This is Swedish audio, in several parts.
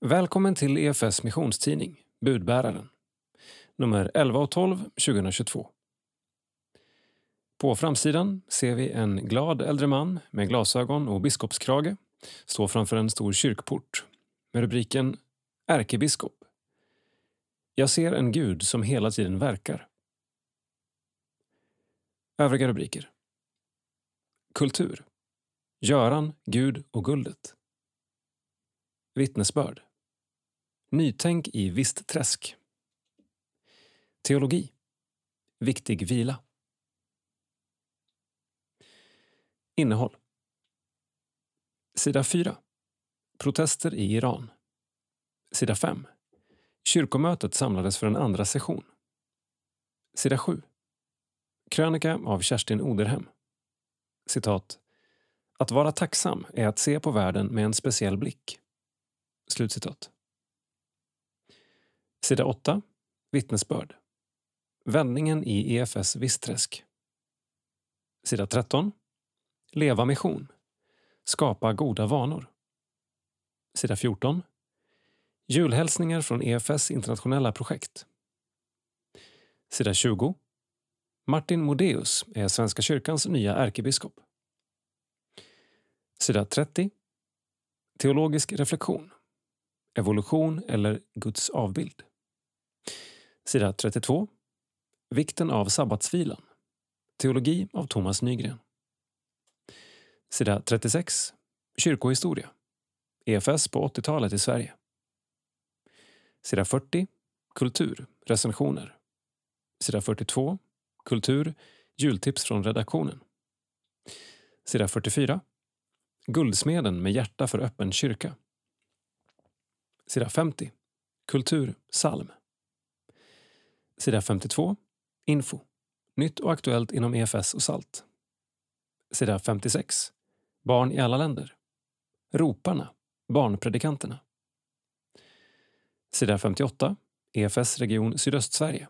Välkommen till EFS missionstidning, Budbäraren. Nummer 11 och 12 2022. På framsidan ser vi en glad äldre man med glasögon och biskopskrage stå framför en stor kyrkport med rubriken Ärkebiskop. Jag ser en Gud som hela tiden verkar. Övriga rubriker. Kultur. Göran, Gud och guldet. Vittnesbörd. Nytänk i Vistträsk. Teologi. Viktig vila. Innehåll. Sida 4. Protester i Iran. Sida 5. Kyrkomötet samlades för en andra session. Sida 7. Krönika av Kerstin Oderhem. Citat. Att vara tacksam är att se på världen med en speciell blick. Slutcitat. Sida 8. Vittnesbörd. Vändningen i EFS Vissträsk. Sida 13. Leva mission. Skapa goda vanor. Sida 14. Julhälsningar från EFS internationella projekt. Sida 20. Martin Modéus är Svenska kyrkans nya ärkebiskop. Sida 30. Teologisk reflektion. Evolution eller Guds avbild. Sida 32. Vikten av sabbatsvilan. Teologi av Thomas Nygren. Sida 36. Kyrkohistoria. EFS på 80-talet i Sverige. Sida 40. Kultur. Recensioner. Sida 42. Kultur. Jultips från redaktionen. Sida 44. Guldsmeden med hjärta för öppen kyrka. Sida 50. Kultur. Salm. Sida 52. Info. Nytt och aktuellt inom EFS och SALT. Sida 56. Barn i alla länder. Roparna. Barnpredikanterna. Sida 58. EFS region Sydöstsverige.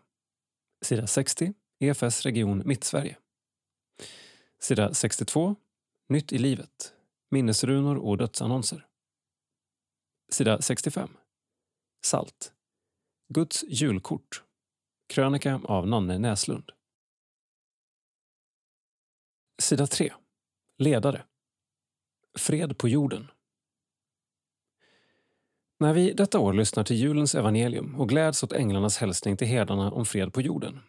Sida 60. EFS region Mittsverige. Sida 62. Nytt i livet. Minnesrunor och dödsannonser. Sida 65. Salt. Guds julkort. Krönika av Nanne Näslund. Sida 3. Ledare. Fred på jorden. När vi detta år lyssnar till julens evangelium och gläds åt änglarnas hälsning till herdarna om fred på jorden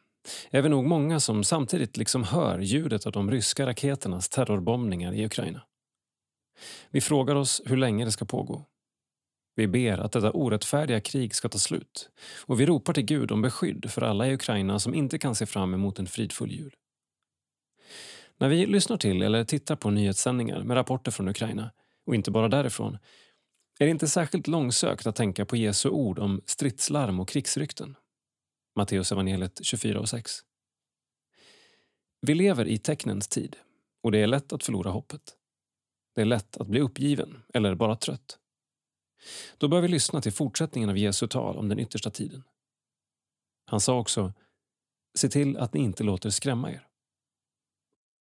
är vi nog många som samtidigt liksom hör ljudet av de ryska raketernas terrorbombningar i Ukraina. Vi frågar oss hur länge det ska pågå. Vi ber att detta orättfärdiga krig ska ta slut och vi ropar till Gud om beskydd för alla i Ukraina som inte kan se fram emot en fridfull jul. När vi lyssnar till eller tittar på nyhetssändningar med rapporter från Ukraina, och inte bara därifrån, är det inte särskilt långsökt att tänka på Jesu ord om stridslarm och krigsrykten. Matteus evangeliet 24 och 6. Vi lever i tecknens tid och det är lätt att förlora hoppet. Det är lätt att bli uppgiven eller bara trött. Då bör vi lyssna till fortsättningen av Jesu tal om den yttersta tiden. Han sa också Se till att ni inte låter skrämma er.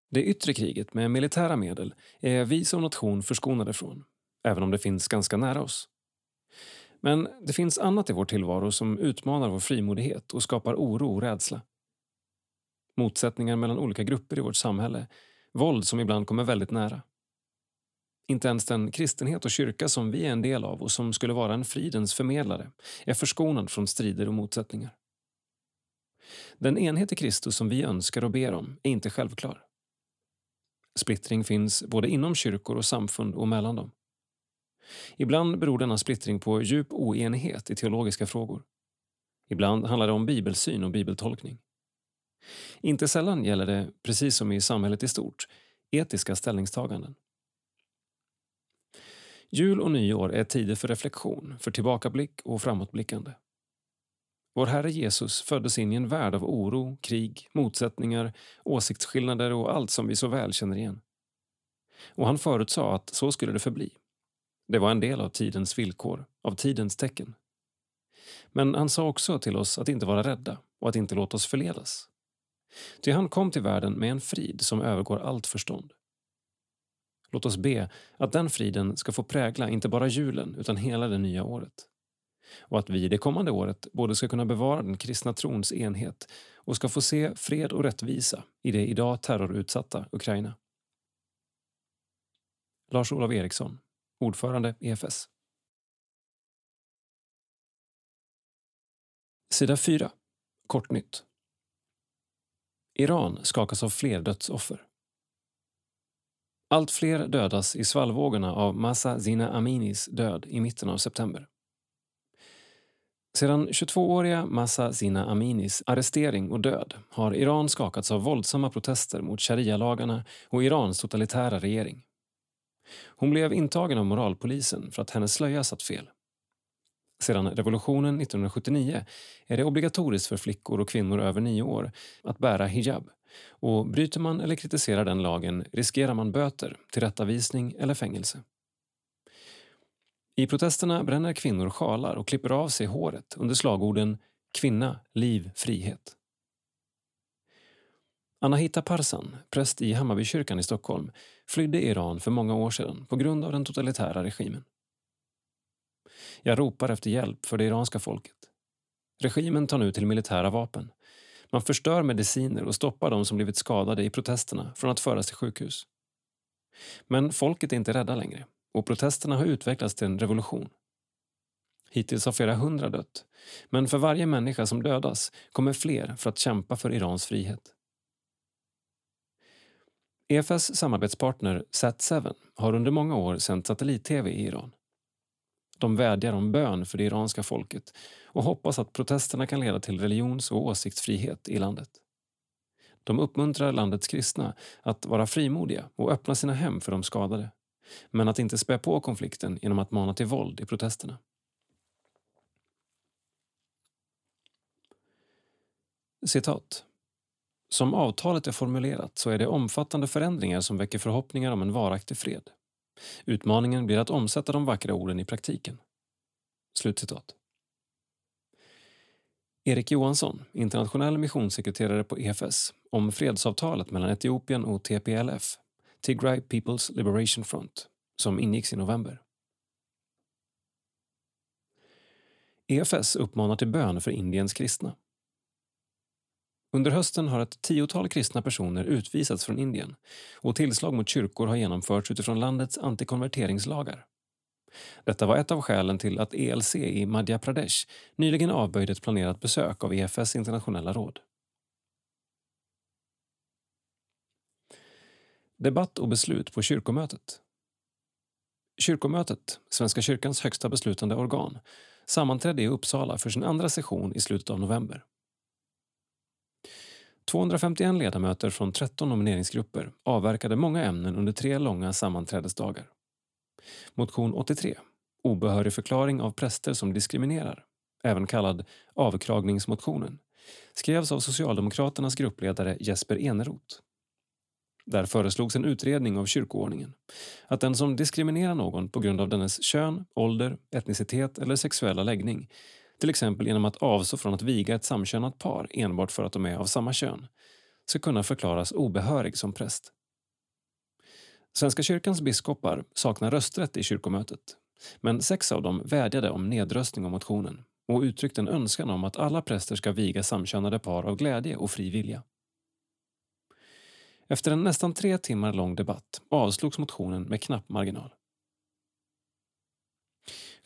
Det yttre kriget med militära medel är vi som nation förskonade från, även om det finns ganska nära oss. Men det finns annat i vår tillvaro som utmanar vår frimodighet och skapar oro och rädsla. Motsättningar mellan olika grupper i vårt samhälle, våld som ibland kommer väldigt nära. Inte ens den kristenhet och kyrka som vi är en del av och som skulle vara en fridens förmedlare är förskonad från strider och motsättningar. Den enhet i Kristus som vi önskar och ber om är inte självklar. Splittring finns både inom kyrkor och samfund och mellan dem. Ibland beror denna splittring på djup oenighet i teologiska frågor. Ibland handlar det om bibelsyn och bibeltolkning. Inte sällan gäller det, precis som i samhället i stort, etiska ställningstaganden. Jul och nyår är tider för reflektion, för tillbakablick och framåtblickande. Vår Herre Jesus föddes in i en värld av oro, krig, motsättningar, åsiktsskillnader och allt som vi så väl känner igen. Och han förutsade att så skulle det förbli. Det var en del av tidens villkor, av tidens tecken. Men han sa också till oss att inte vara rädda och att inte låta oss förledas. Ty han kom till världen med en frid som övergår allt förstånd. Låt oss be att den friden ska få prägla inte bara julen utan hela det nya året. Och att vi det kommande året både ska kunna bevara den kristna trons enhet och ska få se fred och rättvisa i det idag terrorutsatta Ukraina. Lars-Olof Eriksson, ordförande EFS. Sida 4. Kortnytt. Iran skakas av fler dödsoffer. Allt fler dödas i svallvågorna av Massa Zina Aminis död i mitten av september. Sedan 22-åriga Massa Zina Aminis arrestering och död har Iran skakats av våldsamma protester mot sharia-lagarna och Irans totalitära regering. Hon blev intagen av moralpolisen för att hennes slöja satt fel. Sedan revolutionen 1979 är det obligatoriskt för flickor och kvinnor över nio år att bära hijab och bryter man eller kritiserar den lagen riskerar man böter, tillrättavisning eller fängelse. I protesterna bränner kvinnor sjalar och klipper av sig håret under slagorden kvinna, liv, frihet. Anahita Parsan, präst i Hammarbykyrkan i Stockholm, flydde Iran för många år sedan på grund av den totalitära regimen. Jag ropar efter hjälp för det iranska folket. Regimen tar nu till militära vapen. Man förstör mediciner och stoppar de som blivit skadade i protesterna från att föras till sjukhus. Men folket är inte rädda längre och protesterna har utvecklats till en revolution. Hittills har flera hundra dött, men för varje människa som dödas kommer fler för att kämpa för Irans frihet. EFS samarbetspartner Sat7 har under många år sänt satellit-tv i Iran. De vädjar om bön för det iranska folket och hoppas att protesterna kan leda till religions och åsiktsfrihet i landet. De uppmuntrar landets kristna att vara frimodiga och öppna sina hem för de skadade men att inte spä på konflikten genom att mana till våld i protesterna. Citat. Som avtalet är formulerat så är det omfattande förändringar som väcker förhoppningar om en varaktig fred. Utmaningen blir att omsätta de vackra orden i praktiken. Slutcitat. Erik Johansson, internationell missionssekreterare på EFS, om fredsavtalet mellan Etiopien och TPLF, Tigray People's Liberation Front, som ingicks i november. EFS uppmanar till bön för Indiens kristna. Under hösten har ett tiotal kristna personer utvisats från Indien och tillslag mot kyrkor har genomförts utifrån landets antikonverteringslagar. Detta var ett av skälen till att ELC i Madhya Pradesh nyligen avböjde ett planerat besök av EFS internationella råd. Debatt och beslut på kyrkomötet. Kyrkomötet, Svenska kyrkans högsta beslutande organ, sammanträdde i Uppsala för sin andra session i slutet av november. 251 ledamöter från 13 nomineringsgrupper avverkade många ämnen under tre långa sammanträdesdagar. Motion 83, obehörig förklaring av präster som diskriminerar, även kallad avkragningsmotionen, skrevs av Socialdemokraternas gruppledare Jesper Eneroth. Där föreslogs en utredning av kyrkoordningen. Att den som diskriminerar någon på grund av dennes kön, ålder, etnicitet eller sexuella läggning till exempel genom att avstå från att viga ett samkönat par enbart för att de är av samma kön, ska kunna förklaras obehörig som präst. Svenska kyrkans biskopar saknar rösträtt i kyrkomötet men sex av dem vädjade om nedröstning av motionen och uttryckte en önskan om att alla präster ska viga samkönade par av glädje och fri vilja. Efter en nästan tre timmar lång debatt avslogs motionen med knapp marginal.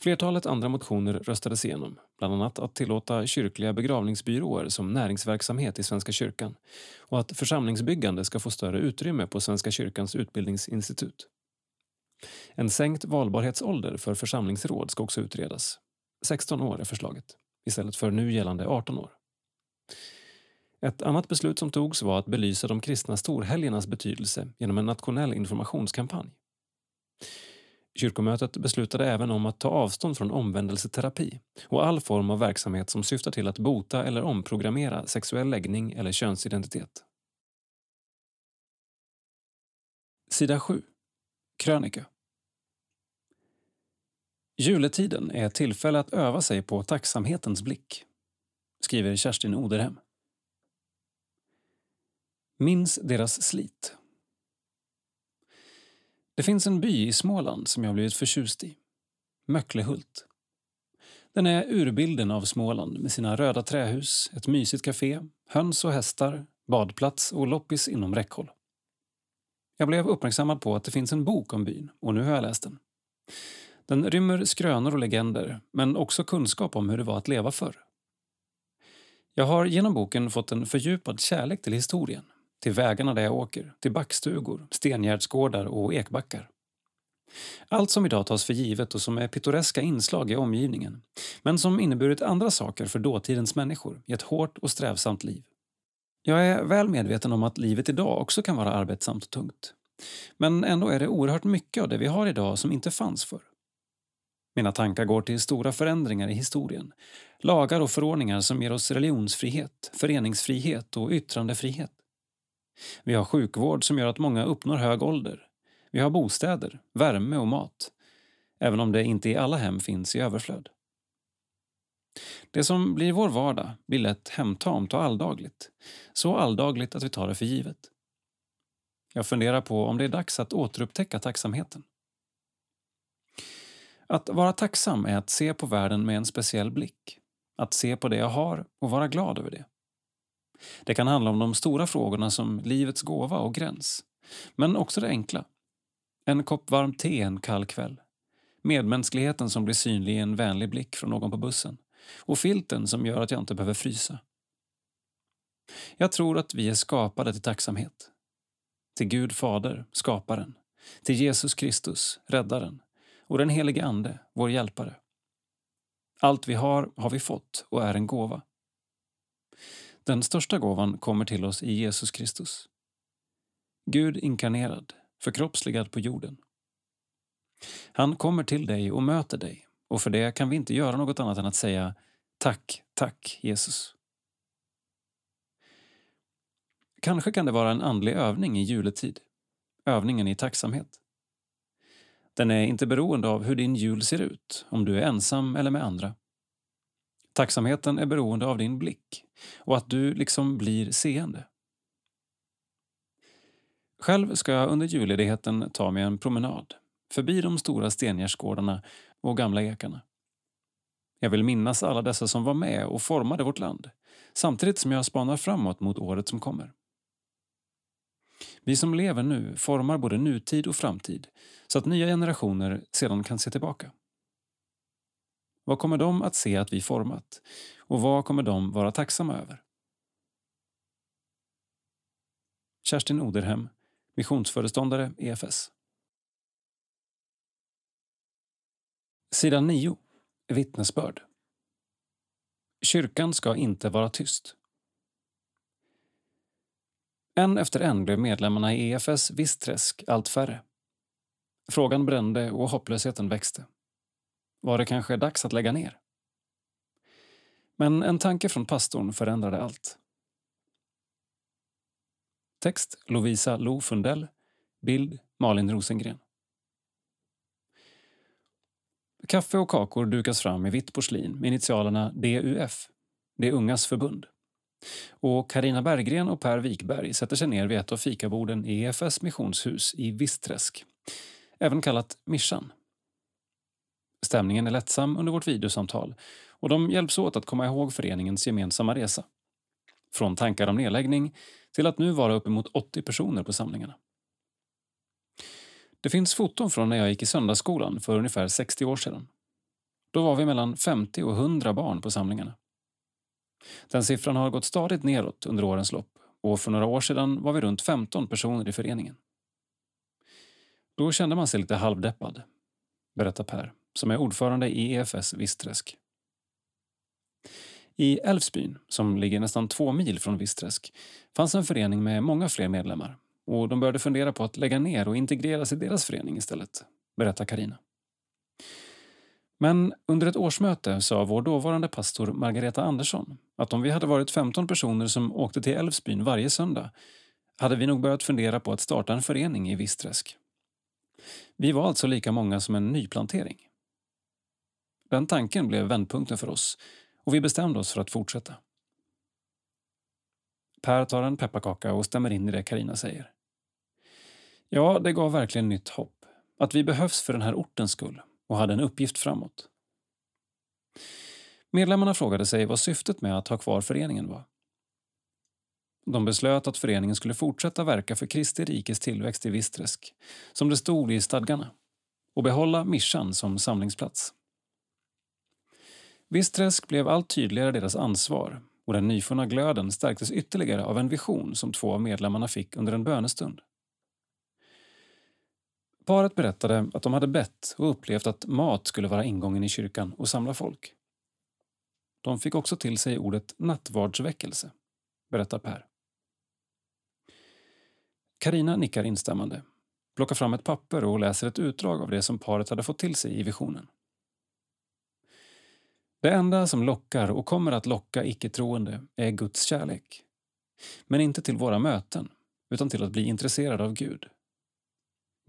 Flertalet andra motioner röstades igenom, bland annat att tillåta kyrkliga begravningsbyråer som näringsverksamhet i Svenska kyrkan och att församlingsbyggande ska få större utrymme på Svenska kyrkans utbildningsinstitut. En sänkt valbarhetsålder för församlingsråd ska också utredas. 16 år är förslaget, istället för nu gällande 18 år. Ett annat beslut som togs var att belysa de kristna storhelgernas betydelse genom en nationell informationskampanj. Kyrkomötet beslutade även om att ta avstånd från omvändelseterapi och all form av verksamhet som syftar till att bota eller omprogrammera sexuell läggning eller könsidentitet. Sida 7. Krönika. Juletiden är ett tillfälle att öva sig på tacksamhetens blick, skriver Kerstin Oderhem. Minns deras slit. Det finns en by i Småland som jag blivit förtjust i. Möcklehult. Den är urbilden av Småland med sina röda trähus, ett mysigt café, höns och hästar, badplats och loppis inom räckhåll. Jag blev uppmärksammad på att det finns en bok om byn och nu har jag läst den. Den rymmer skrönor och legender, men också kunskap om hur det var att leva förr. Jag har genom boken fått en fördjupad kärlek till historien, till vägarna där jag åker, till backstugor, stengärdsgårdar och ekbackar. Allt som idag tas för givet och som är pittoreska inslag i omgivningen, men som inneburit andra saker för dåtidens människor i ett hårt och strävsamt liv. Jag är väl medveten om att livet idag också kan vara arbetsamt och tungt. Men ändå är det oerhört mycket av det vi har idag som inte fanns förr. Mina tankar går till stora förändringar i historien. Lagar och förordningar som ger oss religionsfrihet, föreningsfrihet och yttrandefrihet. Vi har sjukvård som gör att många uppnår hög ålder. Vi har bostäder, värme och mat. Även om det inte i alla hem finns i överflöd. Det som blir vår vardag blir lätt hemtamt och alldagligt. Så alldagligt att vi tar det för givet. Jag funderar på om det är dags att återupptäcka tacksamheten. Att vara tacksam är att se på världen med en speciell blick. Att se på det jag har och vara glad över det. Det kan handla om de stora frågorna som livets gåva och gräns. Men också det enkla. En kopp varmt te en kall kväll. Medmänskligheten som blir synlig i en vänlig blick från någon på bussen. Och filten som gör att jag inte behöver frysa. Jag tror att vi är skapade till tacksamhet. Till Gud Fader, skaparen. Till Jesus Kristus, räddaren och den helige Ande, vår hjälpare. Allt vi har har vi fått och är en gåva. Den största gåvan kommer till oss i Jesus Kristus. Gud inkarnerad, förkroppsligad på jorden. Han kommer till dig och möter dig och för det kan vi inte göra något annat än att säga Tack, tack Jesus. Kanske kan det vara en andlig övning i juletid. Övningen i tacksamhet. Den är inte beroende av hur din jul ser ut, om du är ensam eller med andra. Tacksamheten är beroende av din blick och att du liksom blir seende. Själv ska jag under julledigheten ta mig en promenad förbi de stora stengärdsgårdarna och gamla ekarna. Jag vill minnas alla dessa som var med och formade vårt land samtidigt som jag spanar framåt mot året som kommer. Vi som lever nu formar både nutid och framtid så att nya generationer sedan kan se tillbaka. Vad kommer de att se att vi format? Och vad kommer de vara tacksamma över? Kerstin Oderhem, missionsföreståndare EFS. Sidan 9. Vittnesbörd. Kyrkan ska inte vara tyst. En efter en blev medlemmarna i EFS Vissträsk allt färre. Frågan brände och hopplösheten växte. Var det kanske dags att lägga ner? Men en tanke från pastorn förändrade allt. Text Lovisa Lo Fundell. Bild Malin Rosengren. Kaffe och kakor dukas fram i vitt porslin med initialerna DUF, Det ungas förbund. Och Karina Berggren och Per Wikberg sätter sig ner vid ett av fikaborden i EFS missionshus i Vistträsk, även kallat Mischan. Stämningen är lättsam under vårt videosamtal och de hjälps åt att komma ihåg föreningens gemensamma resa. Från tankar om nedläggning till att nu vara uppemot 80 personer på samlingarna. Det finns foton från när jag gick i söndagsskolan för ungefär 60 år sedan. Då var vi mellan 50 och 100 barn på samlingarna. Den siffran har gått stadigt neråt under årens lopp och för några år sedan var vi runt 15 personer i föreningen. Då kände man sig lite halvdeppad, berättar Per, som är ordförande i EFS Visträsk. I Älvsbyn, som ligger nästan två mil från Visträsk fanns en förening med många fler medlemmar och de började fundera på att lägga ner och integreras i deras förening istället, berättar Karina. Men under ett årsmöte sa vår dåvarande pastor Margareta Andersson att om vi hade varit 15 personer som åkte till Älvsbyn varje söndag hade vi nog börjat fundera på att starta en förening i Visträsk. Vi var alltså lika många som en nyplantering. Den tanken blev vändpunkten för oss och vi bestämde oss för att fortsätta. Per tar en pepparkaka och stämmer in i det Karina säger. Ja, det gav verkligen nytt hopp. att vi behövs för den här ortens skull och hade en uppgift framåt. Medlemmarna frågade sig vad syftet med att ha kvar föreningen var. De beslöt att föreningen skulle fortsätta verka för Kristi rikes tillväxt i Visträsk, som det stod i stadgarna, och behålla Mischan som samlingsplats. Visträsk blev allt tydligare deras ansvar och den nyfunna glöden stärktes ytterligare av en vision som två av medlemmarna fick under en bönestund. Paret berättade att de hade bett och upplevt att mat skulle vara ingången i kyrkan och samla folk. De fick också till sig ordet nattvardsväckelse, berättar Per. Karina nickar instämmande, plockar fram ett papper och läser ett utdrag av det som paret hade fått till sig i visionen. Det enda som lockar och kommer att locka icke-troende är Guds kärlek. Men inte till våra möten, utan till att bli intresserad av Gud.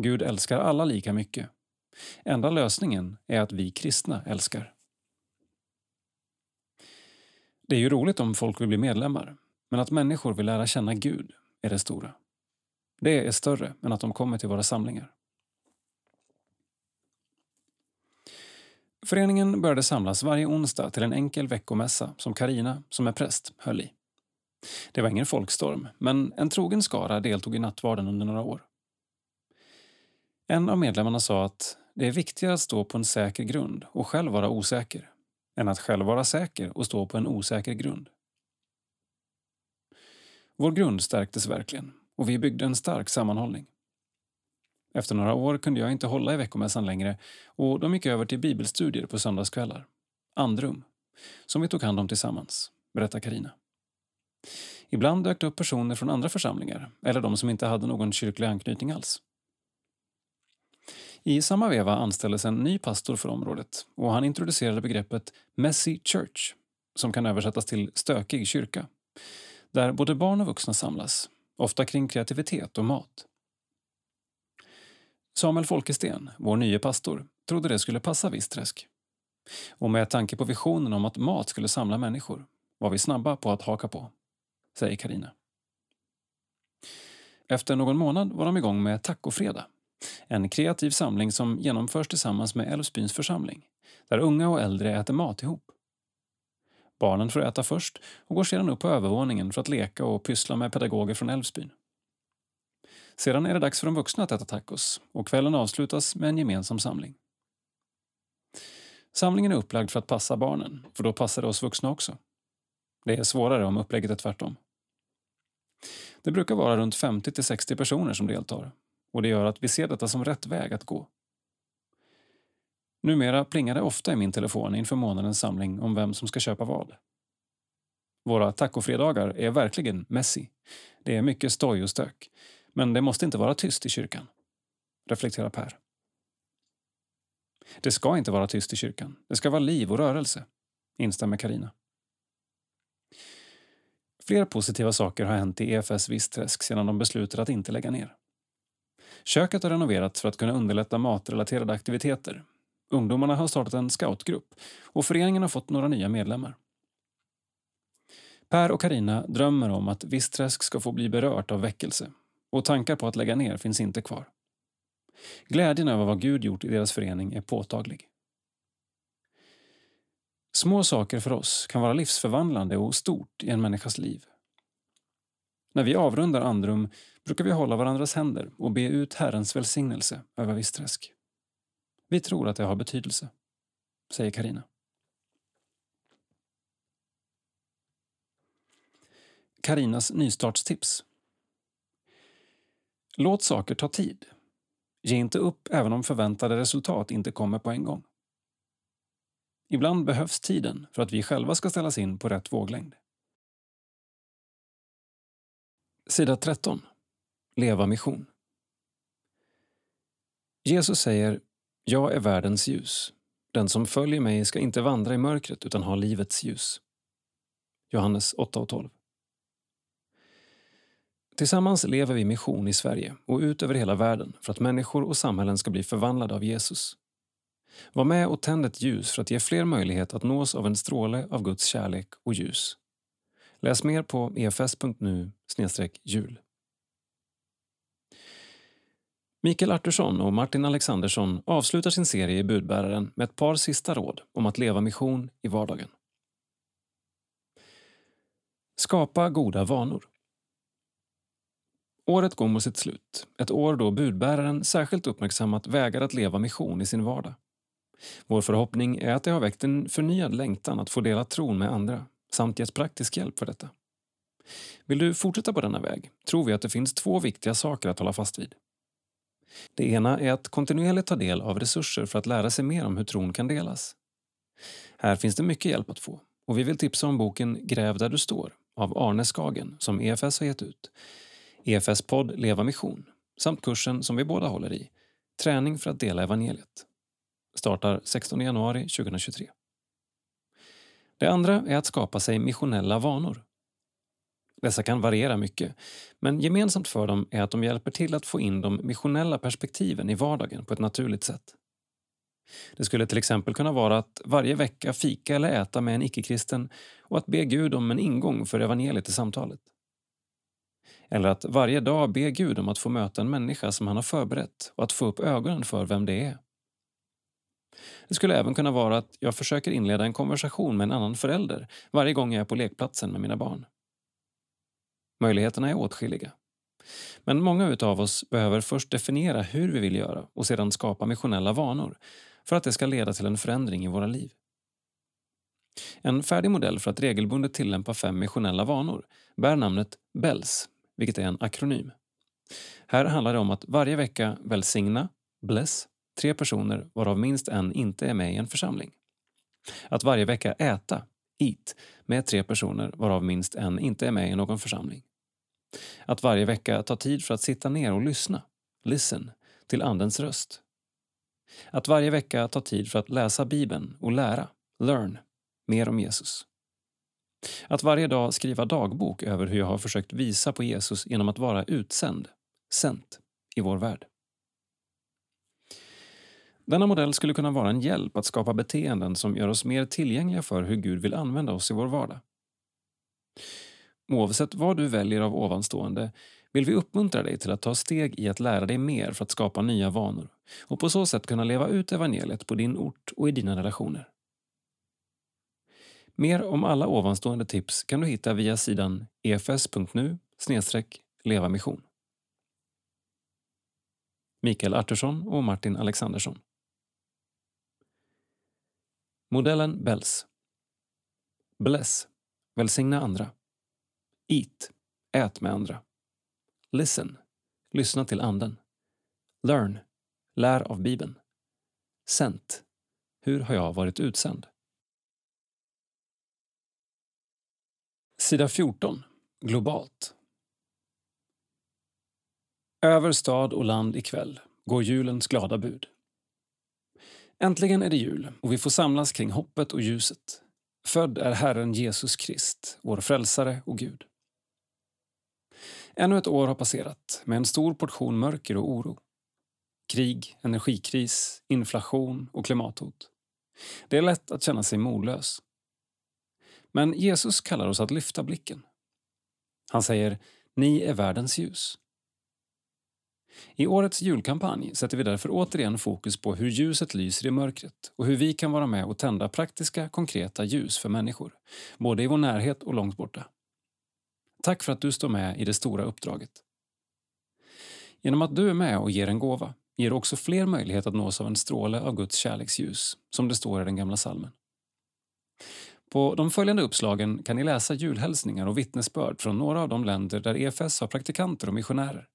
Gud älskar alla lika mycket. Enda lösningen är att vi kristna älskar. Det är ju roligt om folk vill bli medlemmar, men att människor vill lära känna Gud är det stora. Det är större än att de kommer till våra samlingar. Föreningen började samlas varje onsdag till en enkel veckomässa som Karina, som är präst, höll i. Det var ingen folkstorm, men en trogen skara deltog i nattvarden under några år. En av medlemmarna sa att det är viktigare att stå på en säker grund och själv vara osäker än att själv vara säker och stå på en osäker grund. Vår grund stärktes verkligen och vi byggde en stark sammanhållning. Efter några år kunde jag inte hålla i veckomässan längre och de gick över till bibelstudier på söndagskvällar. Andrum, som vi tog hand om tillsammans, berättar Karina. Ibland dök det upp personer från andra församlingar eller de som inte hade någon kyrklig anknytning alls. I samma veva anställdes en ny pastor för området och han introducerade begreppet “messy church” som kan översättas till “stökig kyrka” där både barn och vuxna samlas, ofta kring kreativitet och mat. Samuel Folkesten, vår nye pastor, trodde det skulle passa Visträsk. Och med tanke på visionen om att mat skulle samla människor var vi snabba på att haka på, säger Karina. Efter någon månad var de igång med Tacofredag en kreativ samling som genomförs tillsammans med Älvsbyns församling, där unga och äldre äter mat ihop. Barnen får äta först och går sedan upp på övervåningen för att leka och pyssla med pedagoger från Älvsbyn. Sedan är det dags för de vuxna att äta tacos och kvällen avslutas med en gemensam samling. Samlingen är upplagd för att passa barnen, för då passar det oss vuxna också. Det är svårare om upplägget är tvärtom. Det brukar vara runt 50 60 personer som deltar och det gör att vi ser detta som rätt väg att gå. Numera plingar det ofta i min telefon inför månadens samling om vem som ska köpa vad. Våra tacofredagar är verkligen messy. Det är mycket stoj och stök. Men det måste inte vara tyst i kyrkan. Reflekterar Per. Det ska inte vara tyst i kyrkan. Det ska vara liv och rörelse. Instämmer Karina. Flera positiva saker har hänt i EFS Vistträsk sedan de beslutade att inte lägga ner. Köket har renoverats för att kunna underlätta matrelaterade aktiviteter. Ungdomarna har startat en scoutgrupp och föreningen har fått några nya medlemmar. Per och Karina drömmer om att Vistträsk ska få bli berört av väckelse och tankar på att lägga ner finns inte kvar. Glädjen över vad Gud gjort i deras förening är påtaglig. Små saker för oss kan vara livsförvandlande och stort i en människas liv. När vi avrundar andrum brukar vi hålla varandras händer och be ut Herrens välsignelse över Vissträsk. Vi tror att det har betydelse, säger Karina. Karinas nystartstips. Låt saker ta tid. Ge inte upp även om förväntade resultat inte kommer på en gång. Ibland behövs tiden för att vi själva ska ställas in på rätt våglängd. Sida 13. Leva mission. Jesus säger Jag är världens ljus. Den som följer mig ska inte vandra i mörkret utan ha livets ljus. Johannes 8 och 12. Tillsammans lever vi mission i Sverige och ut över hela världen för att människor och samhällen ska bli förvandlade av Jesus. Var med och tänd ett ljus för att ge fler möjlighet att nås av en stråle av Guds kärlek och ljus. Läs mer på efs.nu jul. Mikael Artursson och Martin Alexandersson avslutar sin serie i Budbäraren med ett par sista råd om att leva mission i vardagen. Skapa goda vanor. Året går mot sitt slut, ett år då budbäraren särskilt uppmärksammat vägar att leva mission i sin vardag. Vår förhoppning är att det har väckt en förnyad längtan att få dela tron med andra samt gett praktisk hjälp för detta. Vill du fortsätta på denna väg tror vi att det finns två viktiga saker att hålla fast vid. Det ena är att kontinuerligt ta del av resurser för att lära sig mer om hur tron kan delas. Här finns det mycket hjälp att få och vi vill tipsa om boken Gräv där du står av Arne Skagen som EFS har gett ut. EFS-podd Leva Mission samt kursen som vi båda håller i, Träning för att dela evangeliet. Startar 16 januari 2023. Det andra är att skapa sig missionella vanor. Dessa kan variera mycket, men gemensamt för dem är att de hjälper till att få in de missionella perspektiven i vardagen på ett naturligt sätt. Det skulle till exempel kunna vara att varje vecka fika eller äta med en icke-kristen och att be Gud om en ingång för evangeliet i samtalet. Eller att varje dag be Gud om att få möta en människa som han har förberett och att få upp ögonen för vem det är. Det skulle även kunna vara att jag försöker inleda en konversation med en annan förälder varje gång jag är på lekplatsen med mina barn. Möjligheterna är åtskilliga. Men många av oss behöver först definiera hur vi vill göra och sedan skapa missionella vanor för att det ska leda till en förändring i våra liv. En färdig modell för att regelbundet tillämpa fem missionella vanor bär namnet BELLS, vilket är en akronym. Här handlar det om att varje vecka välsigna, bless, tre personer varav minst en inte är med i en församling. Att varje vecka äta, eat, med tre personer varav minst en inte är med i någon församling. Att varje vecka ta tid för att sitta ner och lyssna, listen, till Andens röst. Att varje vecka ta tid för att läsa Bibeln och lära, learn, mer om Jesus. Att varje dag skriva dagbok över hur jag har försökt visa på Jesus genom att vara utsänd, sänt, i vår värld. Denna modell skulle kunna vara en hjälp att skapa beteenden som gör oss mer tillgängliga för hur Gud vill använda oss i vår vardag. Oavsett vad du väljer av ovanstående vill vi uppmuntra dig till att ta steg i att lära dig mer för att skapa nya vanor och på så sätt kunna leva ut evangeliet på din ort och i dina relationer. Mer om alla ovanstående tips kan du hitta via sidan efs.nu levamission. Mikael Artursson och Martin Alexandersson. Modellen BELLS. Bless. Välsigna andra. Eat. Ät med andra. Listen. Lyssna till anden. Learn. Lär av Bibeln. Sent. Hur har jag varit utsänd? Sida 14. Globalt. Över stad och land ikväll går julens glada bud. Äntligen är det jul och vi får samlas kring hoppet och ljuset. Född är Herren Jesus Krist, vår frälsare och Gud. Ännu ett år har passerat med en stor portion mörker och oro. Krig, energikris, inflation och klimathot. Det är lätt att känna sig modlös. Men Jesus kallar oss att lyfta blicken. Han säger “Ni är världens ljus”. I årets julkampanj sätter vi därför återigen fokus på hur ljuset lyser i mörkret och hur vi kan vara med och tända praktiska, konkreta ljus för människor, både i vår närhet och långt borta. Tack för att du står med i det stora uppdraget. Genom att du är med och ger en gåva ger du också fler möjlighet att nås av en stråle av Guds kärleksljus, som det står i den gamla salmen. På de följande uppslagen kan ni läsa julhälsningar och vittnesbörd från några av de länder där EFS har praktikanter och missionärer.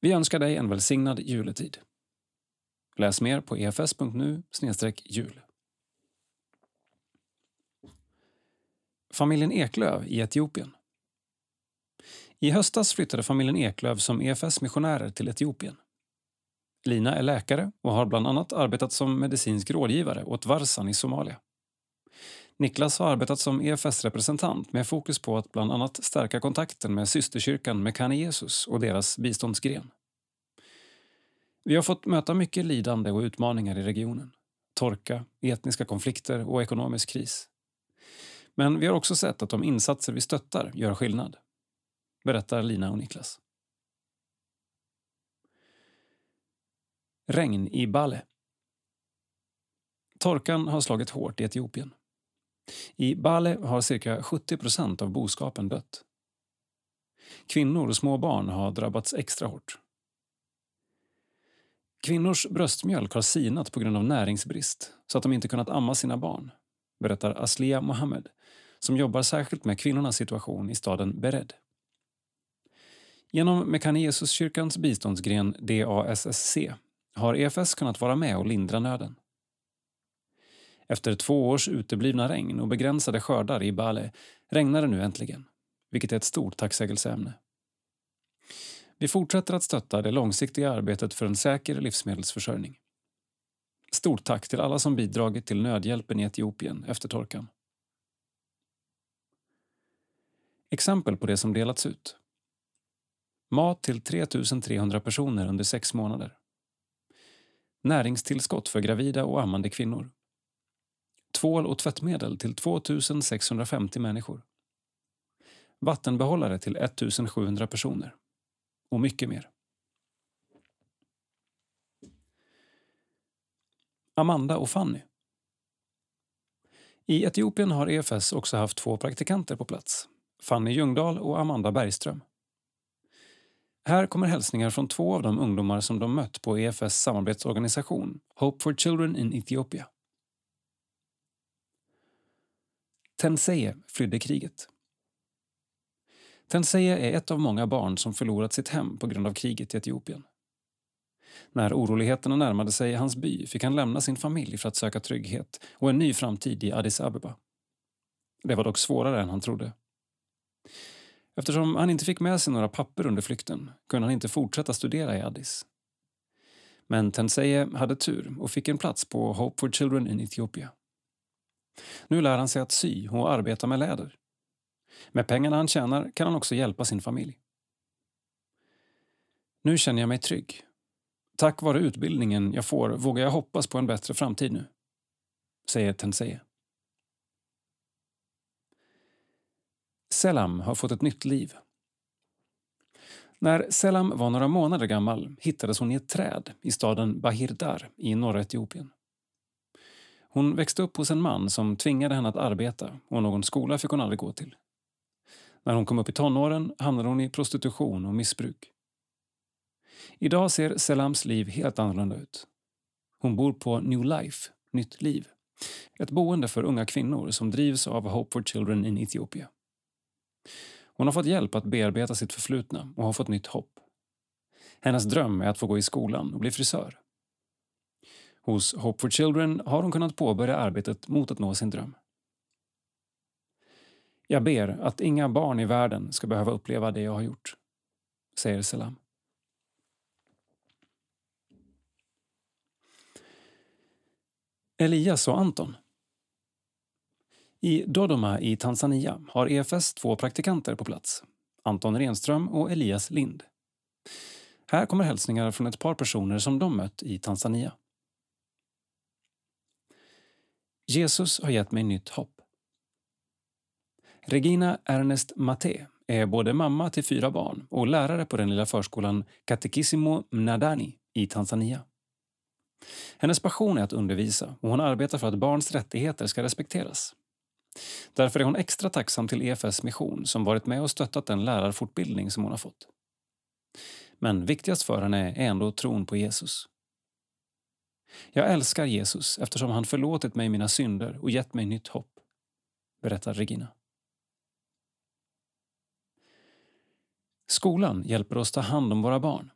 Vi önskar dig en välsignad juletid. Läs mer på efs.nu jul. Familjen Eklöv i Etiopien. I höstas flyttade familjen Eklöv som EFS-missionärer till Etiopien. Lina är läkare och har bland annat arbetat som medicinsk rådgivare åt Varsan i Somalia. Niklas har arbetat som EFS-representant med fokus på att bland annat stärka kontakten med systerkyrkan Mekane Jesus och deras biståndsgren. Vi har fått möta mycket lidande och utmaningar i regionen. Torka, etniska konflikter och ekonomisk kris. Men vi har också sett att de insatser vi stöttar gör skillnad. Berättar Lina och Niklas. Regn i Bale. Torkan har slagit hårt i Etiopien. I Bale har cirka 70 procent av boskapen dött. Kvinnor och små barn har drabbats extra hårt. Kvinnors bröstmjölk har sinat på grund av näringsbrist så att de inte kunnat amma sina barn, berättar Aslia Mohammed som jobbar särskilt med kvinnornas situation i staden Bered. Genom Mekane kyrkans biståndsgren DASSC har EFS kunnat vara med och lindra nöden. Efter två års uteblivna regn och begränsade skördar i Bale regnar det nu äntligen, vilket är ett stort tacksägelseämne. Vi fortsätter att stötta det långsiktiga arbetet för en säker livsmedelsförsörjning. Stort tack till alla som bidragit till nödhjälpen i Etiopien efter torkan. Exempel på det som delats ut. Mat till 3 300 personer under sex månader. Näringstillskott för gravida och ammande kvinnor. Tvål och tvättmedel till 2 650 människor. Vattenbehållare till 1 700 personer. Och mycket mer. Amanda och Fanny. I Etiopien har EFS också haft två praktikanter på plats. Fanny Ljungdahl och Amanda Bergström. Här kommer hälsningar från två av de ungdomar som de mött på EFS samarbetsorganisation Hope for Children in Ethiopia. Tenseye flydde kriget. Tenseye är ett av många barn som förlorat sitt hem på grund av kriget i Etiopien. När oroligheterna närmade sig hans by fick han lämna sin familj för att söka trygghet och en ny framtid i Addis Abeba. Det var dock svårare än han trodde. Eftersom han inte fick med sig några papper under flykten kunde han inte fortsätta studera i Addis. Men Tenseye hade tur och fick en plats på Hope for Children in Ethiopia. Nu lär han sig att sy och arbeta med läder. Med pengarna han tjänar kan han också hjälpa sin familj. Nu känner jag mig trygg. Tack vare utbildningen jag får vågar jag hoppas på en bättre framtid nu, säger Tenseye. Selam har fått ett nytt liv. När Selam var några månader gammal hittades hon i ett träd i staden Bahirdar i norra Etiopien. Hon växte upp hos en man som tvingade henne att arbeta och någon skola fick hon aldrig gå till. När hon kom upp i tonåren hamnade hon i prostitution och missbruk. Idag ser Selams liv helt annorlunda ut. Hon bor på New Life, Nytt liv. Ett boende för unga kvinnor som drivs av Hope for Children in Ethiopia. Hon har fått hjälp att bearbeta sitt förflutna och har fått nytt hopp. Hennes dröm är att få gå i skolan och bli frisör. Hos Hope for Children har hon kunnat påbörja arbetet mot att nå sin dröm. Jag ber att inga barn i världen ska behöva uppleva det jag har gjort, säger Selam. Elias och Anton i Dodoma i Tanzania har EFS två praktikanter på plats, Anton Renström och Elias Lind. Här kommer hälsningar från ett par personer som de mött i Tanzania. Jesus har gett mig nytt hopp. Regina Ernest Maté är både mamma till fyra barn och lärare på den lilla förskolan Katekisimo Mnadani i Tanzania. Hennes passion är att undervisa och hon arbetar för att barns rättigheter ska respekteras. Därför är hon extra tacksam till EFS mission som varit med och stöttat den lärarfortbildning som hon har fått. Men viktigast för henne är ändå tron på Jesus. Jag älskar Jesus eftersom han förlåtit mig mina synder och gett mig nytt hopp, berättar Regina. Skolan hjälper oss ta hand om våra barn.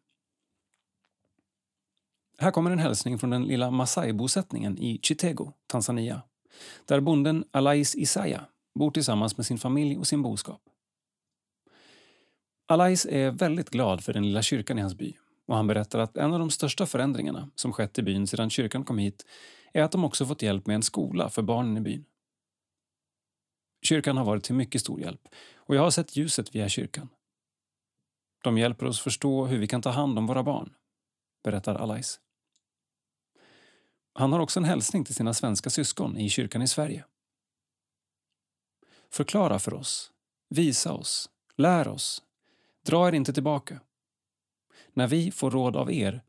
Här kommer en hälsning från den lilla Masai-bosättningen i Chitego, Tanzania där bonden Alais Isaya bor tillsammans med sin familj och sin boskap. Alais är väldigt glad för den lilla kyrkan i hans by och han berättar att en av de största förändringarna som skett i byn sedan kyrkan kom hit är att de också fått hjälp med en skola för barnen i byn. Kyrkan har varit till mycket stor hjälp och jag har sett ljuset via kyrkan. De hjälper oss förstå hur vi kan ta hand om våra barn, berättar Alais. Han har också en hälsning till sina svenska syskon i kyrkan i Sverige. Förklara för oss, visa oss, lär oss, dra er inte tillbaka. När vi får råd av er,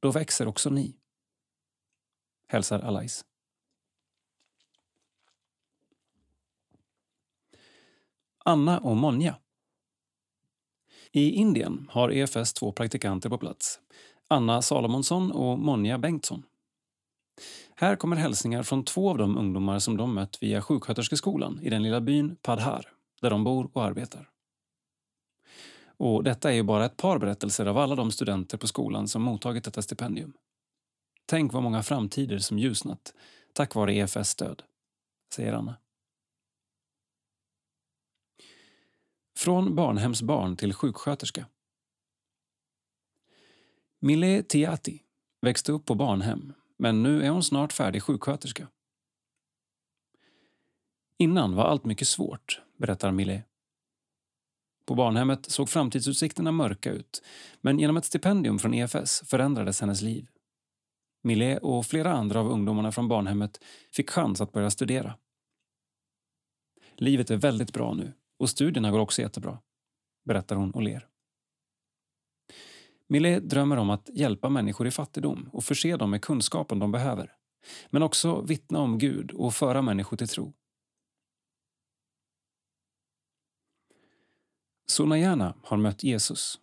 då växer också ni. Hälsar Alais. Anna och Monja. I Indien har EFS två praktikanter på plats. Anna Salomonsson och Monja Bengtsson. Här kommer hälsningar från två av de ungdomar som de mött via sjuksköterskeskolan i den lilla byn Padhar, där de bor och arbetar. Och detta är ju bara ett par berättelser av alla de studenter på skolan som mottagit detta stipendium. Tänk vad många framtider som ljusnat tack vare EFS stöd, säger Anna. Från barnhemsbarn till sjuksköterska. Mille Tiati växte upp på barnhem, men nu är hon snart färdig sjuksköterska. Innan var allt mycket svårt, berättar Millet. På barnhemmet såg framtidsutsikterna mörka ut, men genom ett stipendium från EFS förändrades hennes liv. Mille och flera andra av ungdomarna från barnhemmet fick chans att börja studera. Livet är väldigt bra nu och studierna går också jättebra, berättar hon och ler. Millet drömmer om att hjälpa människor i fattigdom och förse dem med kunskapen de behöver. Men också vittna om Gud och föra människor till tro. Sunayana har mött Jesus.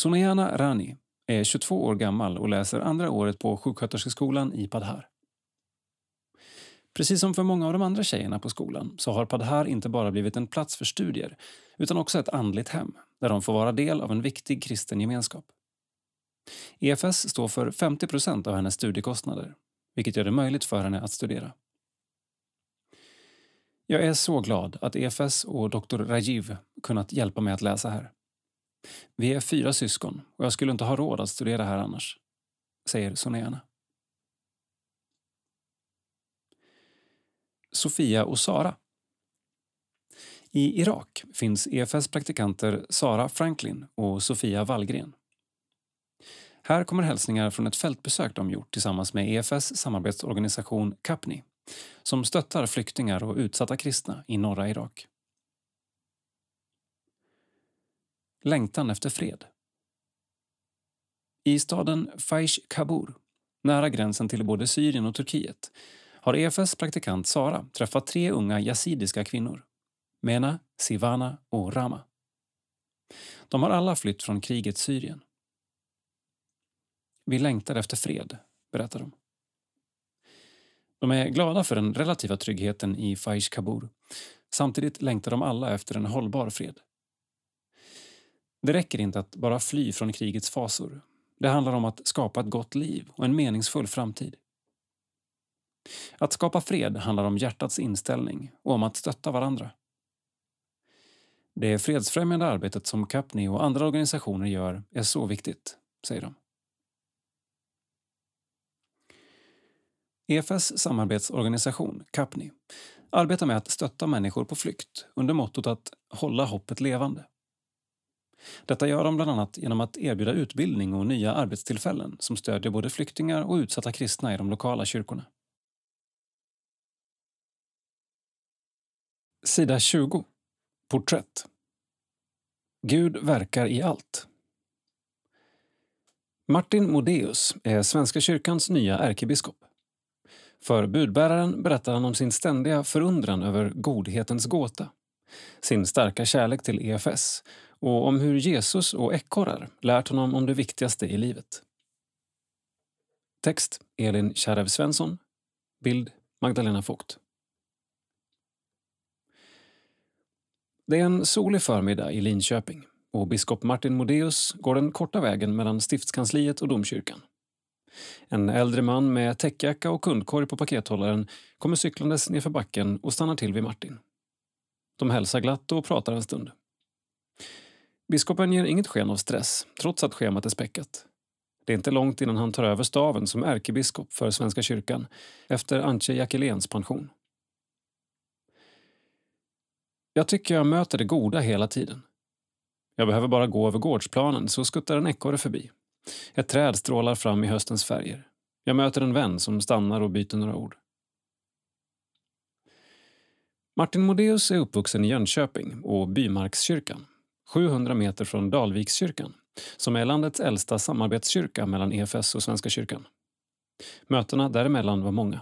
Sunayana Rani är 22 år gammal och läser andra året på sjuksköterskeskolan i Padhar. Precis som för många av de andra tjejerna på skolan så har Padhar inte bara blivit en plats för studier utan också ett andligt hem där de får vara del av en viktig kristen gemenskap. EFS står för 50% av hennes studiekostnader vilket gör det möjligt för henne att studera. Jag är så glad att EFS och Dr. Rajiv kunnat hjälpa mig att läsa här. Vi är fyra syskon och jag skulle inte ha råd att studera här annars, säger Soneana. Sofia och Sara. I Irak finns EFS praktikanter Sara Franklin och Sofia Wallgren. Här kommer hälsningar från ett fältbesök de gjort tillsammans med EFS samarbetsorganisation Capni som stöttar flyktingar och utsatta kristna i norra Irak. Längtan efter fred. I staden Faish Kabur, nära gränsen till både Syrien och Turkiet, har EFS praktikant Sara träffat tre unga yazidiska kvinnor. Mena, Sivana och Rama. De har alla flytt från krigets Syrien. Vi längtar efter fred, berättar de. De är glada för den relativa tryggheten i Faish Kabur. Samtidigt längtar de alla efter en hållbar fred. Det räcker inte att bara fly från krigets fasor. Det handlar om att skapa ett gott liv och en meningsfull framtid. Att skapa fred handlar om hjärtats inställning och om att stötta varandra. Det fredsfrämjande arbetet som Capni och andra organisationer gör är så viktigt, säger de. EFS samarbetsorganisation, Capni, arbetar med att stötta människor på flykt under mottot att hålla hoppet levande. Detta gör de bland annat genom att erbjuda utbildning och nya arbetstillfällen som stödjer både flyktingar och utsatta kristna i de lokala kyrkorna. Sida 20. Porträtt. Gud verkar i allt. Martin Modéus är Svenska kyrkans nya ärkebiskop. För budbäraren berättar han om sin ständiga förundran över godhetens gåta, sin starka kärlek till EFS och om hur Jesus och ekorrar lärt honom om det viktigaste i livet. Text Elin Kärrev Svensson. Bild Magdalena Vogt. Det är en solig förmiddag i Linköping och biskop Martin Modéus går den korta vägen mellan stiftskansliet och domkyrkan. En äldre man med täckjacka och kundkorg på pakethållaren kommer cyklandes nerför backen och stannar till vid Martin. De hälsar glatt och pratar en stund. Biskopen ger inget sken av stress, trots att schemat är späckat. Det är inte långt innan han tar över staven som ärkebiskop för Svenska kyrkan efter Antje Jackeléns pension. Jag tycker jag möter det goda hela tiden. Jag behöver bara gå över gårdsplanen så skuttar en ekorre förbi. Ett träd strålar fram i höstens färger. Jag möter en vän som stannar och byter några ord. Martin Modéus är uppvuxen i Jönköping och Bymarkskyrkan, 700 meter från Dalvikskyrkan, som är landets äldsta samarbetskyrka mellan EFS och Svenska kyrkan. Mötena däremellan var många.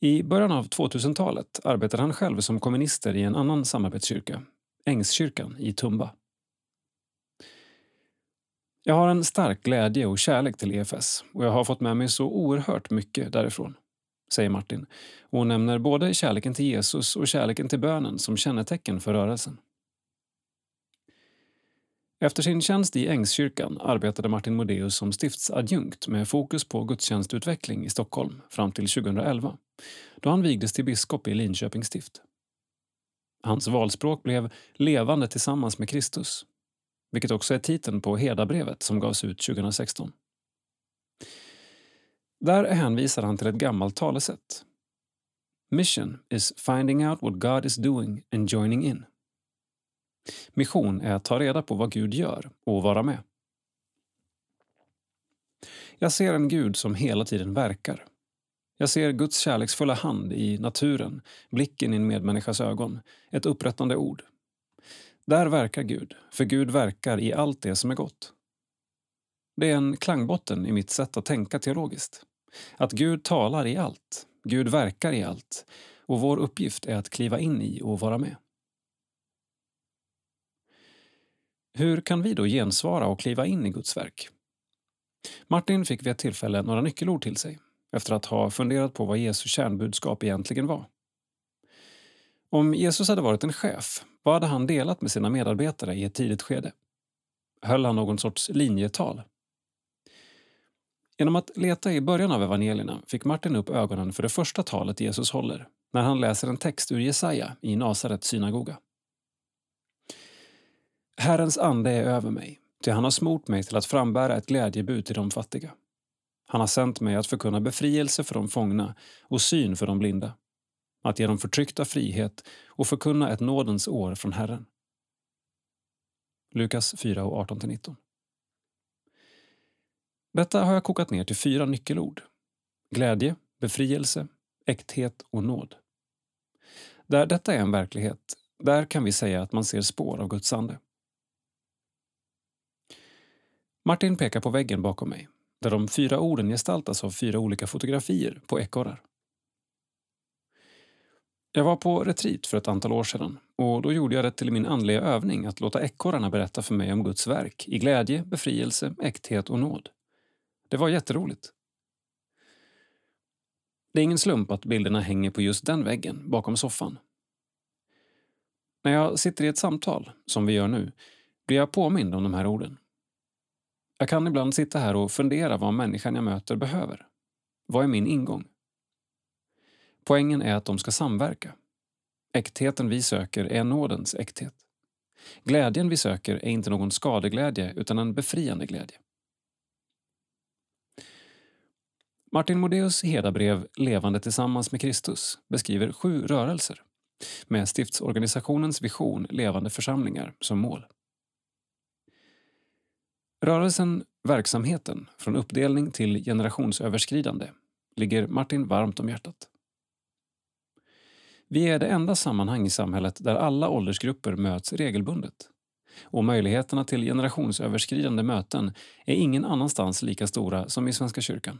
I början av 2000-talet arbetade han själv som kommunister i en annan samarbetskyrka, Ängskyrkan i Tumba. Jag har en stark glädje och kärlek till EFS och jag har fått med mig så oerhört mycket därifrån, säger Martin och nämner både kärleken till Jesus och kärleken till bönen som kännetecken för rörelsen. Efter sin tjänst i Ängskyrkan arbetade Martin Modéus som stiftsadjunkt med fokus på gudstjänstutveckling i Stockholm fram till 2011, då han vigdes till biskop i Linköpings stift. Hans valspråk blev Levande tillsammans med Kristus, vilket också är titeln på Hedabrevet som gavs ut 2016. Där hänvisar han till ett gammalt talesätt. Mission is finding out what God is doing and joining in. Mission är att ta reda på vad Gud gör och vara med. Jag ser en Gud som hela tiden verkar. Jag ser Guds kärleksfulla hand i naturen, blicken i en medmänniskas ögon, ett upprättande ord. Där verkar Gud, för Gud verkar i allt det som är gott. Det är en klangbotten i mitt sätt att tänka teologiskt. Att Gud talar i allt, Gud verkar i allt och vår uppgift är att kliva in i och vara med. Hur kan vi då gensvara och kliva in i Guds verk? Martin fick vid ett tillfälle några nyckelord till sig efter att ha funderat på vad Jesu kärnbudskap egentligen var. Om Jesus hade varit en chef, vad hade han delat med sina medarbetare i ett tidigt skede? Höll han någon sorts linjetal? Genom att leta i början av evangelierna fick Martin upp ögonen för det första talet Jesus håller när han läser en text ur Jesaja i Nasarets synagoga. Herrens ande är över mig, ty han har smort mig till att frambära ett glädjebud till de fattiga. Han har sänt mig att förkunna befrielse för de fångna och syn för de blinda, att ge de förtryckta frihet och förkunna ett nådens år från Herren. Lukas 4 och 18-19. Detta har jag kokat ner till fyra nyckelord. Glädje, befrielse, äkthet och nåd. Där detta är en verklighet, där kan vi säga att man ser spår av Guds ande. Martin pekar på väggen bakom mig, där de fyra orden gestaltas av fyra olika fotografier på ekorrar. Jag var på retreat för ett antal år sedan och då gjorde jag det till min andliga övning att låta ekorrarna berätta för mig om Guds verk i glädje, befrielse, äkthet och nåd. Det var jätteroligt. Det är ingen slump att bilderna hänger på just den väggen bakom soffan. När jag sitter i ett samtal, som vi gör nu, blir jag påmind om de här orden. Jag kan ibland sitta här och fundera vad människan jag möter behöver. Vad är min ingång? Poängen är att de ska samverka. Äktheten vi söker är nådens äkthet. Glädjen vi söker är inte någon skadeglädje utan en befriande glädje. Martin Modéus Hedabrev Levande tillsammans med Kristus beskriver sju rörelser med stiftsorganisationens vision Levande församlingar som mål. Rörelsen Verksamheten, från uppdelning till generationsöverskridande, ligger Martin varmt om hjärtat. Vi är det enda sammanhang i samhället där alla åldersgrupper möts regelbundet. Och möjligheterna till generationsöverskridande möten är ingen annanstans lika stora som i Svenska kyrkan.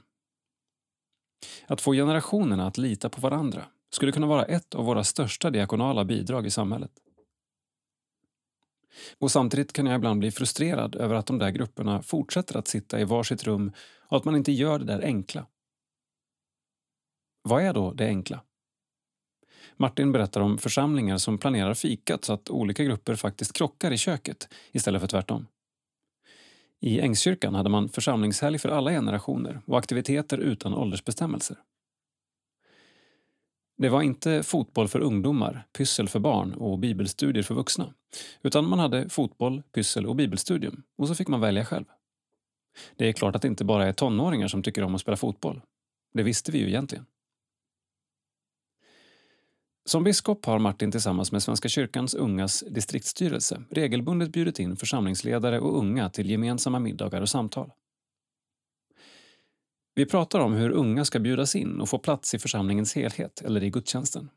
Att få generationerna att lita på varandra skulle kunna vara ett av våra största diakonala bidrag i samhället. Och samtidigt kan jag ibland bli frustrerad över att de där grupperna fortsätter att sitta i varsitt rum och att man inte gör det där enkla. Vad är då det enkla? Martin berättar om församlingar som planerar fikat så att olika grupper faktiskt krockar i köket istället för tvärtom. I Ängskyrkan hade man församlingshelg för alla generationer och aktiviteter utan åldersbestämmelser. Det var inte fotboll för ungdomar, pyssel för barn och bibelstudier för vuxna. Utan man hade fotboll, pyssel och bibelstudium och så fick man välja själv. Det är klart att det inte bara är tonåringar som tycker om att spela fotboll. Det visste vi ju egentligen. Som biskop har Martin tillsammans med Svenska kyrkans ungas distriktsstyrelse regelbundet bjudit in församlingsledare och unga till gemensamma middagar och samtal. Vi pratar om hur unga ska bjudas in och få plats i församlingens helhet eller i gudstjänsten.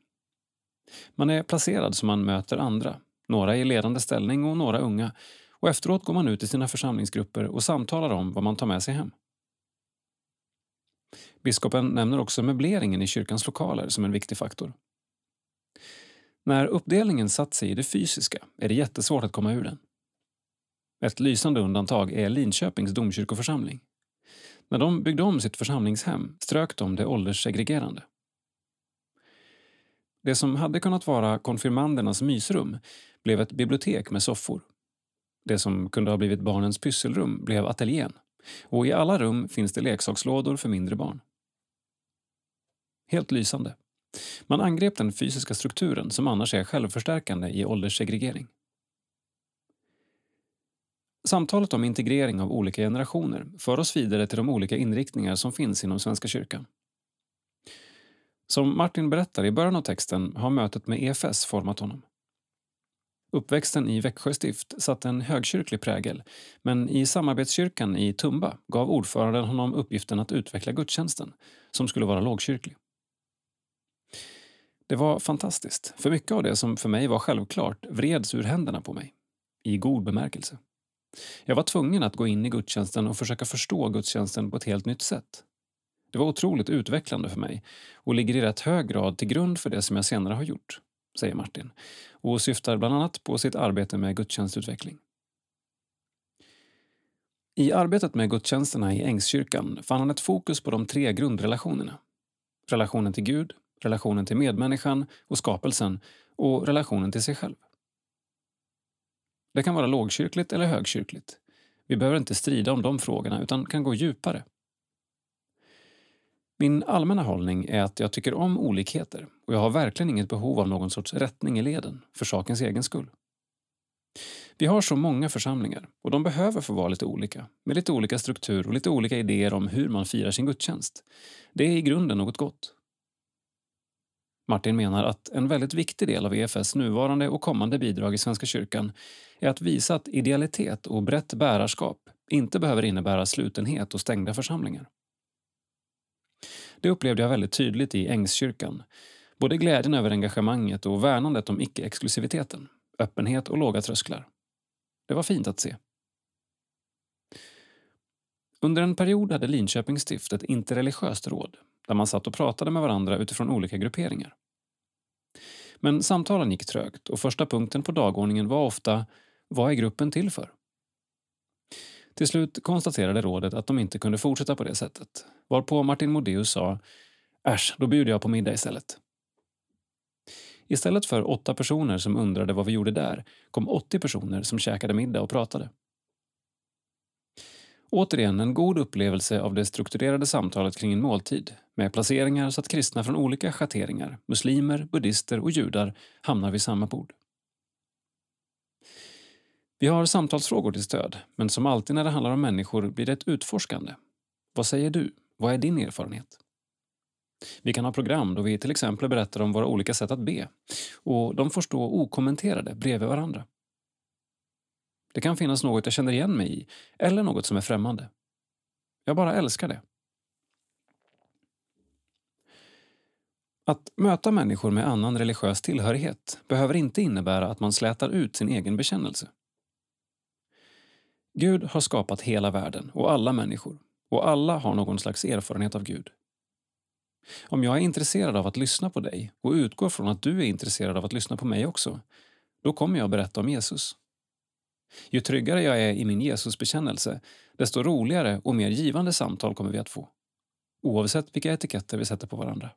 Man är placerad så man möter andra, några i ledande ställning och några unga, och efteråt går man ut i sina församlingsgrupper och samtalar om vad man tar med sig hem. Biskopen nämner också möbleringen i kyrkans lokaler som en viktig faktor. När uppdelningen satt sig i det fysiska är det jättesvårt att komma ur den. Ett lysande undantag är Linköpings domkyrkoförsamling. När de byggde om sitt församlingshem strök de det ålderssegregerande. Det som hade kunnat vara konfirmandernas mysrum blev ett bibliotek med soffor. Det som kunde ha blivit barnens pysselrum blev ateljén och i alla rum finns det leksakslådor för mindre barn. Helt lysande. Man angrep den fysiska strukturen som annars är självförstärkande i ålderssegregering. Samtalet om integrering av olika generationer för oss vidare till de olika inriktningar som finns inom Svenska kyrkan. Som Martin berättar i början av texten har mötet med EFS format honom. Uppväxten i Växjö stift satte en högkyrklig prägel men i samarbetskyrkan i Tumba gav ordföranden honom uppgiften att utveckla gudstjänsten, som skulle vara lågkyrklig. Det var fantastiskt, för mycket av det som för mig var självklart vreds ur händerna på mig. I god bemärkelse. Jag var tvungen att gå in i gudstjänsten och försöka förstå gudstjänsten på ett helt nytt sätt. Det var otroligt utvecklande för mig och ligger i rätt hög grad till grund för det som jag senare har gjort, säger Martin och syftar bland annat på sitt arbete med gudstjänstutveckling. I arbetet med gudstjänsterna i Ängskyrkan fann han ett fokus på de tre grundrelationerna. Relationen till Gud, relationen till medmänniskan och skapelsen och relationen till sig själv. Det kan vara lågkyrkligt eller högkyrkligt. Vi behöver inte strida om de frågorna utan kan gå djupare. Min allmänna hållning är att jag tycker om olikheter och jag har verkligen inget behov av någon sorts rättning i leden, för sakens egen skull. Vi har så många församlingar och de behöver få vara lite olika, med lite olika struktur och lite olika idéer om hur man firar sin gudstjänst. Det är i grunden något gott. Martin menar att en väldigt viktig del av EFS nuvarande och kommande bidrag i Svenska kyrkan är att visa att idealitet och brett bärarskap inte behöver innebära slutenhet och stängda församlingar. Det upplevde jag väldigt tydligt i Ängskyrkan. Både glädjen över engagemanget och värnandet om icke-exklusiviteten, öppenhet och låga trösklar. Det var fint att se. Under en period hade Linköpings stift ett interreligiöst råd där man satt och pratade med varandra utifrån olika grupperingar. Men samtalen gick trögt och första punkten på dagordningen var ofta Vad är gruppen till för? Till slut konstaterade rådet att de inte kunde fortsätta på det sättet varpå Martin Modéus sa Äsch, då bjuder jag på middag istället. Istället för åtta personer som undrade vad vi gjorde där kom 80 personer som käkade middag och pratade. Återigen en god upplevelse av det strukturerade samtalet kring en måltid med placeringar så att kristna från olika schatteringar, muslimer, buddister och judar hamnar vid samma bord. Vi har samtalsfrågor till stöd, men som alltid när det handlar om människor blir det ett utforskande. Vad säger du? Vad är din erfarenhet? Vi kan ha program då vi till exempel berättar om våra olika sätt att be och de får stå okommenterade bredvid varandra. Det kan finnas något jag känner igen mig i eller något som är främmande. Jag bara älskar det. Att möta människor med annan religiös tillhörighet behöver inte innebära att man slätar ut sin egen bekännelse. Gud har skapat hela världen och alla människor och alla har någon slags erfarenhet av Gud. Om jag är intresserad av att lyssna på dig och utgår från att du är intresserad av att lyssna på mig också, då kommer jag berätta om Jesus. Ju tryggare jag är i min Jesusbekännelse, desto roligare och mer givande samtal kommer vi att få. Oavsett vilka etiketter vi sätter på varandra.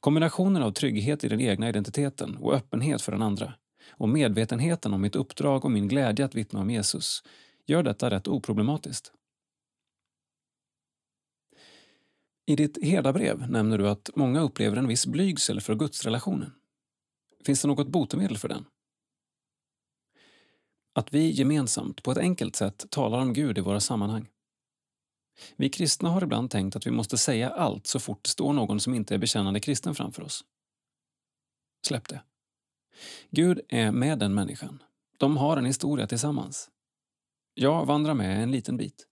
Kombinationen av trygghet i den egna identiteten och öppenhet för den andra och medvetenheten om mitt uppdrag och min glädje att vittna om Jesus gör detta rätt oproblematiskt. I ditt herdabrev nämner du att många upplever en viss blygsel för gudsrelationen. Finns det något botemedel för den? Att vi gemensamt, på ett enkelt sätt, talar om Gud i våra sammanhang. Vi kristna har ibland tänkt att vi måste säga allt så fort det står någon som inte är bekännande kristen framför oss. Släpp det. Gud är med den människan. De har en historia tillsammans. Jag vandrar med en liten bit.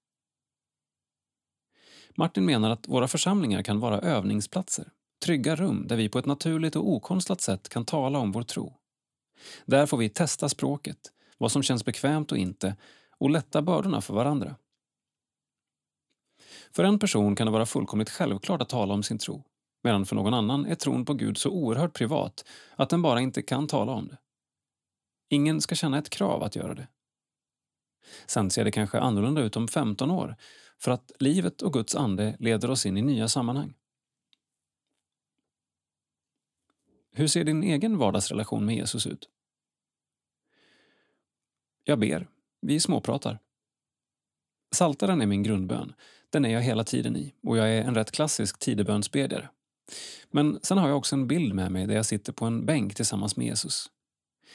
Martin menar att våra församlingar kan vara övningsplatser, trygga rum där vi på ett naturligt och okonstlat sätt kan tala om vår tro. Där får vi testa språket, vad som känns bekvämt och inte och lätta bördorna för varandra. För en person kan det vara fullkomligt självklart att tala om sin tro medan för någon annan är tron på Gud så oerhört privat att den bara inte kan tala om det. Ingen ska känna ett krav att göra det. Sen ser det kanske annorlunda ut om 15 år för att livet och Guds ande leder oss in i nya sammanhang. Hur ser din egen vardagsrelation med Jesus ut? Jag ber. Vi småpratar. Saltaren är min grundbön. Den är jag hela tiden i och jag är en rätt klassisk tidebönsbedjare. Men sen har jag också en bild med mig där jag sitter på en bänk tillsammans med Jesus.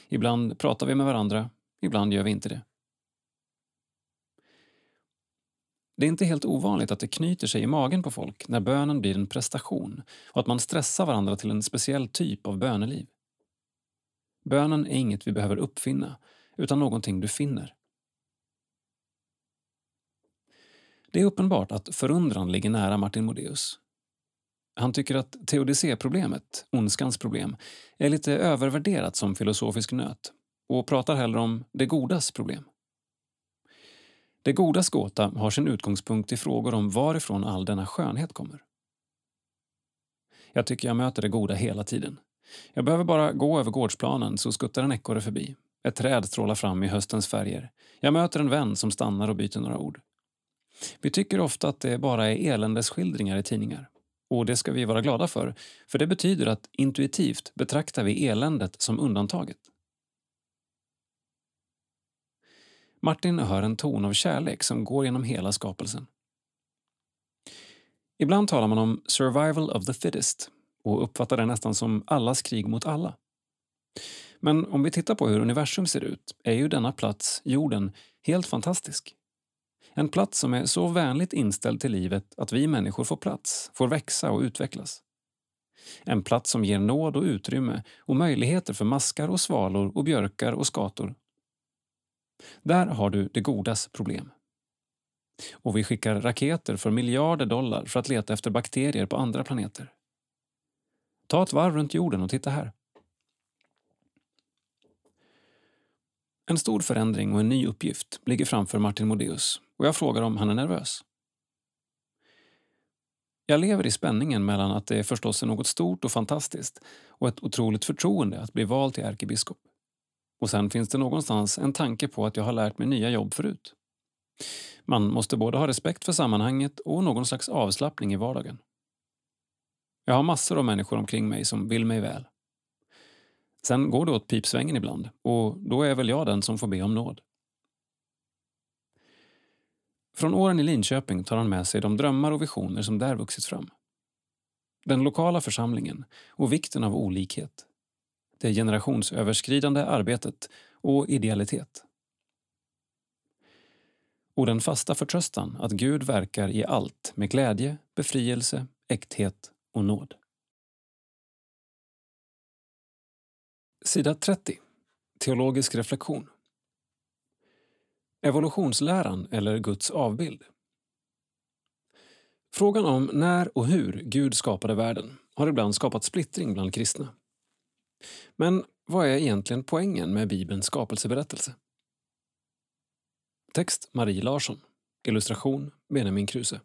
Ibland pratar vi med varandra, ibland gör vi inte det. Det är inte helt ovanligt att det knyter sig i magen på folk när bönen blir en prestation och att man stressar varandra till en speciell typ av böneliv. Bönen är inget vi behöver uppfinna, utan någonting du finner. Det är uppenbart att förundran ligger nära Martin Modéus. Han tycker att teodicéproblemet, ondskans problem, är lite övervärderat som filosofisk nöt och pratar hellre om det godas problem. Det godas gåta har sin utgångspunkt i frågor om varifrån all denna skönhet kommer. Jag tycker jag möter det goda hela tiden. Jag behöver bara gå över gårdsplanen så skuttar en ekorre förbi. Ett träd strålar fram i höstens färger. Jag möter en vän som stannar och byter några ord. Vi tycker ofta att det bara är eländesskildringar i tidningar. Och det ska vi vara glada för, för det betyder att intuitivt betraktar vi eländet som undantaget. Martin hör en ton av kärlek som går genom hela skapelsen. Ibland talar man om survival of the fittest och uppfattar det nästan som allas krig mot alla. Men om vi tittar på hur universum ser ut är ju denna plats, jorden, helt fantastisk. En plats som är så vänligt inställd till livet att vi människor får plats, får växa och utvecklas. En plats som ger nåd och utrymme och möjligheter för maskar och svalor och björkar och skator. Där har du det godas problem. Och vi skickar raketer för miljarder dollar för att leta efter bakterier på andra planeter. Ta ett varv runt jorden och titta här. En stor förändring och en ny uppgift ligger framför Martin Modéus och jag frågar om han är nervös. Jag lever i spänningen mellan att det förstås är något stort och fantastiskt och ett otroligt förtroende att bli vald till ärkebiskop. Och sen finns det någonstans en tanke på att jag har lärt mig nya jobb förut. Man måste både ha respekt för sammanhanget och någon slags avslappning i vardagen. Jag har massor av människor omkring mig som vill mig väl. Sen går det åt pipsvängen ibland och då är väl jag den som får be om nåd. Från åren i Linköping tar han med sig de drömmar och visioner som där vuxit fram. Den lokala församlingen och vikten av olikhet. Det generationsöverskridande arbetet och idealitet. Och den fasta förtröstan att Gud verkar i allt med glädje, befrielse, äkthet och nåd. Sida 30. Teologisk reflektion. Evolutionsläran eller Guds avbild. Frågan om när och hur Gud skapade världen har ibland skapat splittring bland kristna. Men vad är egentligen poängen med Bibelns skapelseberättelse? Text Marie Larsson. Illustration Benjamin Kruse.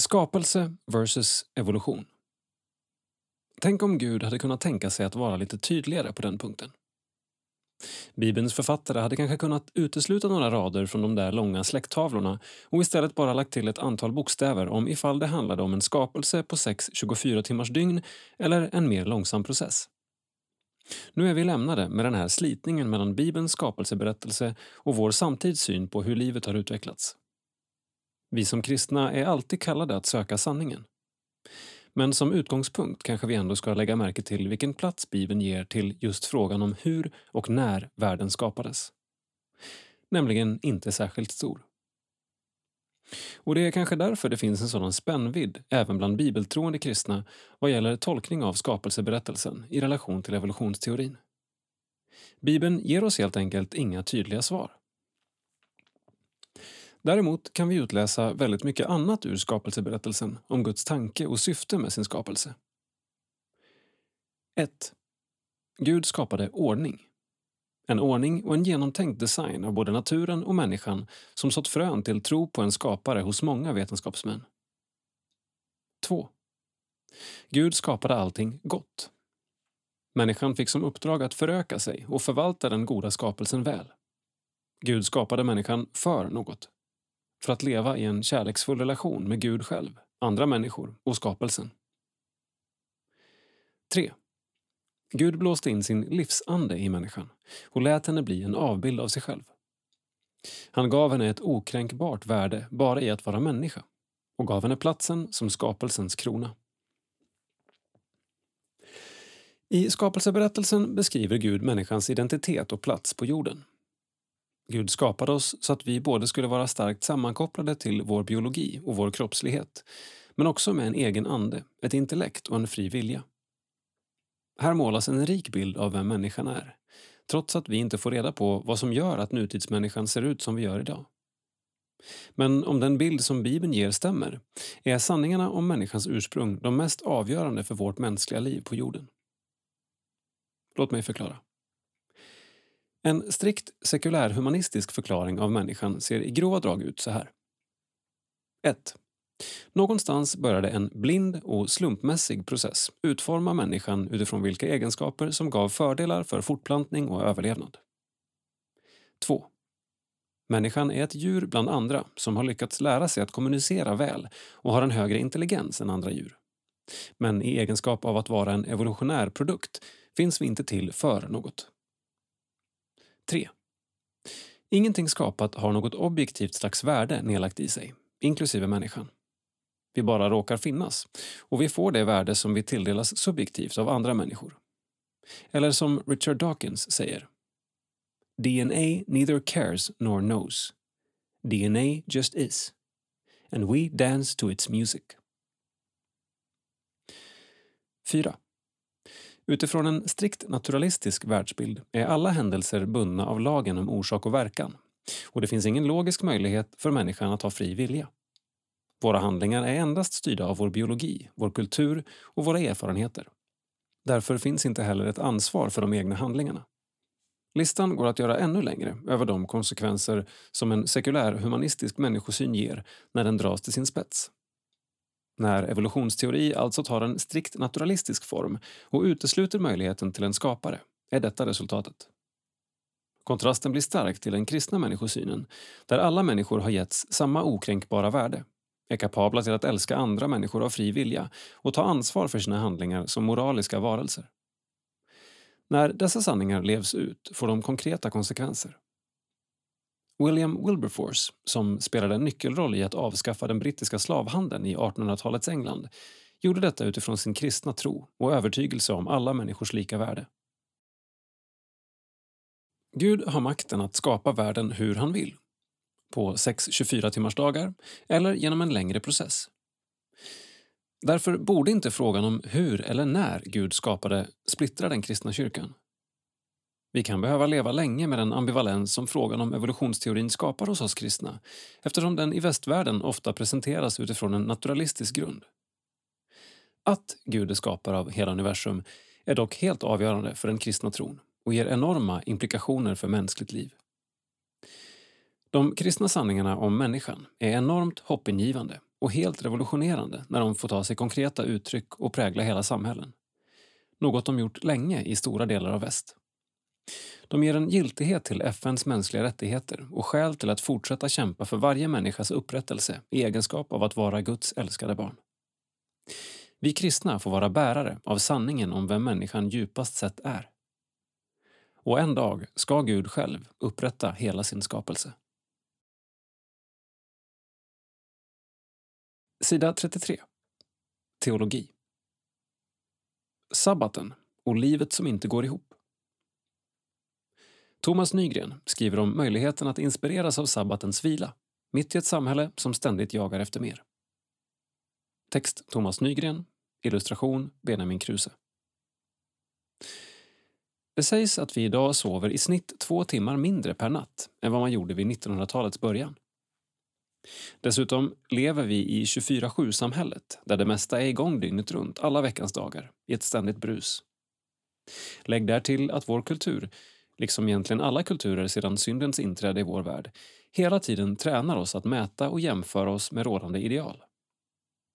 Skapelse versus evolution. Tänk om Gud hade kunnat tänka sig att vara lite tydligare på den punkten. Bibelns författare hade kanske kunnat utesluta några rader från de där långa släkttavlorna och istället bara lagt till ett antal bokstäver om ifall det handlade om en skapelse på 6 24 timmars dygn eller en mer långsam process. Nu är vi lämnade med den här slitningen mellan Bibelns skapelseberättelse och vår samtids syn på hur livet har utvecklats. Vi som kristna är alltid kallade att söka sanningen. Men som utgångspunkt kanske vi ändå ska lägga märke till vilken plats Bibeln ger till just frågan om hur och när världen skapades. Nämligen inte särskilt stor. Och det är kanske därför det finns en sådan spännvidd även bland bibeltroende kristna vad gäller tolkning av skapelseberättelsen i relation till evolutionsteorin. Bibeln ger oss helt enkelt inga tydliga svar. Däremot kan vi utläsa väldigt mycket annat ur skapelseberättelsen om Guds tanke och syfte med sin skapelse. 1. Gud skapade ordning. En ordning och en genomtänkt design av både naturen och människan som sått frön till tro på en skapare hos många vetenskapsmän. 2. Gud skapade allting gott. Människan fick som uppdrag att föröka sig och förvalta den goda skapelsen väl. Gud skapade människan för något. För att leva i en kärleksfull relation med Gud själv, andra människor och skapelsen. 3. Gud blåste in sin livsande i människan och lät henne bli en avbild av sig själv. Han gav henne ett okränkbart värde bara i att vara människa och gav henne platsen som skapelsens krona. I skapelseberättelsen beskriver Gud människans identitet och plats på jorden. Gud skapade oss så att vi både skulle vara starkt sammankopplade till vår biologi och vår kroppslighet, men också med en egen ande, ett intellekt och en fri vilja. Här målas en rik bild av vem människan är, trots att vi inte får reda på vad som gör att nutidsmänniskan ser ut som vi gör idag. Men om den bild som Bibeln ger stämmer är sanningarna om människans ursprung de mest avgörande för vårt mänskliga liv på jorden. Låt mig förklara. En strikt sekulärhumanistisk förklaring av människan ser i grova drag ut så här. 1. Någonstans började en blind och slumpmässig process utforma människan utifrån vilka egenskaper som gav fördelar för fortplantning och överlevnad. 2. Människan är ett djur bland andra som har lyckats lära sig att kommunicera väl och har en högre intelligens än andra djur. Men i egenskap av att vara en evolutionär produkt finns vi inte till för något. 3. Ingenting skapat har något objektivt slags värde nedlagt i sig, inklusive människan. Vi bara råkar finnas och vi får det värde som vi tilldelas subjektivt av andra människor. Eller som Richard Dawkins säger. DNA neither cares nor knows. DNA just is. And we dance to its music. 4. Utifrån en strikt naturalistisk världsbild är alla händelser bundna av lagen om orsak och verkan och det finns ingen logisk möjlighet för människan att ha fri vilja. Våra handlingar är endast styrda av vår biologi, vår kultur och våra erfarenheter. Därför finns inte heller ett ansvar för de egna handlingarna. Listan går att göra ännu längre över de konsekvenser som en sekulär humanistisk människosyn ger när den dras till sin spets. När evolutionsteori alltså tar en strikt naturalistisk form och utesluter möjligheten till en skapare är detta resultatet. Kontrasten blir stark till den kristna människosynen där alla människor har getts samma okränkbara värde, är kapabla till att älska andra människor av fri vilja och ta ansvar för sina handlingar som moraliska varelser. När dessa sanningar levs ut får de konkreta konsekvenser. William Wilberforce, som spelade en nyckelroll i att avskaffa den brittiska slavhandeln i 1800-talets England, gjorde detta utifrån sin kristna tro och övertygelse om alla människors lika värde. Gud har makten att skapa världen hur han vill. På sex 24-timmarsdagar eller genom en längre process. Därför borde inte frågan om hur eller när Gud skapade splittra den kristna kyrkan. Vi kan behöva leva länge med den ambivalens som frågan om evolutionsteorin skapar hos oss kristna eftersom den i västvärlden ofta presenteras utifrån en naturalistisk grund. Att Gud är skapare av hela universum är dock helt avgörande för den kristna tron och ger enorma implikationer för mänskligt liv. De kristna sanningarna om människan är enormt hoppingivande och helt revolutionerande när de får ta sig konkreta uttryck och prägla hela samhällen. Något de gjort länge i stora delar av väst. De ger en giltighet till FNs mänskliga rättigheter och skäl till att fortsätta kämpa för varje människas upprättelse i egenskap av att vara Guds älskade barn. Vi kristna får vara bärare av sanningen om vem människan djupast sett är. Och en dag ska Gud själv upprätta hela sin skapelse. Sida 33. Teologi. Sabbaten och livet som inte går ihop. Thomas Nygren skriver om möjligheten att inspireras av sabbatens vila mitt i ett samhälle som ständigt jagar efter mer. Text Thomas Nygren, illustration Benjamin Kruse. Det sägs att vi idag sover i snitt två timmar mindre per natt än vad man gjorde vid 1900-talets början. Dessutom lever vi i 24-7-samhället där det mesta är igång dygnet runt, alla veckans dagar, i ett ständigt brus. Lägg därtill att vår kultur, liksom egentligen alla kulturer sedan syndens inträde i vår värld, hela tiden tränar oss att mäta och jämföra oss med rådande ideal.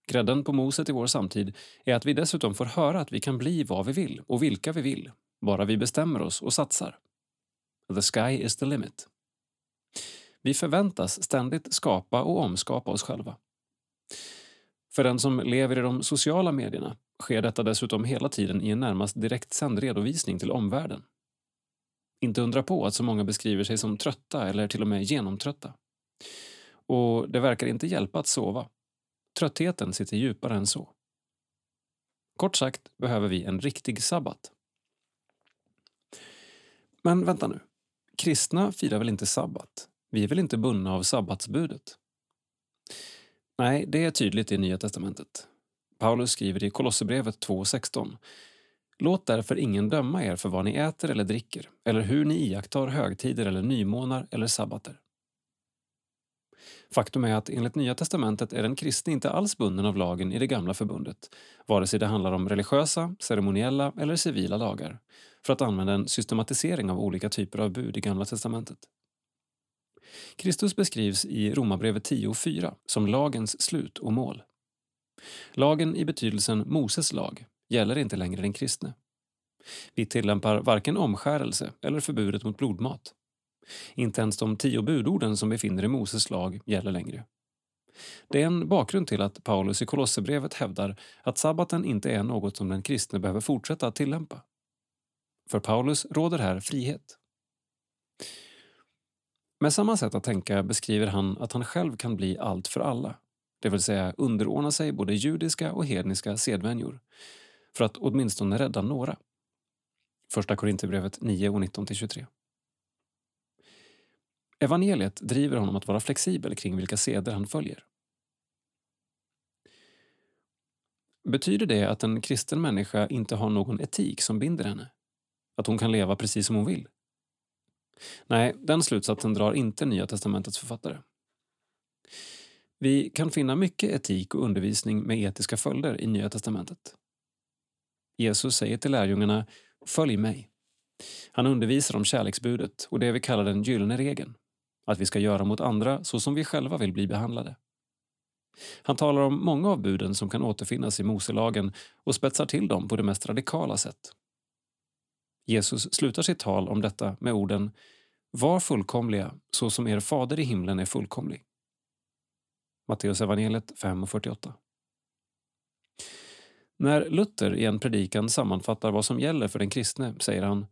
Grädden på moset i vår samtid är att vi dessutom får höra att vi kan bli vad vi vill och vilka vi vill, bara vi bestämmer oss och satsar. The sky is the limit. Vi förväntas ständigt skapa och omskapa oss själva. För den som lever i de sociala medierna sker detta dessutom hela tiden i en närmast direktsänd redovisning till omvärlden. Inte undra på att så många beskriver sig som trötta eller till och med genomtrötta. Och det verkar inte hjälpa att sova. Tröttheten sitter djupare än så. Kort sagt behöver vi en riktig sabbat. Men vänta nu. Kristna firar väl inte sabbat? Vi är väl inte bundna av sabbatsbudet? Nej, det är tydligt i Nya testamentet. Paulus skriver i Kolosserbrevet 2.16 Låt därför ingen döma er för vad ni äter eller dricker eller hur ni iakttar högtider eller nymånar eller sabbater. Faktum är att enligt Nya testamentet är den kristne inte alls bunden av lagen i det gamla förbundet, vare sig det handlar om religiösa, ceremoniella eller civila lagar, för att använda en systematisering av olika typer av bud i Gamla testamentet. Kristus beskrivs i Romarbrevet 10.4 som lagens slut och mål. Lagen i betydelsen Moses lag gäller inte längre den kristne. Vi tillämpar varken omskärelse eller förbudet mot blodmat. Inte ens de tio budorden som vi finner i Moses lag gäller längre. Det är en bakgrund till att Paulus i Kolosserbrevet hävdar att sabbaten inte är något som den kristne behöver fortsätta att tillämpa. För Paulus råder här frihet. Med samma sätt att tänka beskriver han att han själv kan bli allt för alla, det vill säga underordna sig både judiska och hedniska sedvänjor, för att åtminstone rädda några. Första Korinthierbrevet 9 och 19-23. Evangeliet driver honom att vara flexibel kring vilka seder han följer. Betyder det att en kristen människa inte har någon etik som binder henne? Att hon kan leva precis som hon vill? Nej, den slutsatsen drar inte Nya testamentets författare. Vi kan finna mycket etik och undervisning med etiska följder i Nya testamentet. Jesus säger till lärjungarna Följ mig. Han undervisar om kärleksbudet och det vi kallar den gyllene regeln, att vi ska göra mot andra så som vi själva vill bli behandlade. Han talar om många av buden som kan återfinnas i Moselagen och spetsar till dem på det mest radikala sätt. Jesus slutar sitt tal om detta med orden Var fullkomliga så som er fader i himlen är fullkomlig. Matteus evangeliet 5.48. När Luther i en predikan sammanfattar vad som gäller för den kristne säger han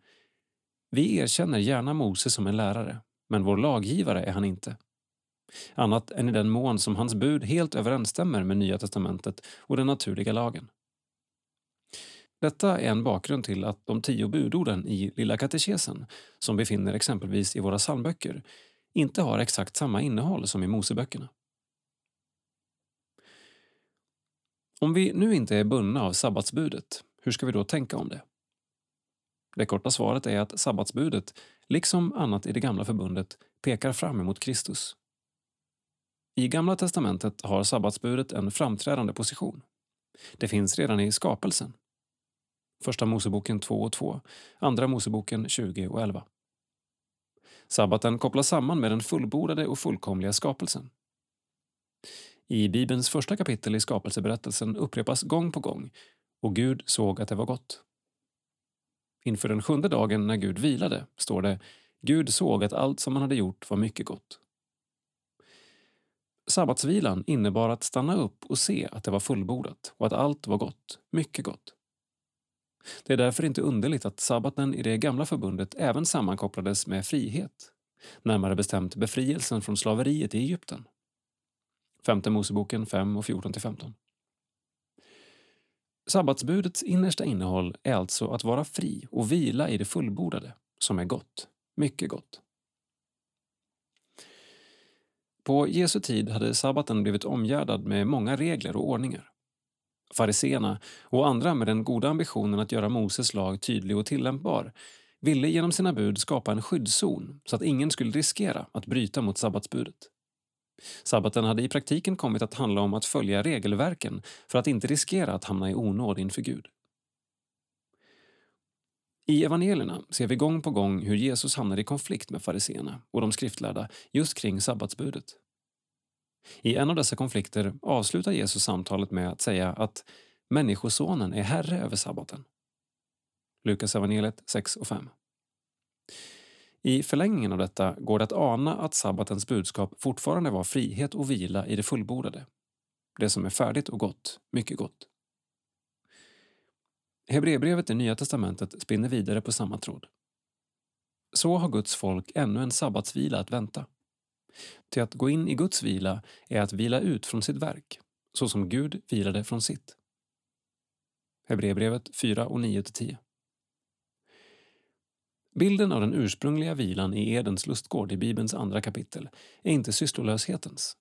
Vi erkänner gärna Mose som en lärare, men vår laggivare är han inte. Annat än i den mån som hans bud helt överensstämmer med Nya testamentet och den naturliga lagen. Detta är en bakgrund till att de tio budorden i Lilla katekesen, som befinner exempelvis i våra psalmböcker, inte har exakt samma innehåll som i Moseböckerna. Om vi nu inte är bundna av sabbatsbudet, hur ska vi då tänka om det? Det korta svaret är att sabbatsbudet, liksom annat i det gamla förbundet, pekar fram emot Kristus. I Gamla testamentet har sabbatsbudet en framträdande position. Det finns redan i skapelsen. Första Moseboken 2 och 2, Andra Moseboken 20 och 11. Sabbaten kopplas samman med den fullbordade och fullkomliga skapelsen. I Bibelns första kapitel i skapelseberättelsen upprepas gång på gång och Gud såg att det var gott. Inför den sjunde dagen när Gud vilade står det Gud såg att allt som han hade gjort var mycket gott. Sabbatsvilan innebar att stanna upp och se att det var fullbordat och att allt var gott, mycket gott. Det är därför inte underligt att sabbaten i det gamla förbundet även sammankopplades med frihet, närmare bestämt befrielsen från slaveriet i Egypten. Femte Moseboken 5 och 14-15. Sabbatsbudets innersta innehåll är alltså att vara fri och vila i det fullbordade, som är gott, mycket gott. På Jesu tid hade sabbaten blivit omgärdad med många regler och ordningar. Fariseerna och andra med den goda ambitionen att göra Moses lag tydlig och tillämpbar ville genom sina bud skapa en skyddszon så att ingen skulle riskera att bryta mot sabbatsbudet. Sabbaten hade i praktiken kommit att handla om att följa regelverken för att inte riskera att hamna i onåd inför Gud. I evangelierna ser vi gång på gång hur Jesus hamnar i konflikt med fariseerna och de skriftlärda just kring sabbatsbudet. I en av dessa konflikter avslutar Jesus samtalet med att säga att Människosonen är herre över sabbaten. Lukas evangeliet 6 och 5. I förlängningen av detta går det att ana att sabbatens budskap fortfarande var frihet och vila i det fullbordade. Det som är färdigt och gott, mycket gott. Hebreerbrevet i Nya testamentet spinner vidare på samma tråd. Så har Guds folk ännu en sabbatsvila att vänta. Till att gå in i Guds vila är att vila ut från sitt verk, så som Gud vilade från sitt. Hebreerbrevet 4 och 9-10. Bilden av den ursprungliga vilan i Edens lustgård i Bibelns andra kapitel är inte sysslolöshetens.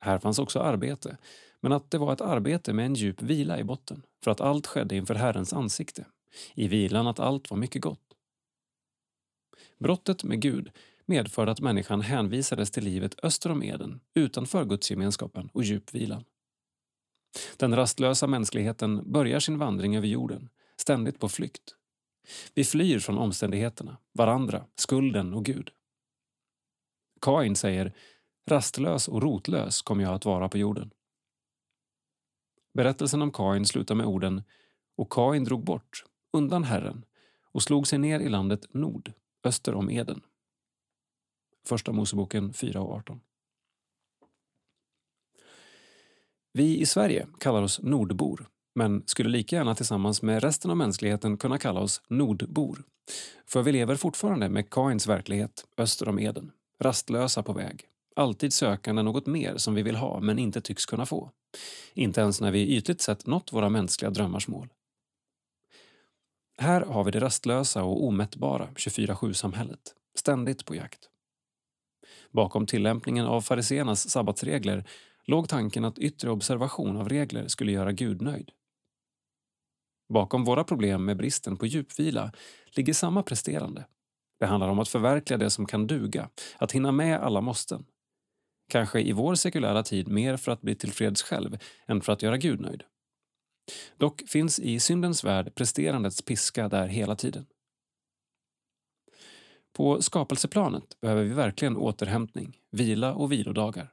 Här fanns också arbete, men att det var ett arbete med en djup vila i botten, för att allt skedde inför Herrens ansikte, i vilan att allt var mycket gott. Brottet med Gud medförde att människan hänvisades till livet öster om Eden, utanför gudsgemenskapen och djupvilan. Den rastlösa mänskligheten börjar sin vandring över jorden, ständigt på flykt. Vi flyr från omständigheterna, varandra, skulden och Gud. Kain säger Rastlös och rotlös kommer jag att vara på jorden. Berättelsen om Kain slutar med orden Och Kain drog bort, undan Herren, och slog sig ner i landet Nord, öster om Eden. Första Moseboken 4 och 18. Vi i Sverige kallar oss nordbor, men skulle lika gärna tillsammans med resten av mänskligheten kunna kalla oss nordbor. För vi lever fortfarande med Kains verklighet öster om Eden, rastlösa på väg, alltid sökande något mer som vi vill ha men inte tycks kunna få. Inte ens när vi ytligt sett nått våra mänskliga drömmars mål. Här har vi det rastlösa och omättbara 24-7-samhället, ständigt på jakt. Bakom tillämpningen av fariseernas sabbatsregler låg tanken att yttre observation av regler skulle göra Gud nöjd. Bakom våra problem med bristen på djupvila ligger samma presterande. Det handlar om att förverkliga det som kan duga, att hinna med alla måsten. Kanske i vår sekulära tid mer för att bli tillfreds själv än för att göra Gud nöjd. Dock finns i syndens värld presterandets piska där hela tiden. På skapelseplanet behöver vi verkligen återhämtning, vila och vilodagar.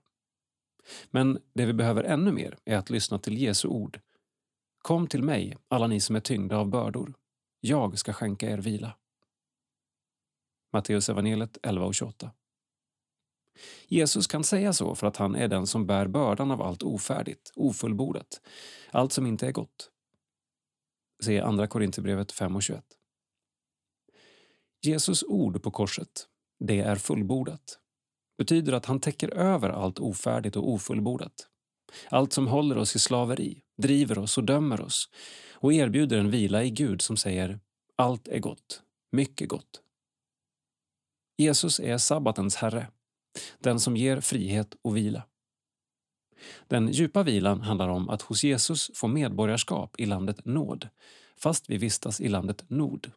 Men det vi behöver ännu mer är att lyssna till Jesu ord. Kom till mig, alla ni som är tyngda av bördor. Jag ska skänka er vila. Matteus evangeliet 11 och 28. Jesus kan säga så för att han är den som bär bördan av allt ofärdigt, ofullbordat, allt som inte är gott. Se Andra Korinthierbrevet 5 och 21. Jesus ord på korset, det är fullbordat, betyder att han täcker över allt ofärdigt och ofullbordat. Allt som håller oss i slaveri, driver oss och dömer oss och erbjuder en vila i Gud som säger allt är gott, mycket gott. Jesus är sabbatens herre, den som ger frihet och vila. Den djupa vilan handlar om att hos Jesus få medborgarskap i landet nåd, fast vi vistas i landet nord.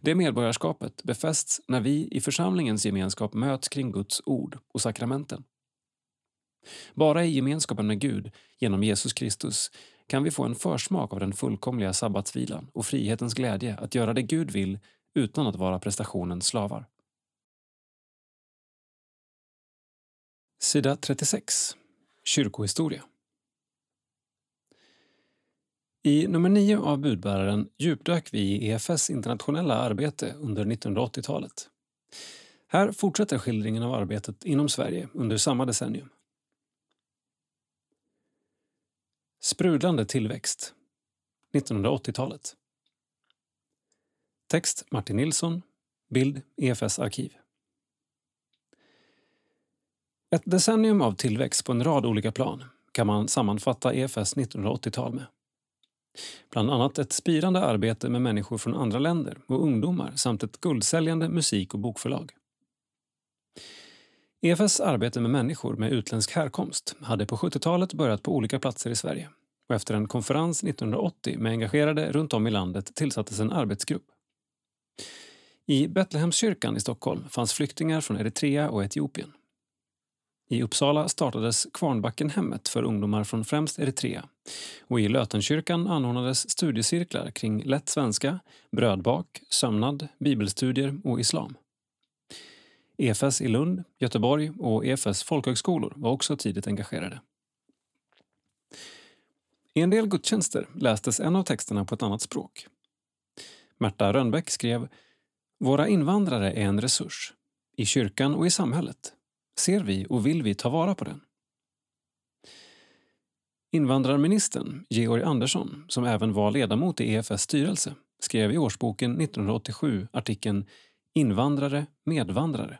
Det medborgarskapet befästs när vi i församlingens gemenskap möts kring Guds ord och sakramenten. Bara i gemenskapen med Gud, genom Jesus Kristus, kan vi få en försmak av den fullkomliga sabbatsvilan och frihetens glädje att göra det Gud vill utan att vara prestationens slavar. Sida 36. Kyrkohistoria. I nummer 9 av Budbäraren djupdök vi i EFS internationella arbete under 1980-talet. Här fortsätter skildringen av arbetet inom Sverige under samma decennium. Sprudlande tillväxt 1980-talet Text Martin Nilsson Bild EFS arkiv Ett decennium av tillväxt på en rad olika plan kan man sammanfatta EFS 1980-tal med. Bland annat ett spirande arbete med människor från andra länder och ungdomar samt ett guldsäljande musik och bokförlag. EFS arbete med människor med utländsk härkomst hade på 70-talet börjat på olika platser i Sverige och efter en konferens 1980 med engagerade runt om i landet tillsattes en arbetsgrupp. I Betlehemskyrkan i Stockholm fanns flyktingar från Eritrea och Etiopien. I Uppsala startades Kvarnbackenhemmet för ungdomar från främst Eritrea och i Lötenkyrkan anordnades studiecirklar kring lätt svenska, brödbak, sömnad, bibelstudier och islam. EFS i Lund, Göteborg och EFS folkhögskolor var också tidigt engagerade. I en del gudstjänster lästes en av texterna på ett annat språk. Märta Rönnbäck skrev Våra invandrare är en resurs, i kyrkan och i samhället. Ser vi och vill vi ta vara på den? Invandrarministern Georg Andersson, som även var ledamot i EFS styrelse, skrev i årsboken 1987 artikeln Invandrare, medvandrare.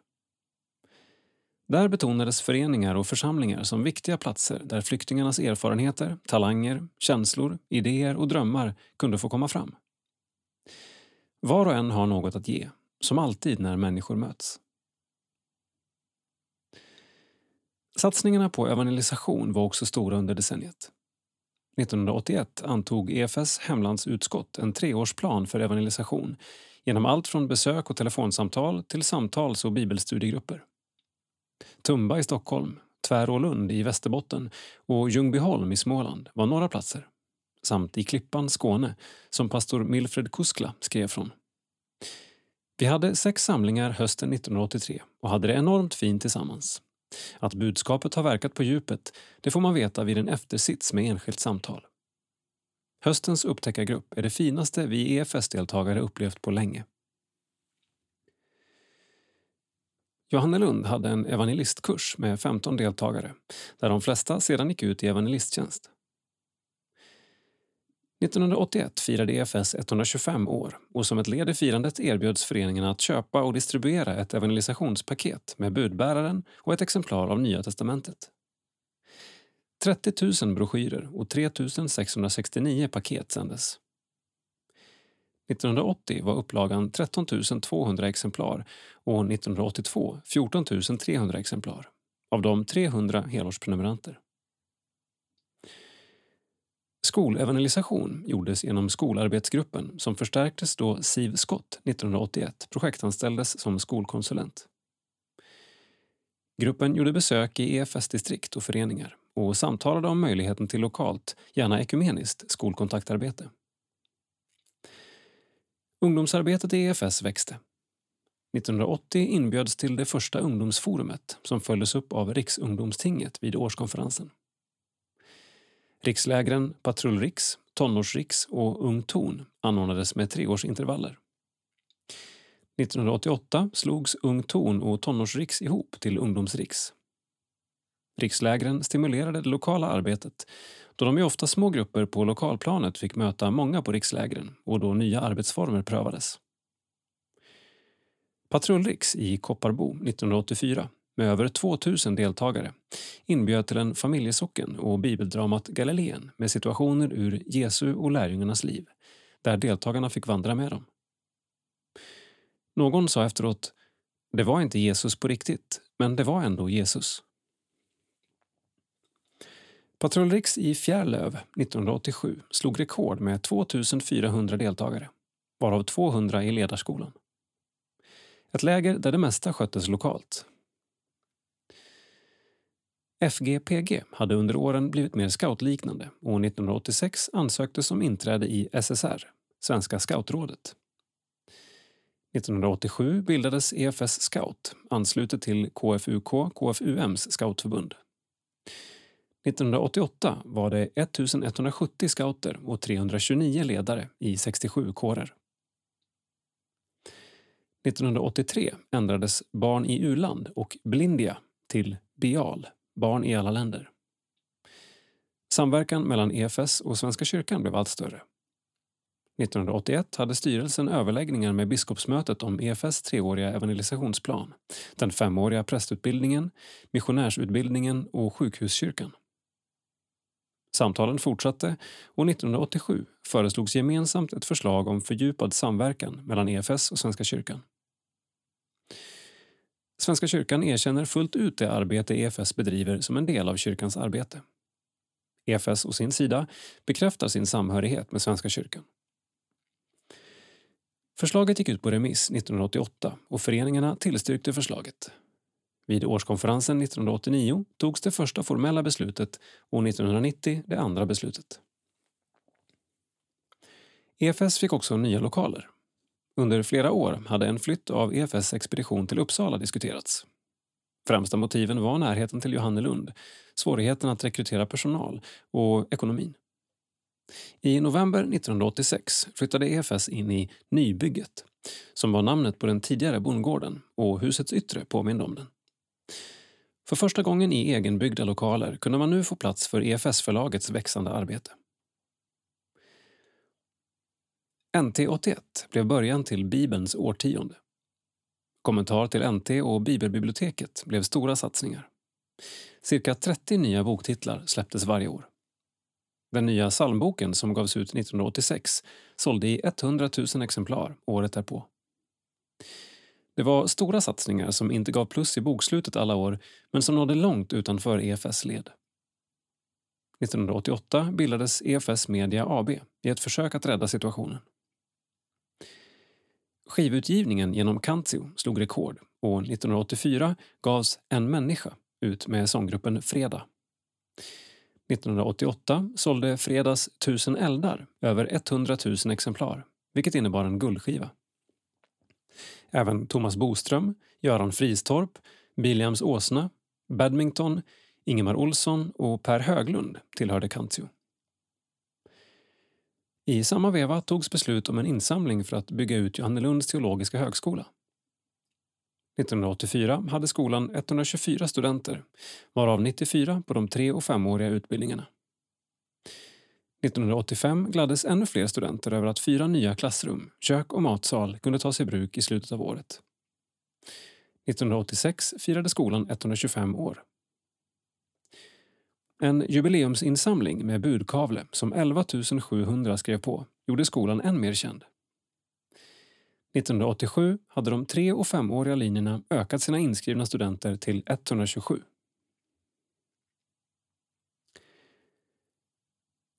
Där betonades föreningar och församlingar som viktiga platser där flyktingarnas erfarenheter, talanger, känslor, idéer och drömmar kunde få komma fram. Var och en har något att ge, som alltid när människor möts. Satsningarna på evangelisation var också stora under decenniet. 1981 antog EFS hemlandsutskott en treårsplan för evangelisation genom allt från besök och telefonsamtal till samtals och bibelstudiegrupper. Tumba i Stockholm, Tvärålund i Västerbotten och Ljungbyholm i Småland var några platser. Samt i Klippan, Skåne, som pastor Milfred Kuskla skrev från. Vi hade sex samlingar hösten 1983 och hade det enormt fint tillsammans. Att budskapet har verkat på djupet det får man veta vid en eftersits med enskilt samtal. Höstens upptäckargrupp är det finaste vi EFS-deltagare upplevt på länge. Johannelund hade en evangelistkurs med 15 deltagare där de flesta sedan gick ut i evangelisttjänst. 1981 firade EFS 125 år och som ett led i firandet erbjöds föreningarna att köpa och distribuera ett evangelisationspaket med budbäraren och ett exemplar av Nya testamentet. 30 000 broschyrer och 3 669 paket sändes. 1980 var upplagan 13 200 exemplar och 1982 14 300 exemplar. Av dem 300 helårsprenumeranter. Skolevangelisation gjordes genom skolarbetsgruppen som förstärktes då Siv Scott 1981 projektanställdes som skolkonsulent. Gruppen gjorde besök i EFS-distrikt och föreningar och samtalade om möjligheten till lokalt, gärna ekumeniskt, skolkontaktarbete. Ungdomsarbetet i EFS växte. 1980 inbjöds till det första ungdomsforumet som följdes upp av Riksungdomstinget vid årskonferensen. Rikslägren Patrullriks, Tonårsriks och Ung Ton anordnades med treårsintervaller. 1988 slogs Ung Ton och Tonårsriks ihop till Ungdomsriks. Rikslägren stimulerade det lokala arbetet då de i ofta små grupper på lokalplanet fick möta många på rikslägren och då nya arbetsformer prövades. Patrullriks i Kopparbo 1984 med över 2000 deltagare inbjöd till en familjesocken och bibeldramat Galileen med situationer ur Jesu och lärjungarnas liv där deltagarna fick vandra med dem. Någon sa efteråt det var inte Jesus på riktigt, men det var ändå Jesus. Patrull Rix i Fjärlöv 1987 slog rekord med 2400 deltagare, varav 200 i ledarskolan. Ett läger där det mesta sköttes lokalt. FGPG hade under åren blivit mer scoutliknande och 1986 ansöktes om inträde i SSR, Svenska scoutrådet. 1987 bildades EFS Scout, anslutet till KFUK, KFUMs scoutförbund. 1988 var det 1170 scouter och 329 ledare i 67 kårer. 1983 ändrades Barn i u-land och Blindia till BIAL, Barn i alla länder. Samverkan mellan EFS och Svenska kyrkan blev allt större. 1981 hade styrelsen överläggningar med biskopsmötet om EFS treåriga evangelisationsplan, den femåriga prästutbildningen, missionärsutbildningen och sjukhuskyrkan. Samtalen fortsatte och 1987 föreslogs gemensamt ett förslag om fördjupad samverkan mellan EFS och Svenska kyrkan. Svenska kyrkan erkänner fullt ut det arbete EFS bedriver som en del av kyrkans arbete. EFS å sin sida bekräftar sin samhörighet med Svenska kyrkan. Förslaget gick ut på remiss 1988 och föreningarna tillstyrkte förslaget vid årskonferensen 1989 togs det första formella beslutet och 1990 det andra beslutet. EFS fick också nya lokaler. Under flera år hade en flytt av EFS expedition till Uppsala diskuterats. Främsta motiven var närheten till Johannelund, svårigheten att rekrytera personal och ekonomin. I november 1986 flyttade EFS in i Nybygget som var namnet på den tidigare bondgården och husets yttre påminde om den. För första gången i egenbyggda lokaler kunde man nu få plats för EFS-förlagets växande arbete. NT81 blev början till Bibelns årtionde. Kommentar till NT och Bibelbiblioteket blev stora satsningar. Cirka 30 nya boktitlar släpptes varje år. Den nya psalmboken som gavs ut 1986 sålde i 100 000 exemplar året därpå. Det var stora satsningar som inte gav plus i bokslutet alla år men som nådde långt utanför EFS led. 1988 bildades EFS Media AB i ett försök att rädda situationen. Skivutgivningen genom Kantio slog rekord och 1984 gavs En människa ut med sånggruppen Fredag. 1988 sålde Fredags Tusen eldar över 100 000 exemplar, vilket innebar en guldskiva. Även Thomas Boström, Göran Fristorp, Biliams Åsna, Badminton, Ingemar Olsson och Per Höglund tillhörde Kantio. I samma veva togs beslut om en insamling för att bygga ut Johannelunds teologiska högskola. 1984 hade skolan 124 studenter, varav 94 på de tre och femåriga utbildningarna. 1985 gladdes ännu fler studenter över att fyra nya klassrum, kök och matsal kunde tas i bruk i slutet av året. 1986 firade skolan 125 år. En jubileumsinsamling med budkavle som 11 700 skrev på gjorde skolan än mer känd. 1987 hade de tre och femåriga linjerna ökat sina inskrivna studenter till 127.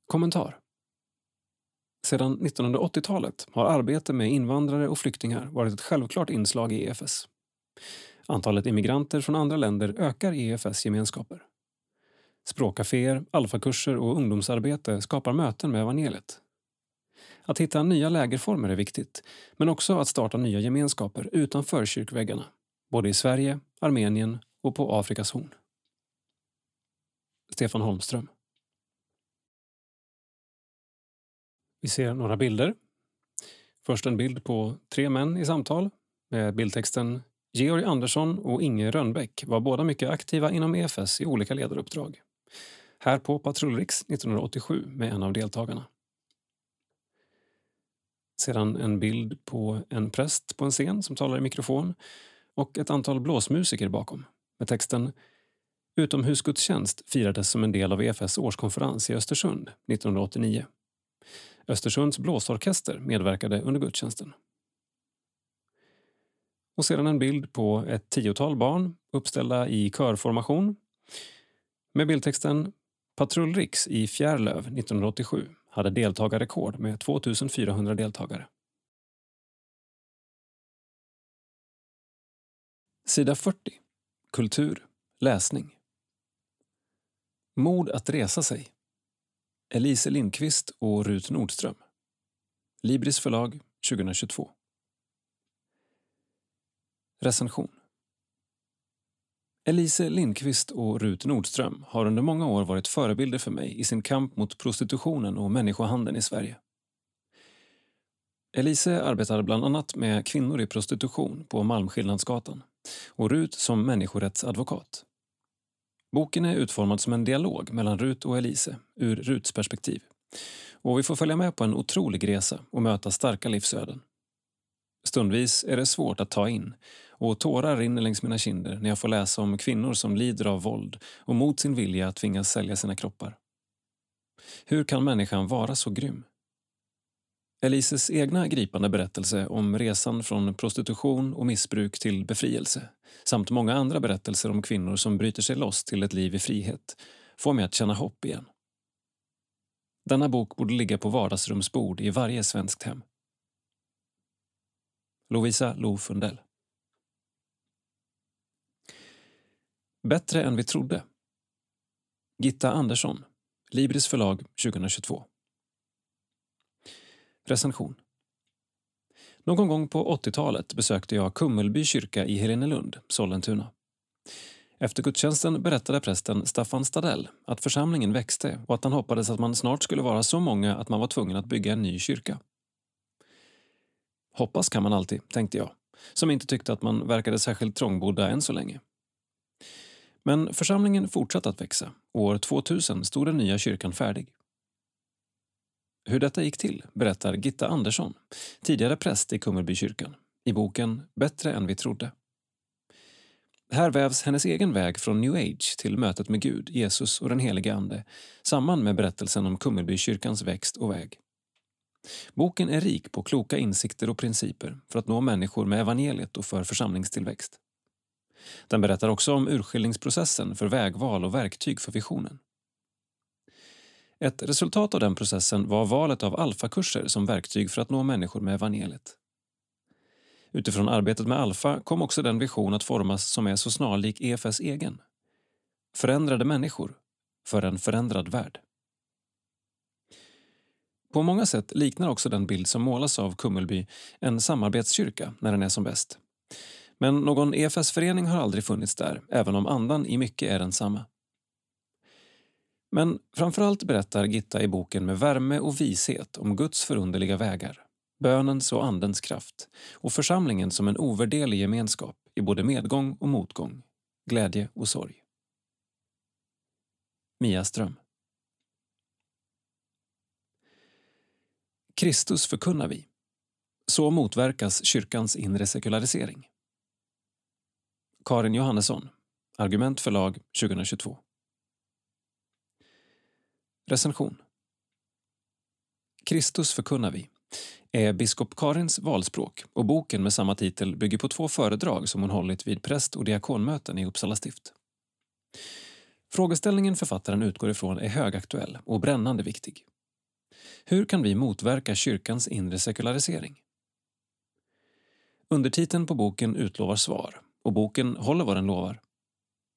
Kommentar Sedan 1980-talet har arbete med invandrare och flyktingar varit ett självklart inslag i EFS. Antalet immigranter från andra länder ökar i EFS gemenskaper. Språkcaféer, alfakurser och ungdomsarbete skapar möten med evangeliet. Att hitta nya lägerformer är viktigt, men också att starta nya gemenskaper utanför kyrkväggarna, både i Sverige, Armenien och på Afrikas horn. Stefan Holmström Vi ser några bilder. Först en bild på tre män i samtal med bildtexten Georg Andersson och Inge Rönnbäck var båda mycket aktiva inom EFS i olika ledaruppdrag. Här på Patrullriks 1987 med en av deltagarna. Sedan en bild på en präst på en scen som talar i mikrofon och ett antal blåsmusiker bakom med texten Utomhusgudstjänst firades som en del av EFS årskonferens i Östersund 1989. Östersunds blåsorkester medverkade under gudstjänsten. Och sedan en bild på ett tiotal barn uppställda i körformation med bildtexten Patrull Riks i Fjärlöv 1987 hade deltagarrekord med 2400 deltagare. Sida 40. Kultur. Läsning. Mod att resa sig Elise Lindqvist och Rut Nordström. Libris förlag 2022. Recension. Elise Lindqvist och Rut Nordström har under många år varit förebilder för mig i sin kamp mot prostitutionen och människohandeln i Sverige. Elise arbetar bland annat med kvinnor i prostitution på Malmskillnadsgatan och Rut som människorättsadvokat. Boken är utformad som en dialog mellan Rut och Elise ur Ruts perspektiv. Och vi får följa med på en otrolig resa och möta starka livsöden. Stundvis är det svårt att ta in och tårar rinner längs mina kinder när jag får läsa om kvinnor som lider av våld och mot sin vilja tvingas sälja sina kroppar. Hur kan människan vara så grym? Elises egna gripande berättelse om resan från prostitution och missbruk till befrielse samt många andra berättelser om kvinnor som bryter sig loss till ett liv i frihet får mig att känna hopp igen. Denna bok borde ligga på vardagsrumsbord i varje svenskt hem. Lovisa Lo Fundell Bättre än vi trodde. Gitta Andersson, Libris förlag 2022. Recension Någon gång på 80-talet besökte jag Kummelby kyrka i Helenelund, Sollentuna. Efter gudstjänsten berättade prästen Staffan Stadell att församlingen växte och att han hoppades att man snart skulle vara så många att man var tvungen att bygga en ny kyrka. Hoppas kan man alltid, tänkte jag, som inte tyckte att man verkade särskilt trångbodda än så länge. Men församlingen fortsatte att växa år 2000 stod den nya kyrkan färdig. Hur detta gick till berättar Gitta Andersson, tidigare präst i Kummelbykyrkan, i boken Bättre än vi trodde. Här vävs hennes egen väg från new age till mötet med Gud, Jesus och den helige Ande samman med berättelsen om Kummelbykyrkans växt och väg. Boken är rik på kloka insikter och principer för att nå människor med evangeliet och för församlingstillväxt. Den berättar också om urskiljningsprocessen för vägval och verktyg för visionen. Ett resultat av den processen var valet av alfakurser som verktyg för att nå människor med evangeliet. Utifrån arbetet med alfa kom också den vision att formas som är så snarlik EFS egen. Förändrade människor för en förändrad värld. På många sätt liknar också den bild som målas av Kummelby en samarbetskyrka när den är som bäst. Men någon EFS-förening har aldrig funnits där, även om andan i mycket är densamma. Men framförallt berättar Gitta i boken med värme och vishet om Guds förunderliga vägar, bönens och andens kraft och församlingen som en ovärderlig gemenskap i både medgång och motgång, glädje och sorg. Mia Ström Kristus förkunnar vi. Så motverkas kyrkans inre sekularisering. Karin Johannesson, Argument förlag 2022. Recension Kristus förkunnar vi är biskop Karins valspråk och boken med samma titel bygger på två föredrag som hon hållit vid präst och diakonmöten i Uppsala stift. Frågeställningen författaren utgår ifrån är högaktuell och brännande viktig. Hur kan vi motverka kyrkans inre sekularisering? Undertiteln på boken utlovar svar och boken håller vad den lovar.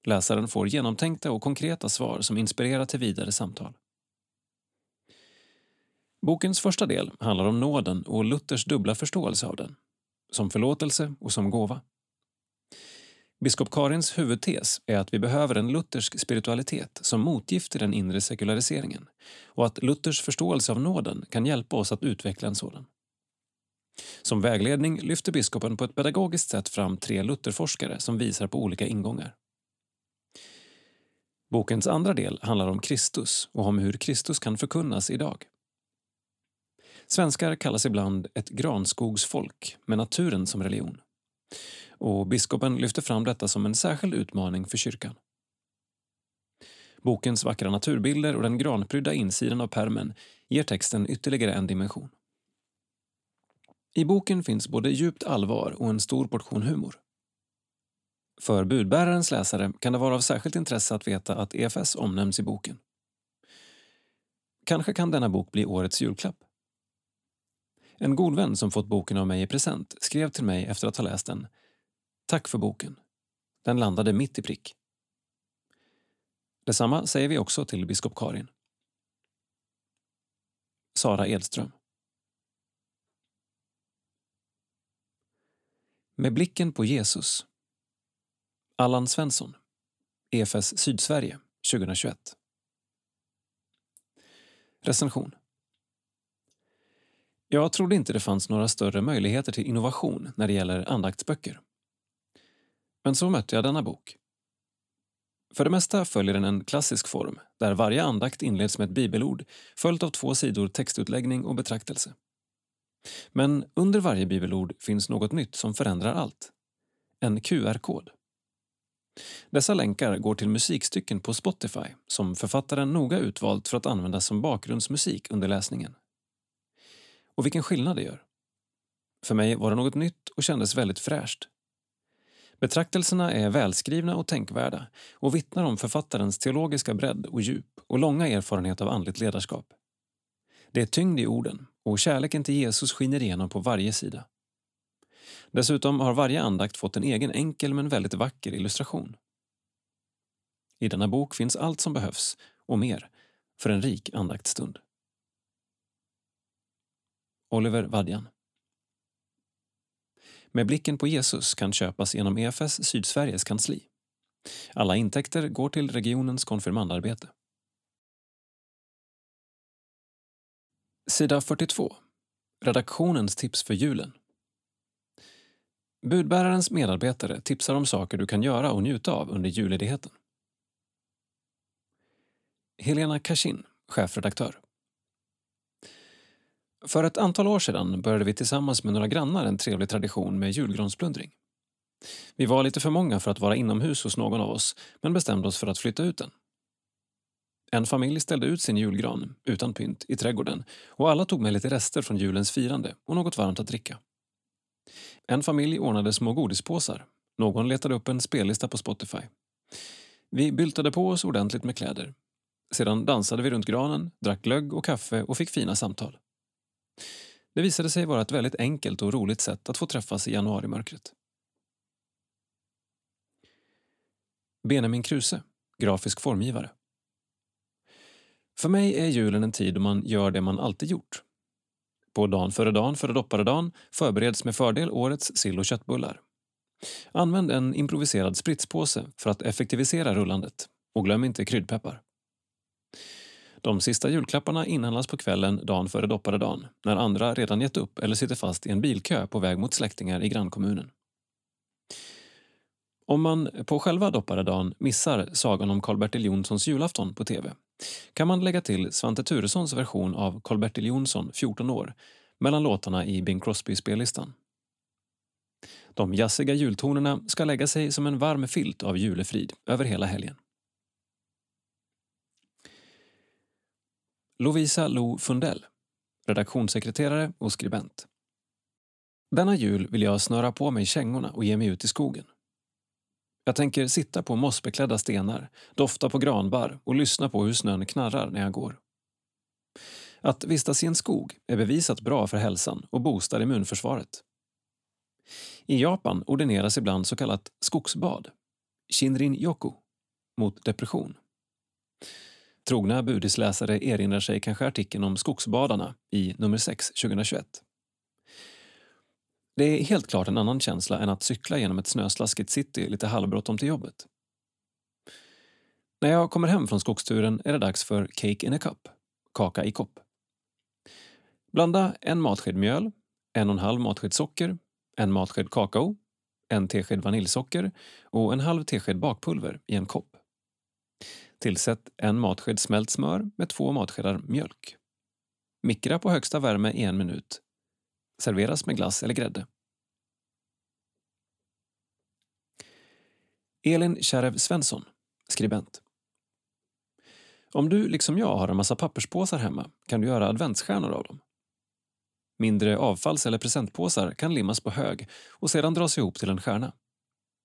Läsaren får genomtänkta och konkreta svar som inspirerar till vidare samtal. Bokens första del handlar om nåden och Luthers dubbla förståelse av den, som förlåtelse och som gåva. Biskop Karins huvudtes är att vi behöver en luthersk spiritualitet som motgift till den inre sekulariseringen och att Luthers förståelse av nåden kan hjälpa oss att utveckla en sådan. Som vägledning lyfter biskopen på ett pedagogiskt sätt fram tre Lutherforskare som visar på olika ingångar. Bokens andra del handlar om Kristus och om hur Kristus kan förkunnas idag. Svenskar kallas ibland ett granskogsfolk med naturen som religion. Och biskopen lyfter fram detta som en särskild utmaning för kyrkan. Bokens vackra naturbilder och den granprydda insidan av permen ger texten ytterligare en dimension. I boken finns både djupt allvar och en stor portion humor. För budbärarens läsare kan det vara av särskilt intresse att veta att EFS omnämns i boken. Kanske kan denna bok bli årets julklapp. En god vän som fått boken av mig i present skrev till mig efter att ha läst den. Tack för boken. Den landade mitt i prick. Detsamma säger vi också till biskop Karin. Sara Edström Med blicken på Jesus. Allan Svensson. EFS Sydsverige 2021. Recension. Jag trodde inte det fanns några större möjligheter till innovation när det gäller andaktsböcker. Men så mötte jag denna bok. För det mesta följer den en klassisk form där varje andakt inleds med ett bibelord följt av två sidor textutläggning och betraktelse. Men under varje bibelord finns något nytt som förändrar allt. En QR-kod. Dessa länkar går till musikstycken på Spotify som författaren noga utvalt för att användas som bakgrundsmusik under läsningen. Och vilken skillnad det gör. För mig var det något nytt och kändes väldigt fräscht. Betraktelserna är välskrivna och tänkvärda och vittnar om författarens teologiska bredd och djup och långa erfarenhet av andligt ledarskap. Det är tyngd i orden och kärleken till Jesus skiner igenom på varje sida. Dessutom har varje andakt fått en egen enkel men väldigt vacker illustration. I denna bok finns allt som behövs, och mer, för en rik andaktsstund. Oliver Vadjan. Med blicken på Jesus kan köpas genom EFS Sydsveriges kansli. Alla intäkter går till regionens konfirmandarbete. Sida 42. Redaktionens tips för julen. Budbärarens medarbetare tipsar om saker du kan göra och njuta av under julledigheten. Helena Kashin, chefredaktör. För ett antal år sedan började vi tillsammans med några grannar en trevlig tradition med julgransplundring. Vi var lite för många för att vara inomhus hos någon av oss men bestämde oss för att flytta ut den. En familj ställde ut sin julgran, utan pynt, i trädgården och alla tog med lite rester från julens firande och något varmt att dricka. En familj ordnade små godispåsar. Någon letade upp en spellista på Spotify. Vi byltade på oss ordentligt med kläder. Sedan dansade vi runt granen, drack glögg och kaffe och fick fina samtal. Det visade sig vara ett väldigt enkelt och roligt sätt att få träffas i januarimörkret. Benjamin Kruse, grafisk formgivare. För mig är julen en tid då man gör det man alltid gjort. På dagen före dagen före dopparedagen förbereds med fördel årets sill och köttbullar. Använd en improviserad spritspåse för att effektivisera rullandet och glöm inte kryddpeppar. De sista julklapparna inhandlas på kvällen dagen före dopparedagen när andra redan gett upp eller sitter fast i en bilkö på väg mot släktingar i grannkommunen. Om man på själva dopparedagen missar sagan om Karl-Bertil Jonssons julafton på tv kan man lägga till Svante Turessons version av Karl-Bertil Jonsson, 14 år, mellan låtarna i Bing Crosby-spellistan. De jazziga jultonerna ska lägga sig som en varm filt av julefrid över hela helgen. Lovisa Lo Fundell, redaktionssekreterare och skribent. Denna jul vill jag snöra på mig kängorna och ge mig ut i skogen. Jag tänker sitta på mossbeklädda stenar, dofta på granbar och lyssna på hur snön knarrar när jag går. Att vistas i en skog är bevisat bra för hälsan och boostar immunförsvaret. I Japan ordineras ibland så kallat skogsbad, Shinrin-yoku, mot depression. Trogna budisläsare erinrar sig kanske artikeln om skogsbadarna i nummer 6 2021. Det är helt klart en annan känsla än att cykla genom ett snöslaskigt city lite halvbråttom till jobbet. När jag kommer hem från skogsturen är det dags för cake in a cup, kaka i kopp. Blanda en matsked mjöl, en och en halv matsked socker, en matsked kakao, en tesked vaniljsocker och en halv tesked bakpulver i en kopp. Tillsätt en matsked smält smör med två matskedar mjölk. Mikra på högsta värme i en minut Serveras med glass eller grädde. Elin Kärrev Svensson, skribent. Om du liksom jag har en massa papperspåsar hemma kan du göra adventsstjärnor av dem. Mindre avfalls eller presentpåsar kan limmas på hög och sedan dras ihop till en stjärna.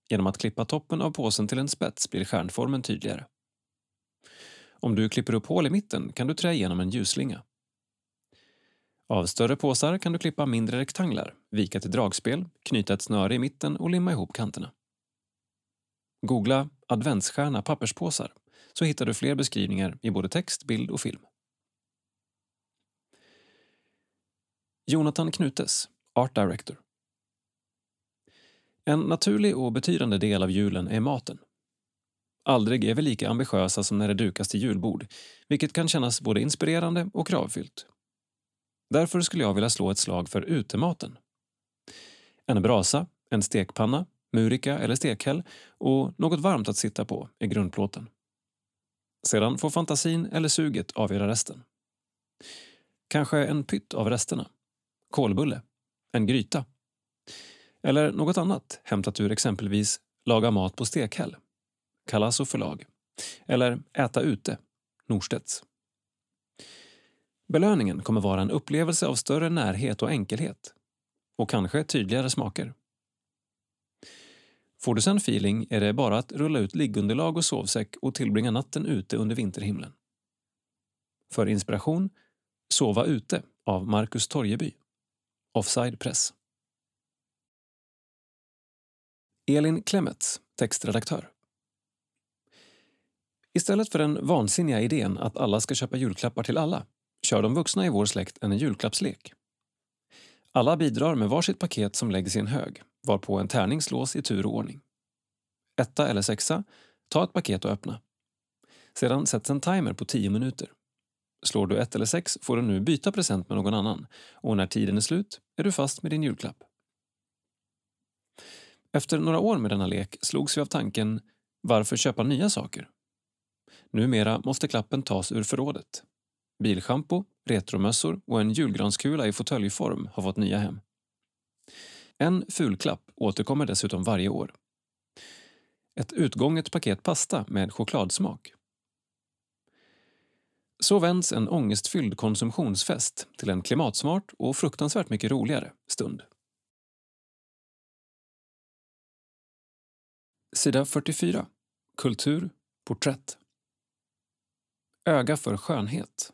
Genom att klippa toppen av påsen till en spets blir stjärnformen tydligare. Om du klipper upp hål i mitten kan du trä igenom en ljusslinga. Av större påsar kan du klippa mindre rektanglar, vika till dragspel, knyta ett snöre i mitten och limma ihop kanterna. Googla adventsstjärna papperspåsar så hittar du fler beskrivningar i både text, bild och film. Jonathan Knutes, Art Director. En naturlig och betydande del av julen är maten. Aldrig är vi lika ambitiösa som när det dukas till julbord, vilket kan kännas både inspirerande och kravfyllt. Därför skulle jag vilja slå ett slag för utematen. En brasa, en stekpanna, murika eller stekhäll och något varmt att sitta på är grundplåten. Sedan får fantasin eller suget avgöra resten. Kanske en pytt av resterna. Kolbulle. En gryta. Eller något annat hämtat ur exempelvis Laga mat på stekhäll. Kalasso förlag. Eller Äta ute. Norstedts. Belöningen kommer vara en upplevelse av större närhet och enkelhet. Och kanske tydligare smaker. Får du sen feeling är det bara att rulla ut liggunderlag och sovsäck och tillbringa natten ute under vinterhimlen. För inspiration, Sova ute av Marcus Torjeby. Offside Press. Elin Klemets, textredaktör. Istället för den vansinniga idén att alla ska köpa julklappar till alla kör de vuxna i vår släkt en julklappslek. Alla bidrar med varsitt paket som läggs i en hög varpå en tärning slås i tur och ordning. Etta eller sexa, ta ett paket och öppna. Sedan sätts en timer på 10 minuter. Slår du ett eller sex får du nu byta present med någon annan och när tiden är slut är du fast med din julklapp. Efter några år med denna lek slogs vi av tanken varför köpa nya saker? Numera måste klappen tas ur förrådet. Bilschampo, retromössor och en julgranskula i fåtöljform har fått nya hem. En fulklapp återkommer dessutom varje år. Ett utgånget paket pasta med chokladsmak. Så vänds en ångestfylld konsumtionsfest till en klimatsmart och fruktansvärt mycket roligare stund. Sida 44. Kultur, porträtt. Öga för skönhet.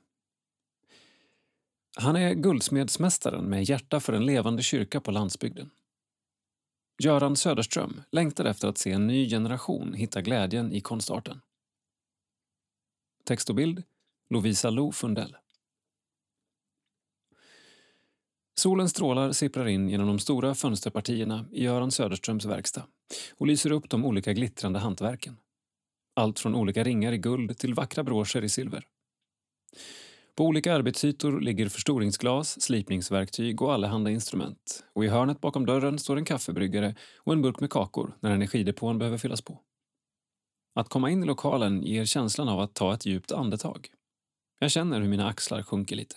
Han är guldsmedsmästaren med hjärta för en levande kyrka på landsbygden. Göran Söderström längtar efter att se en ny generation hitta glädjen i konstarten. Text och bild Lovisa Lo Fundell. Solens strålar sipprar in genom de stora fönsterpartierna i Göran Söderströms verkstad och lyser upp de olika glittrande hantverken. Allt från olika ringar i guld till vackra broscher i silver. På olika arbetsytor ligger förstoringsglas, slipningsverktyg och allehanda instrument. Och i hörnet bakom dörren står en kaffebryggare och en burk med kakor när energidepån behöver fyllas på. Att komma in i lokalen ger känslan av att ta ett djupt andetag. Jag känner hur mina axlar sjunker lite.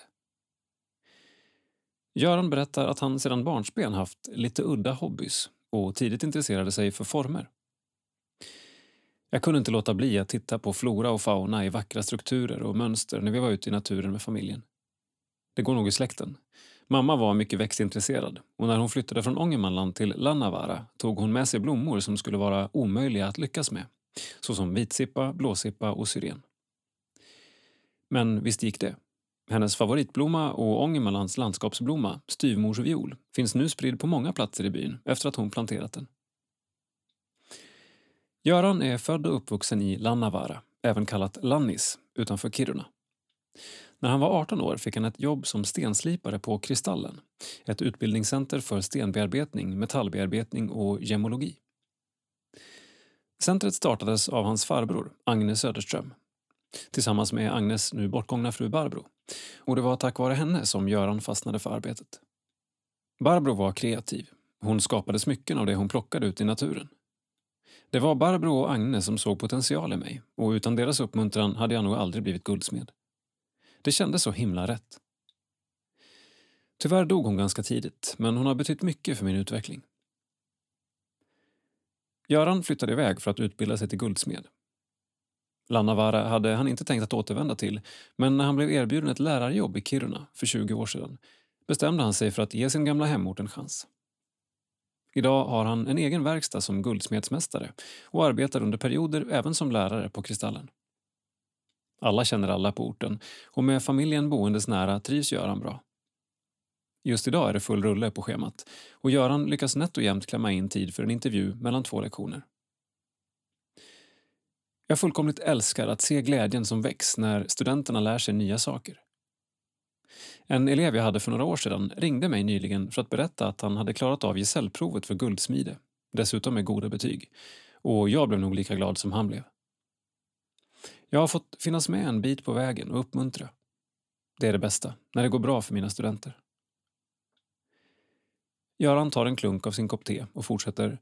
Göran berättar att han sedan barnsben haft lite udda hobbys och tidigt intresserade sig för former. Jag kunde inte låta bli att titta på flora och fauna i vackra strukturer och mönster när vi var ute i naturen med familjen. Det går nog i släkten. Mamma var mycket växtintresserad och när hon flyttade från Ångermanland till Lannavaara tog hon med sig blommor som skulle vara omöjliga att lyckas med, såsom vitsippa, blåsippa och syren. Men visst gick det. Hennes favoritblomma och Ångermanlands landskapsblomma, styvmorsviol, finns nu spridd på många platser i byn efter att hon planterat den. Göran är född och uppvuxen i Lannavaara, även kallat Lannis, utanför Kiruna. När han var 18 år fick han ett jobb som stenslipare på Kristallen, ett utbildningscenter för stenbearbetning, metallbearbetning och gemologi. Centret startades av hans farbror, Agne Söderström, tillsammans med Agnes nu bortgångna fru Barbro. Och det var tack vare henne som Göran fastnade för arbetet. Barbro var kreativ. Hon skapade smycken av det hon plockade ut i naturen. Det var Barbro och Agne som såg potential i mig och utan deras uppmuntran hade jag nog aldrig blivit guldsmed. Det kändes så himla rätt. Tyvärr dog hon ganska tidigt, men hon har betytt mycket för min utveckling. Göran flyttade iväg för att utbilda sig till guldsmed. Lannavaara hade han inte tänkt att återvända till, men när han blev erbjuden ett lärarjobb i Kiruna för 20 år sedan bestämde han sig för att ge sin gamla hemort en chans. Idag har han en egen verkstad som guldsmedsmästare och arbetar under perioder även som lärare på Kristallen. Alla känner alla på orten och med familjen boendes nära trivs Göran bra. Just idag är det full rulle på schemat och Göran lyckas nätt och jämnt klämma in tid för en intervju mellan två lektioner. Jag fullkomligt älskar att se glädjen som väcks när studenterna lär sig nya saker. En elev jag hade för några år sedan ringde mig nyligen för att berätta att han hade klarat av gesällprovet för guldsmide, dessutom med goda betyg. Och jag blev nog lika glad som han blev. Jag har fått finnas med en bit på vägen och uppmuntra. Det är det bästa, när det går bra för mina studenter. Göran tar en klunk av sin kopp te och fortsätter.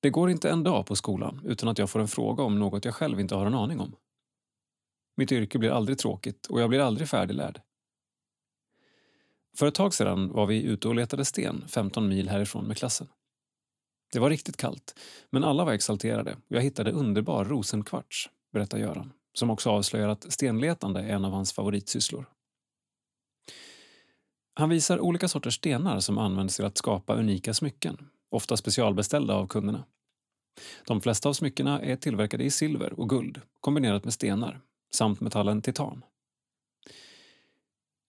Det går inte en dag på skolan utan att jag får en fråga om något jag själv inte har en aning om. Mitt yrke blir aldrig tråkigt och jag blir aldrig färdiglärd. För ett tag sedan var vi ute och letade sten 15 mil härifrån med klassen. Det var riktigt kallt, men alla var exalterade och jag hittade underbar rosenkvarts, berättar Göran, som också avslöjar att stenletande är en av hans favoritsysslor. Han visar olika sorters stenar som används till att skapa unika smycken, ofta specialbeställda av kunderna. De flesta av smyckena är tillverkade i silver och guld kombinerat med stenar, samt metallen titan.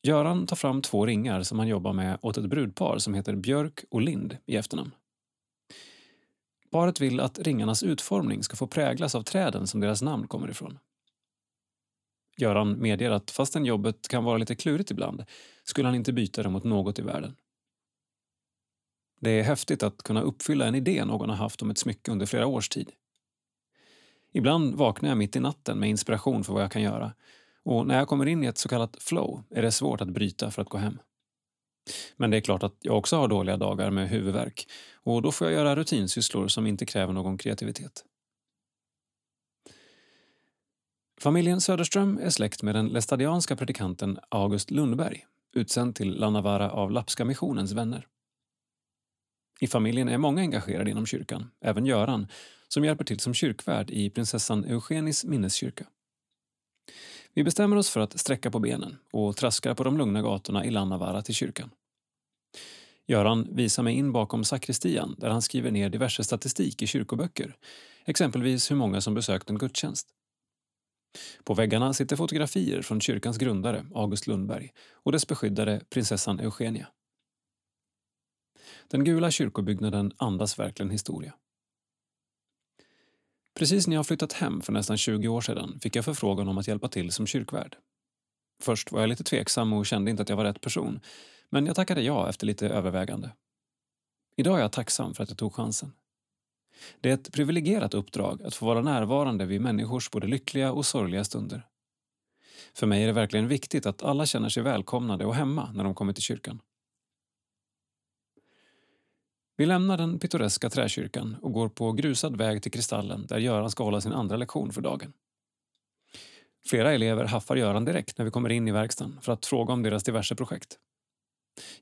Göran tar fram två ringar som han jobbar med åt ett brudpar som heter Björk och Lind i efternamn. Paret vill att ringarnas utformning ska få präglas av träden som deras namn kommer ifrån. Göran medger att fastän jobbet kan vara lite klurigt ibland skulle han inte byta det mot något i världen. Det är häftigt att kunna uppfylla en idé någon har haft om ett smycke under flera års tid. Ibland vaknar jag mitt i natten med inspiration för vad jag kan göra och när jag kommer in i ett så kallat flow är det svårt att bryta för att gå hem. Men det är klart att jag också har dåliga dagar med huvudvärk och då får jag göra rutinsysslor som inte kräver någon kreativitet. Familjen Söderström är släkt med den lestadianska predikanten August Lundberg utsänd till Lannavara av Lapska missionens vänner. I familjen är många engagerade inom kyrkan, även Göran som hjälper till som kyrkvärd i prinsessan Eugenis minneskyrka. Vi bestämmer oss för att sträcka på benen och traskar på de lugna gatorna i Lannavaara till kyrkan. Göran visar mig in bakom sakristian där han skriver ner diverse statistik i kyrkoböcker, exempelvis hur många som besökt en gudstjänst. På väggarna sitter fotografier från kyrkans grundare, August Lundberg, och dess beskyddare, prinsessan Eugenia. Den gula kyrkobyggnaden andas verkligen historia. Precis när jag flyttat hem för nästan 20 år sedan fick jag förfrågan om att hjälpa till som kyrkvärd. Först var jag lite tveksam och kände inte att jag var rätt person, men jag tackade ja efter lite övervägande. Idag är jag tacksam för att jag tog chansen. Det är ett privilegierat uppdrag att få vara närvarande vid människors både lyckliga och sorgliga stunder. För mig är det verkligen viktigt att alla känner sig välkomnade och hemma när de kommer till kyrkan. Vi lämnar den pittoreska träkyrkan och går på grusad väg till Kristallen där Göran ska hålla sin andra lektion för dagen. Flera elever haffar Göran direkt när vi kommer in i verkstaden för att fråga om deras diverse projekt.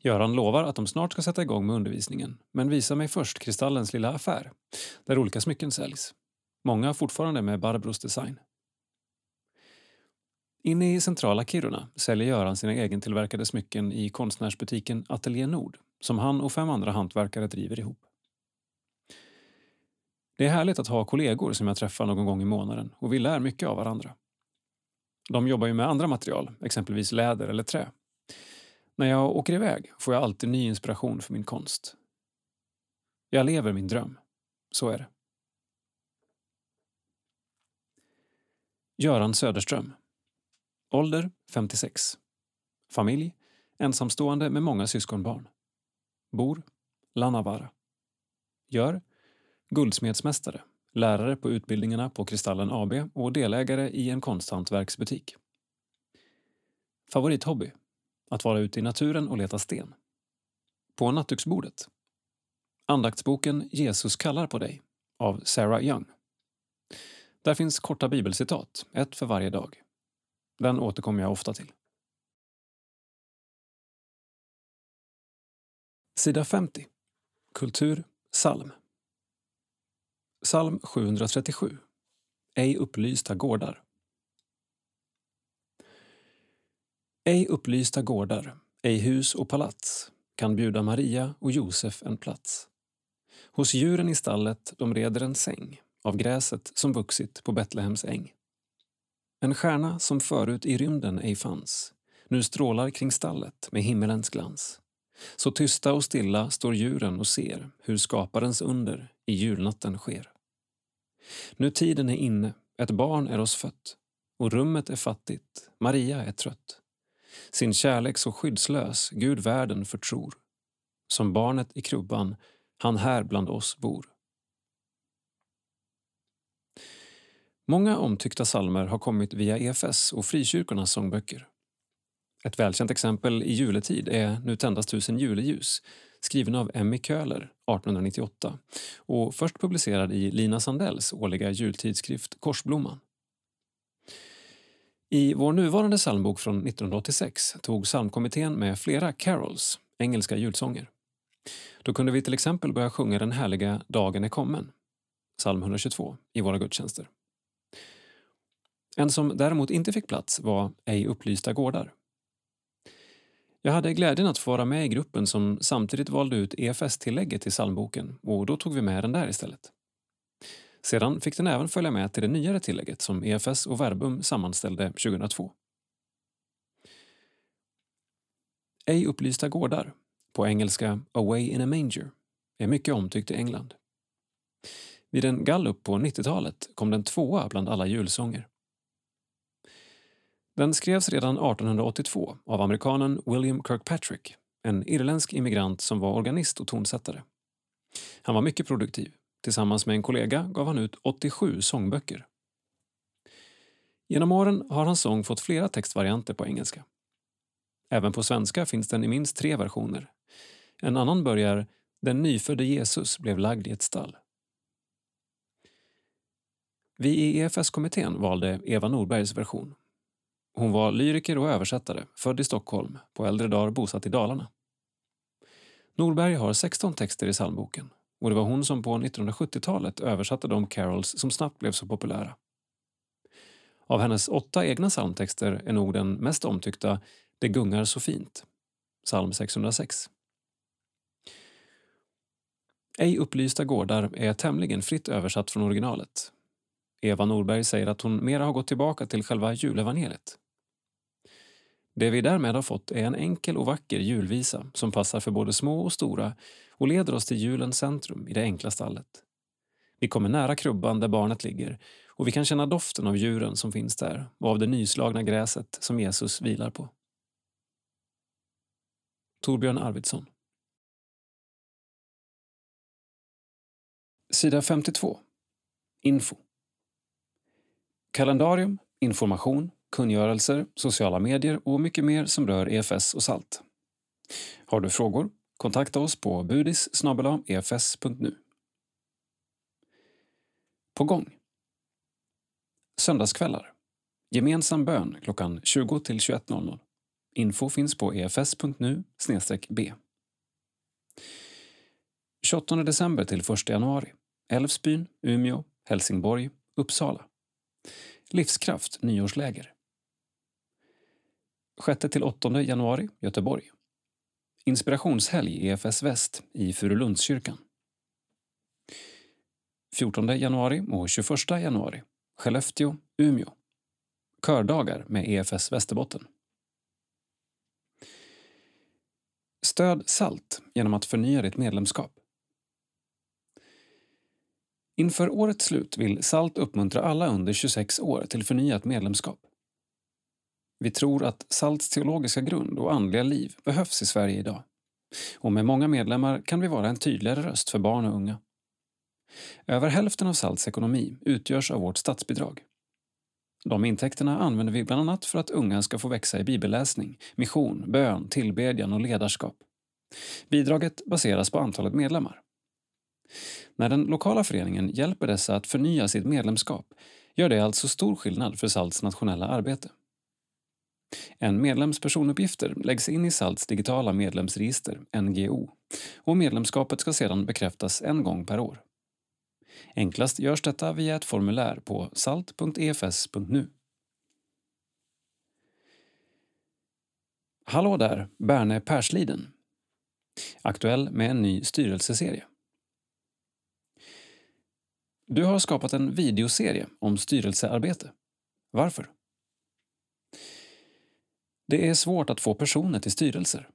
Göran lovar att de snart ska sätta igång med undervisningen men visar mig först Kristallens lilla affär där olika smycken säljs. Många fortfarande med Barbros design. Inne i centrala Kiruna säljer Göran sina egentillverkade smycken i konstnärsbutiken Atelier Nord som han och fem andra hantverkare driver ihop. Det är härligt att ha kollegor som jag träffar någon gång i månaden och vi lär mycket av varandra. De jobbar ju med andra material, exempelvis läder eller trä. När jag åker iväg får jag alltid ny inspiration för min konst. Jag lever min dröm. Så är det. Göran Söderström. Ålder 56. Familj ensamstående med många syskonbarn. Bor Lannavaara. Gör guldsmedsmästare, lärare på utbildningarna på Kristallen AB och delägare i en konsthantverksbutik. Favorithobby? Att vara ute i naturen och leta sten. På nattduksbordet. Andaktsboken Jesus kallar på dig av Sarah Young. Där finns korta bibelcitat, ett för varje dag. Den återkommer jag ofta till. Sida 50. Kultur, psalm. Psalm 737. Ej upplysta gårdar. Ej upplysta gårdar, ej hus och palats kan bjuda Maria och Josef en plats. Hos djuren i stallet de reder en säng av gräset som vuxit på Betlehems äng. En stjärna som förut i rymden ej fanns nu strålar kring stallet med himmelens glans. Så tysta och stilla står djuren och ser hur skaparens under i julnatten sker. Nu tiden är inne, ett barn är oss fött och rummet är fattigt, Maria är trött. Sin kärlek så skyddslös Gud världen förtror. Som barnet i krubban, han här bland oss bor. Många omtyckta salmer har kommit via EFS och frikyrkornas sångböcker. Ett välkänt exempel i juletid är Nu tändas tusen juleljus skriven av Emmy Köhler 1898 och först publicerad i Lina Sandells årliga jultidskrift Korsblomman. I vår nuvarande psalmbok från 1986 tog psalmkommittén med flera carols, engelska julsånger. Då kunde vi till exempel börja sjunga den härliga Dagen är kommen, psalm 122, i våra gudstjänster. En som däremot inte fick plats var Ej upplysta gårdar. Jag hade glädjen att få vara med i gruppen som samtidigt valde ut EFS-tillägget till psalmboken och då tog vi med den där istället. Sedan fick den även följa med till det nyare tillägget som EFS och Verbum sammanställde 2002. Ej upplysta gårdar, på engelska Away in a Manger, är mycket omtyckt i England. Vid en gallup på 90-talet kom den tvåa bland alla julsånger. Den skrevs redan 1882 av amerikanen William Kirkpatrick, en irländsk immigrant som var organist och tonsättare. Han var mycket produktiv. Tillsammans med en kollega gav han ut 87 sångböcker. Genom åren har hans sång fått flera textvarianter på engelska. Även på svenska finns den i minst tre versioner. En annan börjar “Den nyfödde Jesus blev lagd i ett stall”. Vi i EFS-kommittén valde Eva Norbergs version. Hon var lyriker och översättare, född i Stockholm, på äldre dagar bosatt i Dalarna. Norberg har 16 texter i psalmboken och det var hon som på 1970-talet översatte de carols som snabbt blev så populära. Av hennes åtta egna psalmtexter är nog den mest omtyckta Det gungar så fint, psalm 606. Ej upplysta gårdar är tämligen fritt översatt från originalet. Eva Norberg säger att hon mera har gått tillbaka till själva julevangeliet. Det vi därmed har fått är en enkel och vacker julvisa som passar för både små och stora och leder oss till julens centrum i det enkla stallet. Vi kommer nära krubban där barnet ligger och vi kan känna doften av djuren som finns där och av det nyslagna gräset som Jesus vilar på. Torbjörn Arvidsson Sida 52 Info Kalendarium, information, kungörelser, sociala medier och mycket mer som rör EFS och SALT. Har du frågor? Kontakta oss på budis efs.nu. På gång. Söndagskvällar. Gemensam bön klockan 20 till 21.00. Info finns på efs.nu b. 28 december till 1 januari. Älvsbyn, Umeå, Helsingborg, Uppsala. Livskraft nyårsläger. 6–8 januari, Göteborg. Inspirationshelg EFS Väst i Furulundskyrkan. 14 januari och 21 januari, Skellefteå, Umeå. Kördagar med EFS Västerbotten. Stöd SALT genom att förnya ditt medlemskap. Inför årets slut vill SALT uppmuntra alla under 26 år till förnyat medlemskap. Vi tror att SALTs teologiska grund och andliga liv behövs i Sverige idag. Och med många medlemmar kan vi vara en tydligare röst för barn och unga. Över hälften av SALTs ekonomi utgörs av vårt statsbidrag. De intäkterna använder vi bland annat för att unga ska få växa i bibelläsning, mission, bön, tillbedjan och ledarskap. Bidraget baseras på antalet medlemmar. När den lokala föreningen hjälper dessa att förnya sitt medlemskap gör det alltså stor skillnad för SALTs nationella arbete. En medlems personuppgifter läggs in i SALTs digitala medlemsregister, NGO, och medlemskapet ska sedan bekräftas en gång per år. Enklast görs detta via ett formulär på salt.efs.nu. Hallå där, Berne Persliden. Aktuell med en ny styrelseserie. Du har skapat en videoserie om styrelsearbete. Varför? Det är svårt att få personer till styrelser.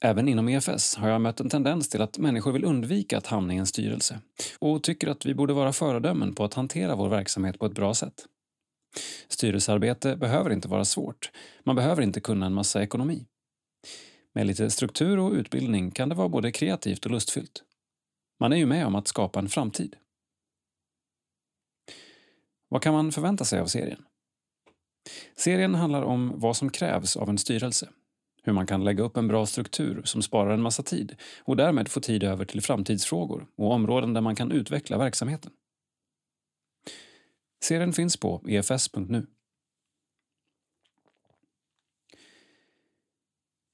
Även inom EFS har jag mött en tendens till att människor vill undvika att hamna i en styrelse och tycker att vi borde vara föredömen på att hantera vår verksamhet på ett bra sätt. Styrelsearbete behöver inte vara svårt. Man behöver inte kunna en massa ekonomi. Med lite struktur och utbildning kan det vara både kreativt och lustfyllt. Man är ju med om att skapa en framtid. Vad kan man förvänta sig av serien? Serien handlar om vad som krävs av en styrelse. Hur man kan lägga upp en bra struktur som sparar en massa tid och därmed få tid över till framtidsfrågor och områden där man kan utveckla verksamheten. Serien finns på efs.nu.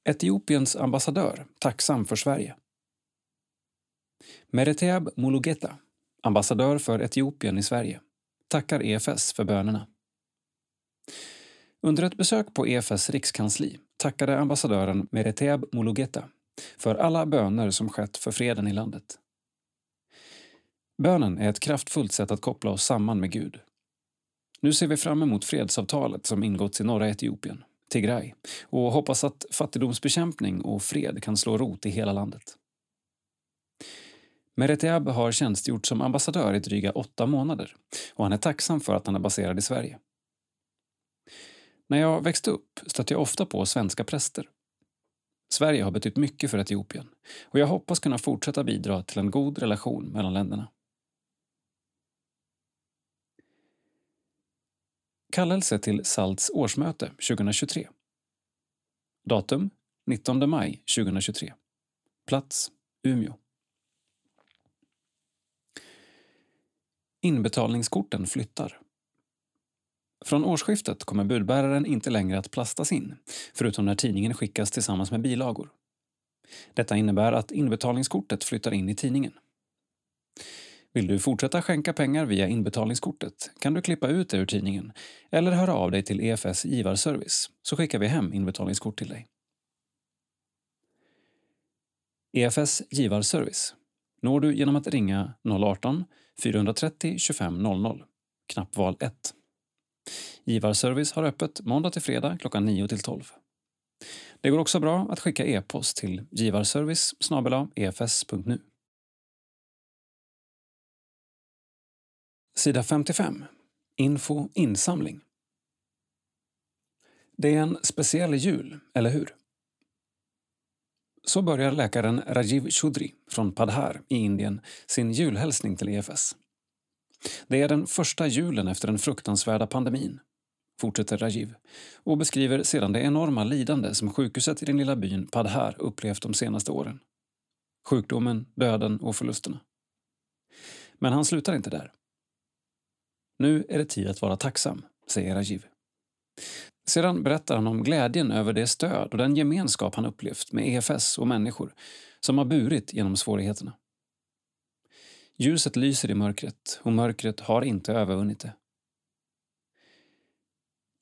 Etiopiens ambassadör tacksam för Sverige. Mereteab Mulugeta, ambassadör för Etiopien i Sverige, tackar EFS för bönerna. Under ett besök på EFS rikskansli tackade ambassadören Mereteb Mulugeta för alla böner som skett för freden i landet. Bönen är ett kraftfullt sätt att koppla oss samman med Gud. Nu ser vi fram emot fredsavtalet som ingåtts i norra Etiopien, Tigray, och hoppas att fattigdomsbekämpning och fred kan slå rot i hela landet. Mereteb har tjänstgjort som ambassadör i dryga åtta månader och han är tacksam för att han är baserad i Sverige. När jag växte upp stötte jag ofta på svenska präster. Sverige har betytt mycket för Etiopien och jag hoppas kunna fortsätta bidra till en god relation mellan länderna. Kallelse till SALTs årsmöte 2023. Datum 19 maj 2023. Plats Umeå. Inbetalningskorten flyttar. Från årsskiftet kommer budbäraren inte längre att plastas in, förutom när tidningen skickas tillsammans med bilagor. Detta innebär att inbetalningskortet flyttar in i tidningen. Vill du fortsätta skänka pengar via inbetalningskortet kan du klippa ut det ur tidningen eller höra av dig till EFS givarservice så skickar vi hem inbetalningskort till dig. EFS givarservice når du genom att ringa 018-430 25 00, knappval 1. Givarservice har öppet måndag till fredag klockan 9 till 12. Det går också bra att skicka e-post till givarservice efs.nu. E Sida 55. Info insamling. Det är en speciell jul, eller hur? Så börjar läkaren Rajiv Chudri från Padhar i Indien sin julhälsning till EFS. Det är den första julen efter den fruktansvärda pandemin, fortsätter Rajiv och beskriver sedan det enorma lidande som sjukhuset i den lilla byn Padhar upplevt de senaste åren. Sjukdomen, döden och förlusterna. Men han slutar inte där. Nu är det tid att vara tacksam, säger Rajiv. Sedan berättar han om glädjen över det stöd och den gemenskap han upplevt med EFS och människor som har burit genom svårigheterna. Ljuset lyser i mörkret och mörkret har inte övervunnit det.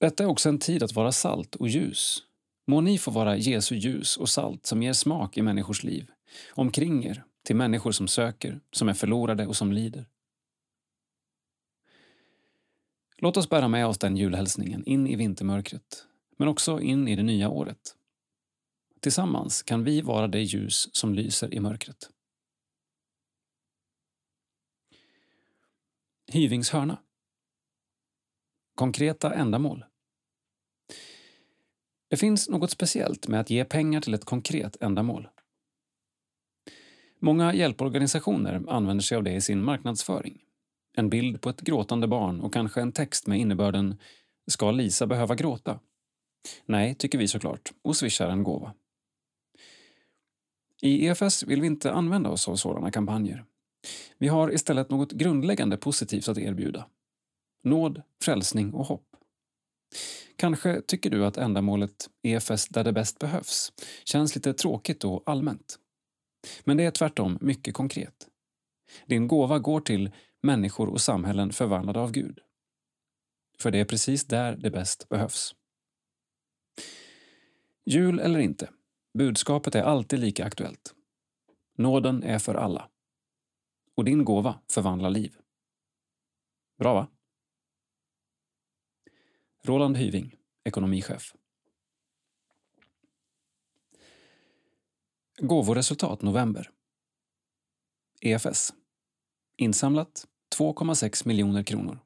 Detta är också en tid att vara salt och ljus. Må ni få vara Jesu ljus och salt som ger smak i människors liv, omkring er, till människor som söker, som är förlorade och som lider. Låt oss bära med oss den julhälsningen in i vintermörkret, men också in i det nya året. Tillsammans kan vi vara det ljus som lyser i mörkret. Hyvings hörna. Konkreta ändamål. Det finns något speciellt med att ge pengar till ett konkret ändamål. Många hjälporganisationer använder sig av det i sin marknadsföring. En bild på ett gråtande barn och kanske en text med innebörden “Ska Lisa behöva gråta?” Nej, tycker vi såklart, och swishar en gåva. I EFS vill vi inte använda oss av sådana kampanjer. Vi har istället något grundläggande positivt att erbjuda. Nåd, frälsning och hopp. Kanske tycker du att ändamålet EFS där det bäst behövs känns lite tråkigt och allmänt. Men det är tvärtom mycket konkret. Din gåva går till människor och samhällen förvandlade av Gud. För det är precis där det bäst behövs. Jul eller inte, budskapet är alltid lika aktuellt. Nåden är för alla. Och din gåva förvandlar liv. Bra, va? Roland Hyving, ekonomichef. Gåvoresultat november. EFS. Insamlat 2,6 miljoner kronor.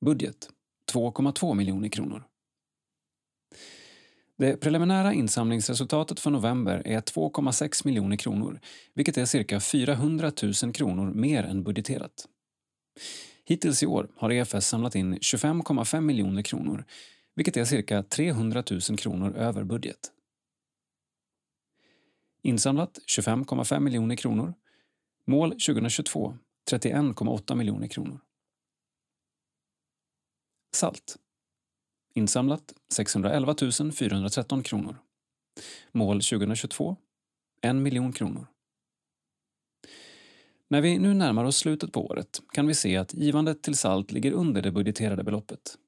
Budget 2,2 miljoner kronor. Det preliminära insamlingsresultatet för november är 2,6 miljoner kronor vilket är cirka 400 000 kronor mer än budgeterat. Hittills i år har EFS samlat in 25,5 miljoner kronor vilket är cirka 300 000 kronor över budget. Insamlat 25,5 miljoner kronor. Mål 2022 31,8 miljoner kronor. Salt. Insamlat 611 413 kronor. Mål 2022 1 miljon kronor. När vi nu närmar oss slutet på året kan vi se att givandet till SALT ligger under det budgeterade beloppet.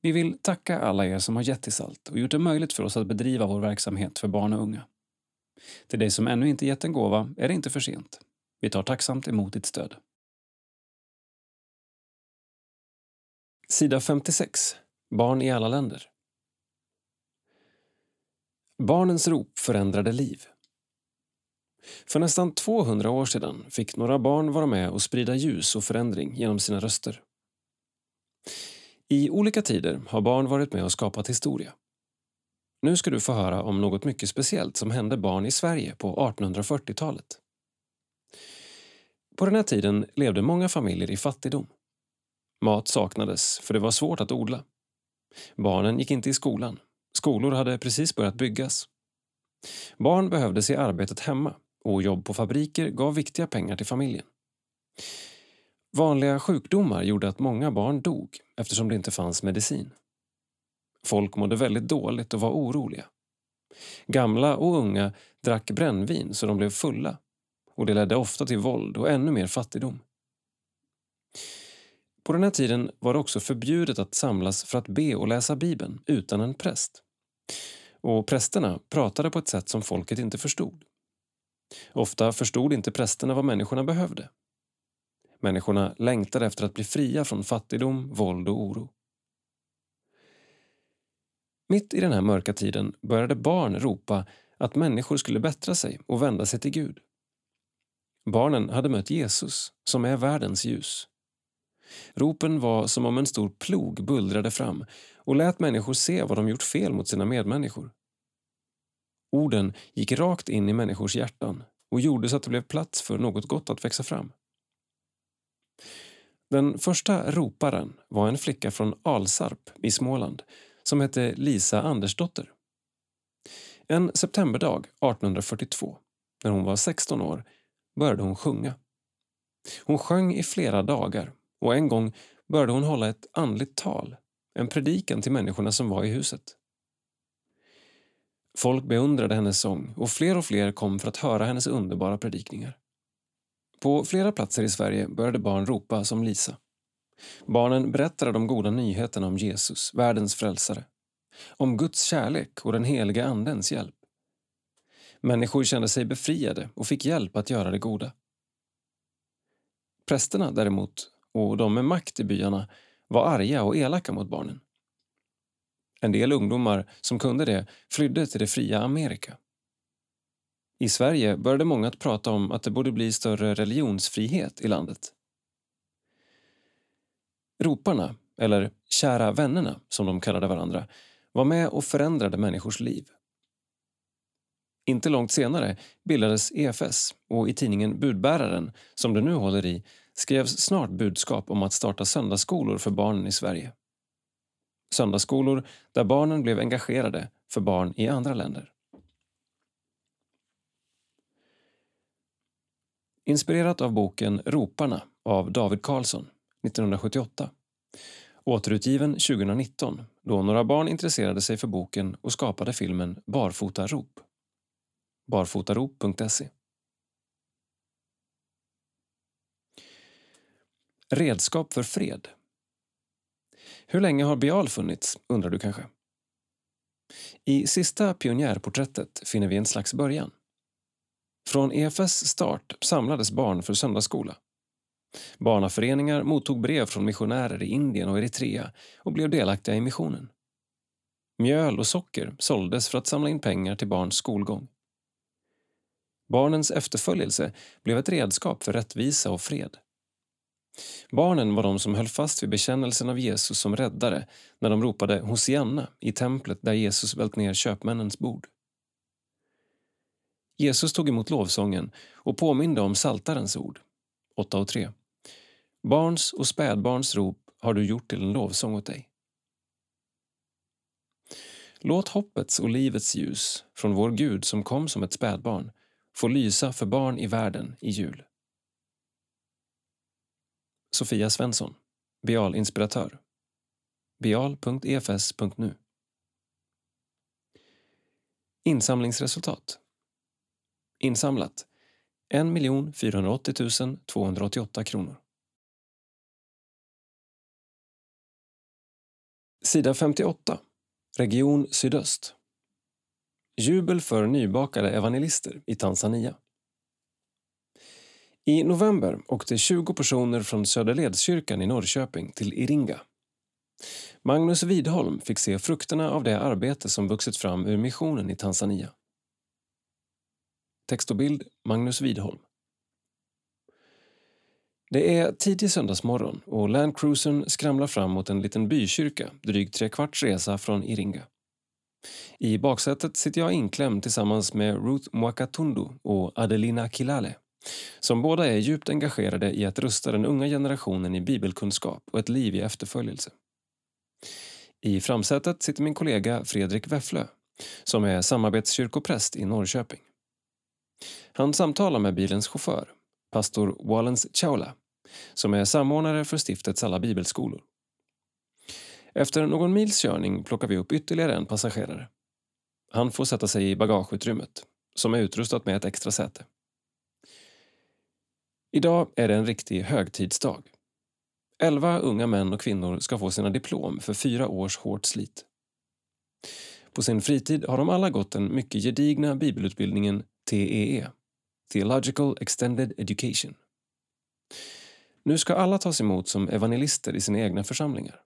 Vi vill tacka alla er som har gett till SALT och gjort det möjligt för oss att bedriva vår verksamhet för barn och unga. Till dig som ännu inte gett en gåva är det inte för sent. Vi tar tacksamt emot ditt stöd. Sida 56. Barn i alla länder. Barnens rop förändrade liv. För nästan 200 år sedan fick några barn vara med och sprida ljus och förändring genom sina röster. I olika tider har barn varit med och skapat historia. Nu ska du få höra om något mycket speciellt som hände barn i Sverige på 1840-talet. På den här tiden levde många familjer i fattigdom. Mat saknades, för det var svårt att odla. Barnen gick inte i skolan. Skolor hade precis börjat byggas. Barn behövdes i arbetet hemma och jobb på fabriker gav viktiga pengar till familjen. Vanliga sjukdomar gjorde att många barn dog eftersom det inte fanns medicin. Folk mådde väldigt dåligt och var oroliga. Gamla och unga drack brännvin så de blev fulla och det ledde ofta till våld och ännu mer fattigdom. På den här tiden var det också förbjudet att samlas för att be och läsa Bibeln utan en präst. Och prästerna pratade på ett sätt som folket inte förstod. Ofta förstod inte prästerna vad människorna behövde. Människorna längtade efter att bli fria från fattigdom, våld och oro. Mitt i den här mörka tiden började barn ropa att människor skulle bättra sig och vända sig till Gud. Barnen hade mött Jesus, som är världens ljus. Ropen var som om en stor plog bullrade fram och lät människor se vad de gjort fel mot sina medmänniskor. Orden gick rakt in i människors hjärtan och gjorde så att det blev plats för något gott att växa fram. Den första roparen var en flicka från Alsarp i Småland som hette Lisa Andersdotter. En septemberdag 1842, när hon var 16 år, började hon sjunga. Hon sjöng i flera dagar och en gång började hon hålla ett andligt tal, en predikan till människorna som var i huset. Folk beundrade hennes sång och fler och fler kom för att höra hennes underbara predikningar. På flera platser i Sverige började barn ropa som Lisa. Barnen berättade de goda nyheterna om Jesus, världens frälsare. Om Guds kärlek och den heliga Andens hjälp. Människor kände sig befriade och fick hjälp att göra det goda. Prästerna däremot, och de med makt i byarna, var arga och elaka mot barnen. En del ungdomar som kunde det flydde till det fria Amerika. I Sverige började många att prata om att det borde bli större religionsfrihet i landet. Roparna, eller kära vännerna som de kallade varandra, var med och förändrade människors liv. Inte långt senare bildades EFS och i tidningen Budbäraren, som du nu håller i, skrevs snart budskap om att starta söndagsskolor för barnen i Sverige. Söndagsskolor där barnen blev engagerade för barn i andra länder. Inspirerat av boken Roparna av David Karlsson 1978 återutgiven 2019 då några barn intresserade sig för boken och skapade filmen Barfotarop. Barfotarop.se Redskap för fred Hur länge har Bial funnits, undrar du kanske? I sista pionjärporträttet finner vi en slags början. Från EFS start samlades barn för söndagsskola. Barnaföreningar mottog brev från missionärer i Indien och Eritrea och blev delaktiga i missionen. Mjöl och socker såldes för att samla in pengar till barns skolgång. Barnens efterföljelse blev ett redskap för rättvisa och fred. Barnen var de som höll fast vid bekännelsen av Jesus som räddare när de ropade Hosianna i templet där Jesus vält ner köpmännens bord. Jesus tog emot lovsången och påminde om Saltarens ord, 8 och 3. Barns och spädbarns rop har du gjort till en lovsång åt dig. Låt hoppets och livets ljus från vår Gud som kom som ett spädbarn få lysa för barn i världen i jul. Sofia Svensson, Bial-inspiratör. bial.efs.nu Insamlingsresultat Insamlat 1 480 288 kronor. Sida 58. Region Sydöst. Jubel för nybakade evangelister i Tanzania. I november åkte 20 personer från Söderledskyrkan i Norrköping till Iringa. Magnus Widholm fick se frukterna av det arbete som vuxit fram ur missionen i Tanzania. Text och bild Magnus Widholm. Det är tidig söndagsmorgon och Landcruisern skramlar fram mot en liten bykyrka drygt tre kvarts resa från Iringa. I baksätet sitter jag inklämd tillsammans med Ruth Mwakatundu och Adelina Kilale som båda är djupt engagerade i att rusta den unga generationen i bibelkunskap och ett liv i efterföljelse. I framsätet sitter min kollega Fredrik Wefflö som är samarbetskyrkopräst i Norrköping. Han samtalar med bilens chaufför, pastor Wallens Chaula som är samordnare för stiftets alla bibelskolor. Efter någon mils körning plockar vi upp ytterligare en passagerare. Han får sätta sig i bagageutrymmet, som är utrustat med ett extra säte. Idag är det en riktig högtidsdag. Elva unga män och kvinnor ska få sina diplom för fyra års hårt slit. På sin fritid har de alla gått den mycket gedigna bibelutbildningen TEE, Theological Extended Education. Nu ska alla tas emot som evangelister i sina egna församlingar.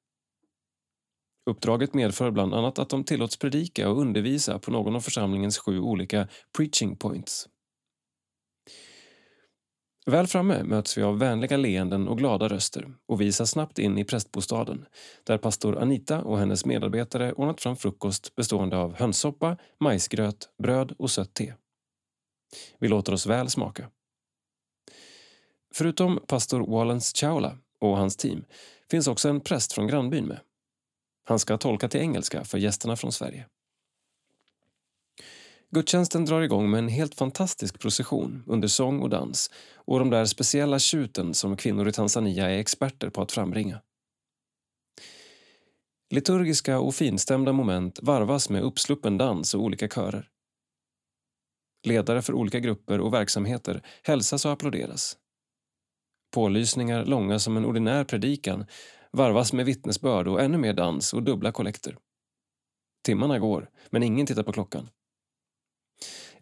Uppdraget medför bland annat att de tillåts predika och undervisa på någon av församlingens sju olika preaching points. Väl framme möts vi av vänliga leenden och glada röster och visas snabbt in i prästbostaden där pastor Anita och hennes medarbetare ordnat fram frukost bestående av hönssoppa, majsgröt, bröd och sött te. Vi låter oss väl smaka. Förutom pastor Wallens Chaula och hans team finns också en präst från grannbyn med. Han ska tolka till engelska för gästerna från Sverige. Gudstjänsten drar igång med en helt fantastisk procession under sång och dans och de där speciella tjuten som kvinnor i Tanzania är experter på att frambringa. Liturgiska och finstämda moment varvas med uppsluppen dans och olika körer. Ledare för olika grupper och verksamheter hälsas och applåderas. Pålysningar långa som en ordinär predikan varvas med vittnesbörd och ännu mer dans och dubbla kollekter. Timmarna går, men ingen tittar på klockan.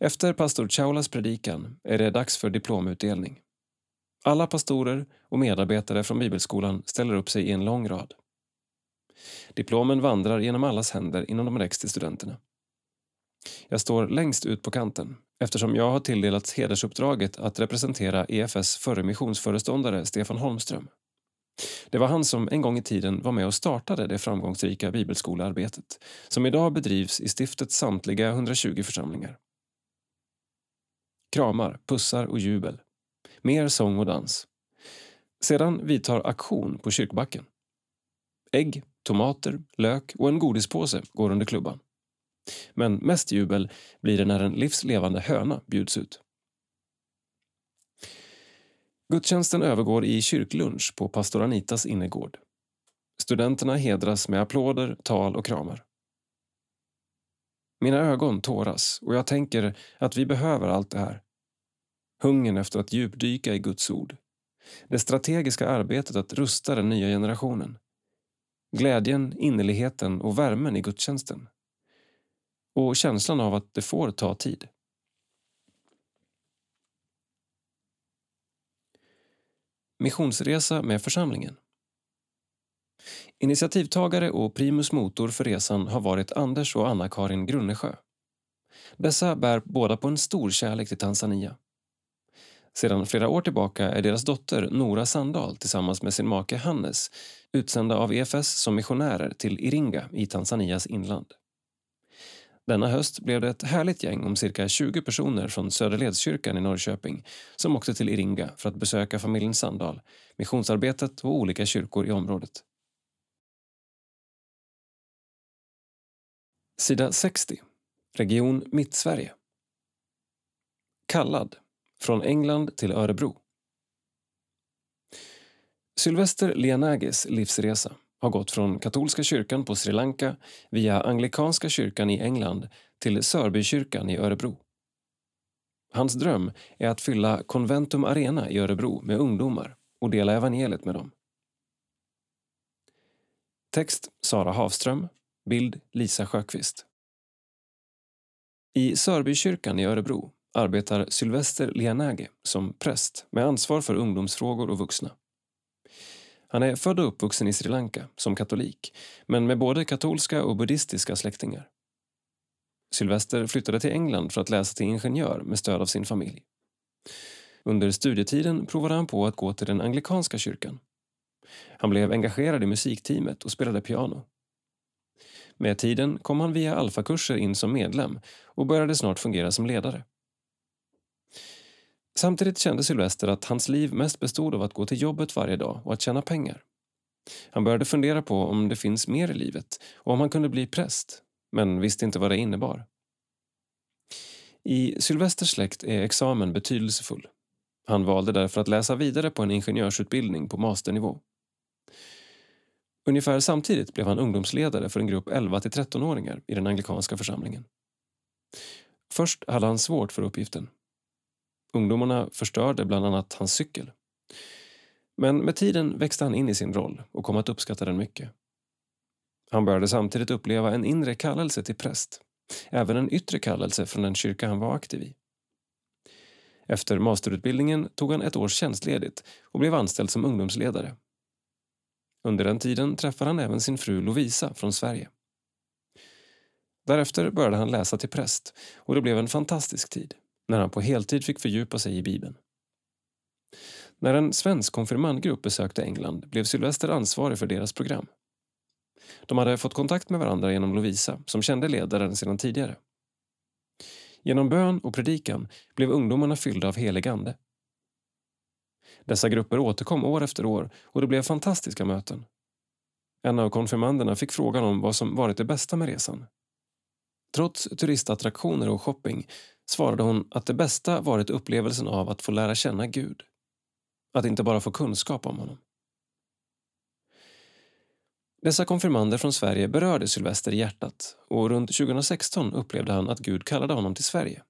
Efter pastor Chaulas predikan är det dags för diplomutdelning. Alla pastorer och medarbetare från bibelskolan ställer upp sig i en lång rad. Diplomen vandrar genom allas händer innan de räcks till studenterna. Jag står längst ut på kanten eftersom jag har tilldelats hedersuppdraget att representera EFS förre missionsföreståndare Stefan Holmström. Det var han som en gång i tiden var med och startade det framgångsrika bibelskolearbetet som idag bedrivs i stiftets samtliga 120 församlingar. Kramar, pussar och jubel. Mer sång och dans. Sedan vidtar aktion på kyrkbacken. Ägg, tomater, lök och en godispåse går under klubban. Men mest jubel blir det när en livslevande höna bjuds ut. Gudstjänsten övergår i kyrklunch på pastor Anitas innergård. Studenterna hedras med applåder, tal och kramar. Mina ögon tåras och jag tänker att vi behöver allt det här. Hungern efter att djupdyka i Guds ord. Det strategiska arbetet att rusta den nya generationen. Glädjen, innerligheten och värmen i gudstjänsten. Och känslan av att det får ta tid. Missionsresa med församlingen. Initiativtagare och primus motor för resan har varit Anders och Anna-Karin Grunnesjö. Dessa bär båda på en stor kärlek till Tanzania. Sedan flera år tillbaka är deras dotter Nora Sandahl tillsammans med sin make Hannes utsända av EFS som missionärer till Iringa i Tanzanias inland. Denna höst blev det ett härligt gäng om cirka 20 personer från Söderledskyrkan i Norrköping som åkte till Iringa för att besöka familjen Sandahl, missionsarbetet och olika kyrkor i området. Sida 60. Region Mittsverige. Kallad. Från England till Örebro. Sylvester Leonagis livsresa har gått från katolska kyrkan på Sri Lanka via anglikanska kyrkan i England till Sörbykyrkan i Örebro. Hans dröm är att fylla Conventum Arena i Örebro med ungdomar och dela evangeliet med dem. Text Sara Havström, bild Lisa Sjöqvist. I Sörbykyrkan i Örebro arbetar Sylvester Lianage som präst med ansvar för ungdomsfrågor och vuxna. Han är född och uppvuxen i Sri Lanka som katolik men med både katolska och buddhistiska släktingar. Sylvester flyttade till England för att läsa till ingenjör med stöd av sin familj. Under studietiden provade han på att gå till den anglikanska kyrkan. Han blev engagerad i musikteamet och spelade piano. Med tiden kom han via alfakurser in som medlem och började snart fungera som ledare. Samtidigt kände Sylvester att hans liv mest bestod av att gå till jobbet varje dag och att tjäna pengar. Han började fundera på om det finns mer i livet och om han kunde bli präst, men visste inte vad det innebar. I Sylvesters släkt är examen betydelsefull. Han valde därför att läsa vidare på en ingenjörsutbildning på masternivå. Ungefär samtidigt blev han ungdomsledare för en grupp 11-13-åringar i den anglikanska församlingen. Först hade han svårt för uppgiften. Ungdomarna förstörde bland annat hans cykel. Men med tiden växte han in i sin roll och kom att uppskatta den mycket. Han började samtidigt uppleva en inre kallelse till präst, även en yttre kallelse från den kyrka han var aktiv i. Efter masterutbildningen tog han ett års tjänstledigt och blev anställd som ungdomsledare. Under den tiden träffade han även sin fru Lovisa från Sverige. Därefter började han läsa till präst och det blev en fantastisk tid när han på heltid fick fördjupa sig i Bibeln. När en svensk konfirmandgrupp besökte England blev Sylvester ansvarig för deras program. De hade fått kontakt med varandra genom Lovisa, som kände ledaren sedan tidigare. Genom bön och predikan blev ungdomarna fyllda av helig ande. Dessa grupper återkom år efter år och det blev fantastiska möten. En av konfirmanderna fick frågan om vad som varit det bästa med resan. Trots turistattraktioner och shopping svarade hon att det bästa varit upplevelsen av att få lära känna Gud. Att inte bara få kunskap om honom. Dessa konfirmander från Sverige berörde Sylvester i hjärtat och runt 2016 upplevde han att Gud kallade honom till Sverige.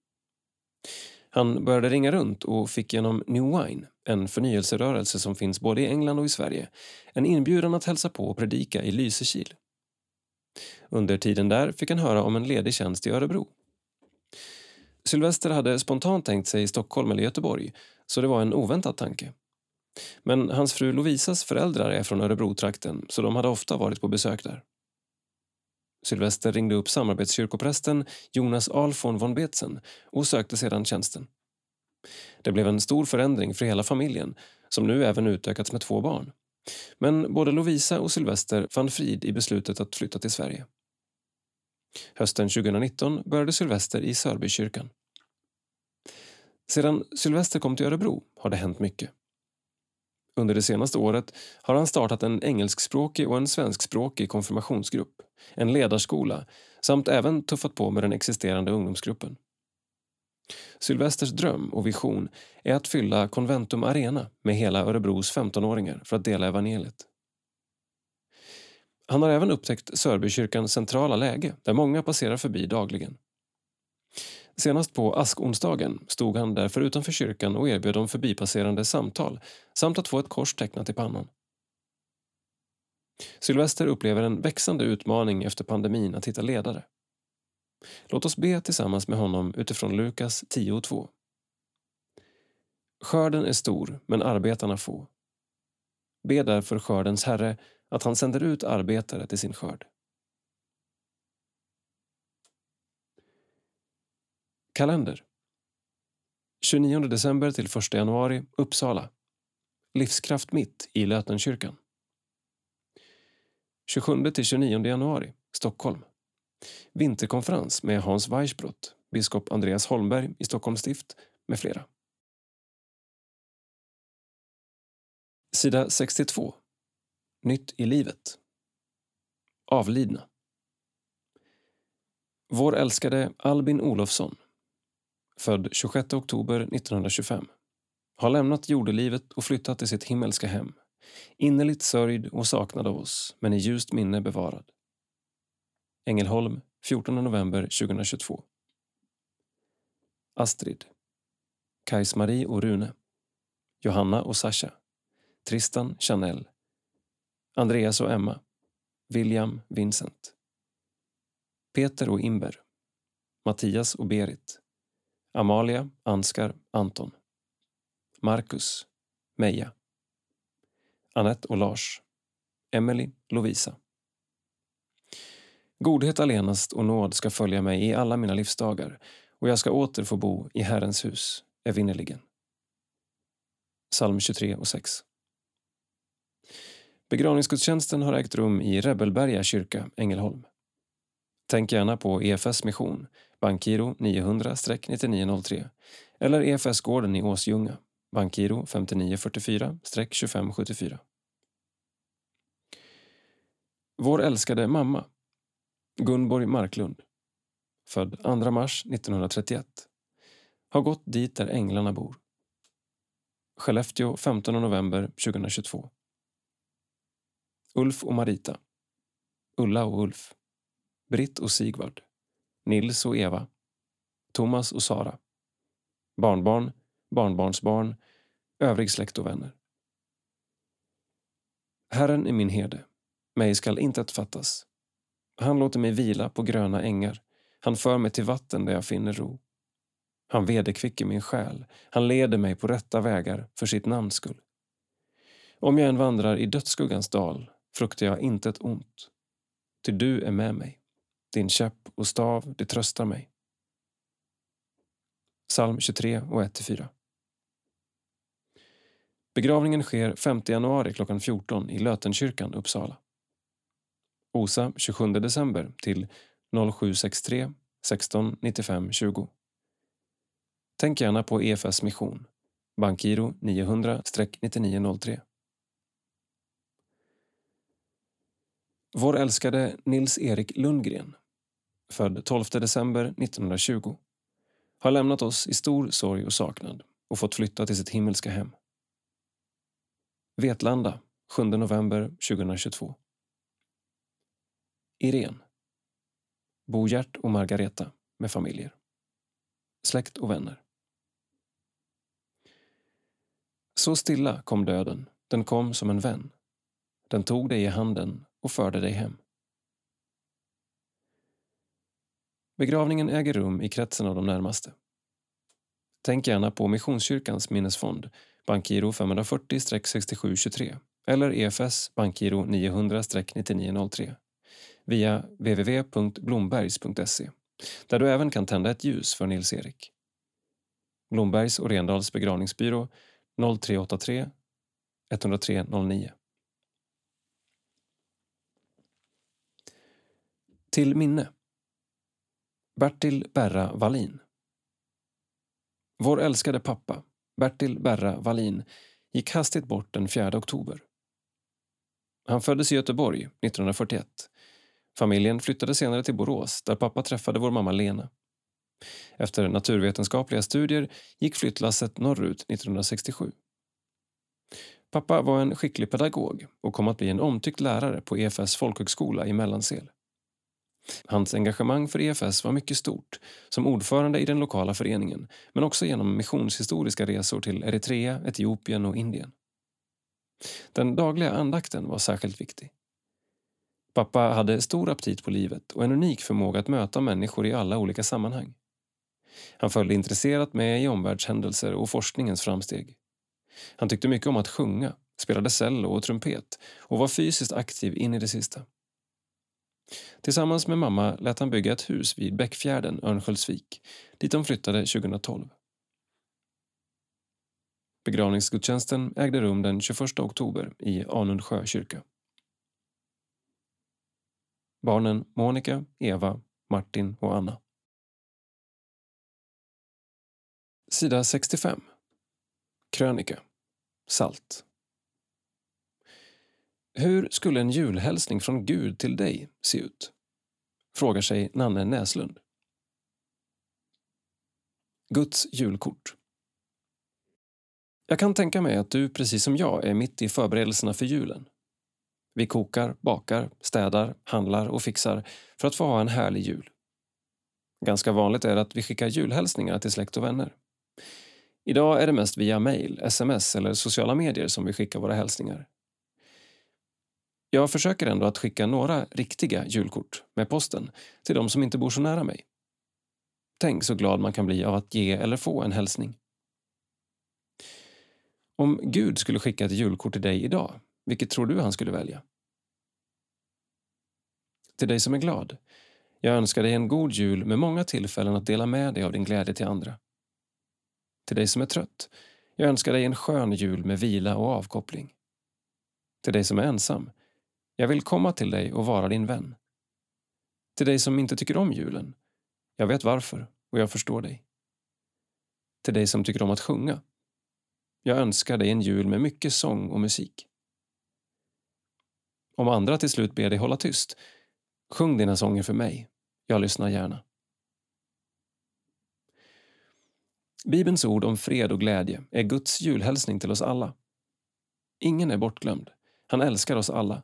Han började ringa runt och fick genom New Wine, en förnyelserörelse som finns både i England och i Sverige, en inbjudan att hälsa på och predika i Lysekil. Under tiden där fick han höra om en ledig tjänst i Örebro. Sylvester hade spontant tänkt sig Stockholm eller Göteborg, så det var en oväntad tanke. Men hans fru Lovisas föräldrar är från Örebro-trakten så de hade ofta varit på besök där. Sylvester ringde upp samarbetskyrkoprästen Jonas Alfon von Betzen och sökte sedan tjänsten. Det blev en stor förändring för hela familjen som nu även utökats med två barn. Men både Lovisa och Sylvester fann frid i beslutet att flytta till Sverige. Hösten 2019 började Sylvester i Sörbykyrkan. Sedan Sylvester kom till Örebro har det hänt mycket. Under det senaste året har han startat en engelskspråkig och en svenskspråkig konfirmationsgrupp, en ledarskola samt även tuffat på med den existerande ungdomsgruppen. Sylvesters dröm och vision är att fylla Conventum Arena med hela Örebros 15-åringar för att dela evangeliet. Han har även upptäckt Sörbykyrkans centrala läge där många passerar förbi dagligen. Senast på askonsdagen stod han därför utanför kyrkan och erbjöd de förbipasserande samtal samt att få ett kors tecknat i pannan. Sylvester upplever en växande utmaning efter pandemin att hitta ledare. Låt oss be tillsammans med honom utifrån Lukas 10.2. Skörden är stor, men arbetarna få. Be därför skördens Herre att han sänder ut arbetare till sin skörd. Kalender 29 december till 1 januari, Uppsala. Livskraft mitt i Lötenkyrkan. 27 till 29 januari, Stockholm. Vinterkonferens med Hans Weissbrott, biskop Andreas Holmberg i Stockholms stift med flera. Sida 62. Nytt i livet. Avlidna. Vår älskade Albin Olofsson född 26 oktober 1925, har lämnat jordelivet och flyttat till sitt himmelska hem. Innerligt sörjd och saknad av oss, men i ljust minne bevarad. Ängelholm, 14 november 2022. Astrid. Kajs-Marie och Rune. Johanna och Sasha. Tristan Chanel. Andreas och Emma. William Vincent. Peter och Imber. Mattias och Berit. Amalia, Anskar, Anton. Marcus, Meja. Annette och Lars. Emily, Lovisa. Godhet allenast och nåd ska följa mig i alla mina livsdagar och jag ska åter få bo i Herrens hus, evinnerligen. Psalm 23 och 6. Begravningsgudstjänsten har ägt rum i Rebelberga kyrka, Ängelholm. Tänk gärna på EFS mission, bankgiro 900-9903 eller EFS-gården i Åsljunga, bankgiro 5944-2574. Vår älskade mamma, Gunborg Marklund, född 2 mars 1931, har gått dit där änglarna bor. Skellefteå 15 november 2022. Ulf och Marita. Ulla och Ulf. Britt och Sigvard. Nils och Eva. Thomas och Sara. Barnbarn, barnbarnsbarn, övrig släkt och vänner. Herren är min herde. Mig skall intet fattas. Han låter mig vila på gröna ängar. Han för mig till vatten där jag finner ro. Han vederkvicker min själ. Han leder mig på rätta vägar för sitt namns skull. Om jag än vandrar i dödsskuggans dal fruktar jag intet ont. Ty du är med mig. Din käpp och stav, det tröstar mig. Psalm 23 och 1-4. Begravningen sker 5 januari klockan 14 i Lötenkyrkan, Uppsala. OSA 27 december till 0763 16 95 20. Tänk gärna på EFS mission, bankgiro 900-9903. Vår älskade Nils-Erik Lundgren, född 12 december 1920, har lämnat oss i stor sorg och saknad och fått flytta till sitt himmelska hem. Vetlanda, 7 november 2022. Irene. Bo Gert och Margareta med familjer. Släkt och vänner. Så stilla kom döden, den kom som en vän. Den tog dig i handen och förde dig hem. Begravningen äger rum i kretsen av de närmaste. Tänk gärna på Missionskyrkans minnesfond, bankgiro 540-6723 eller EFS bankgiro 900-9903 via www.blombergs.se där du även kan tända ett ljus för Nils-Erik. Blombergs och Rendals begravningsbyrå 0383 103 09. Till minne Bertil Berra Wallin Vår älskade pappa, Bertil Berra Wallin, gick hastigt bort den 4 oktober. Han föddes i Göteborg 1941. Familjen flyttade senare till Borås där pappa träffade vår mamma Lena. Efter naturvetenskapliga studier gick flyttlasset norrut 1967. Pappa var en skicklig pedagog och kom att bli en omtyckt lärare på EFS folkhögskola i Mellansel. Hans engagemang för EFS var mycket stort, som ordförande i den lokala föreningen men också genom missionshistoriska resor till Eritrea, Etiopien och Indien. Den dagliga andakten var särskilt viktig. Pappa hade stor aptit på livet och en unik förmåga att möta människor i alla olika sammanhang. Han följde intresserat med i omvärldshändelser och forskningens framsteg. Han tyckte mycket om att sjunga, spelade cello och trumpet och var fysiskt aktiv in i det sista. Tillsammans med mamma lät han bygga ett hus vid Bäckfjärden, Örnsköldsvik, dit de flyttade 2012. Begravningsgudstjänsten ägde rum den 21 oktober i Anundsjö kyrka. Barnen Monica, Eva, Martin och Anna. Sida 65. Krönika. Salt. Hur skulle en julhälsning från Gud till dig se ut? Frågar sig Nanne Näslund. Guds julkort. Jag kan tänka mig att du precis som jag är mitt i förberedelserna för julen. Vi kokar, bakar, städar, handlar och fixar för att få ha en härlig jul. Ganska vanligt är att vi skickar julhälsningar till släkt och vänner. Idag är det mest via mejl, sms eller sociala medier som vi skickar våra hälsningar. Jag försöker ändå att skicka några riktiga julkort med posten till de som inte bor så nära mig. Tänk så glad man kan bli av att ge eller få en hälsning. Om Gud skulle skicka ett julkort till dig idag, vilket tror du han skulle välja? Till dig som är glad. Jag önskar dig en god jul med många tillfällen att dela med dig av din glädje till andra. Till dig som är trött. Jag önskar dig en skön jul med vila och avkoppling. Till dig som är ensam. Jag vill komma till dig och vara din vän. Till dig som inte tycker om julen. Jag vet varför och jag förstår dig. Till dig som tycker om att sjunga. Jag önskar dig en jul med mycket sång och musik. Om andra till slut ber dig hålla tyst, sjung dina sånger för mig. Jag lyssnar gärna. Bibelns ord om fred och glädje är Guds julhälsning till oss alla. Ingen är bortglömd. Han älskar oss alla.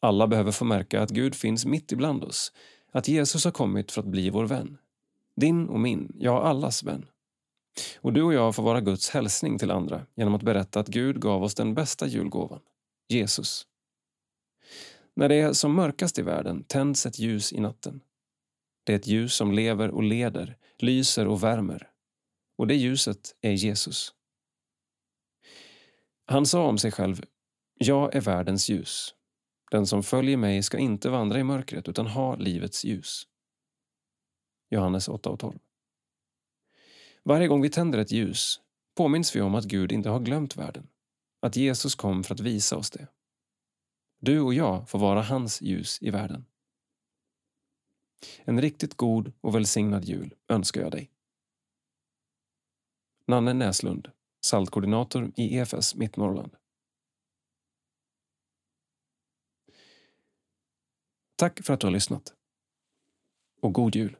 Alla behöver få märka att Gud finns mitt ibland oss, att Jesus har kommit för att bli vår vän. Din och min, ja, allas vän. Och du och jag får vara Guds hälsning till andra genom att berätta att Gud gav oss den bästa julgåvan, Jesus. När det är som mörkast i världen tänds ett ljus i natten. Det är ett ljus som lever och leder, lyser och värmer. Och det ljuset är Jesus. Han sa om sig själv, jag är världens ljus. Den som följer mig ska inte vandra i mörkret utan ha livets ljus. Johannes 8 och 12. Varje gång vi tänder ett ljus påminns vi om att Gud inte har glömt världen, att Jesus kom för att visa oss det. Du och jag får vara hans ljus i världen. En riktigt god och välsignad jul önskar jag dig. Nanne Näslund, saltkoordinator i EFS Mittnorrland. Tack för att du har lyssnat. Och god jul!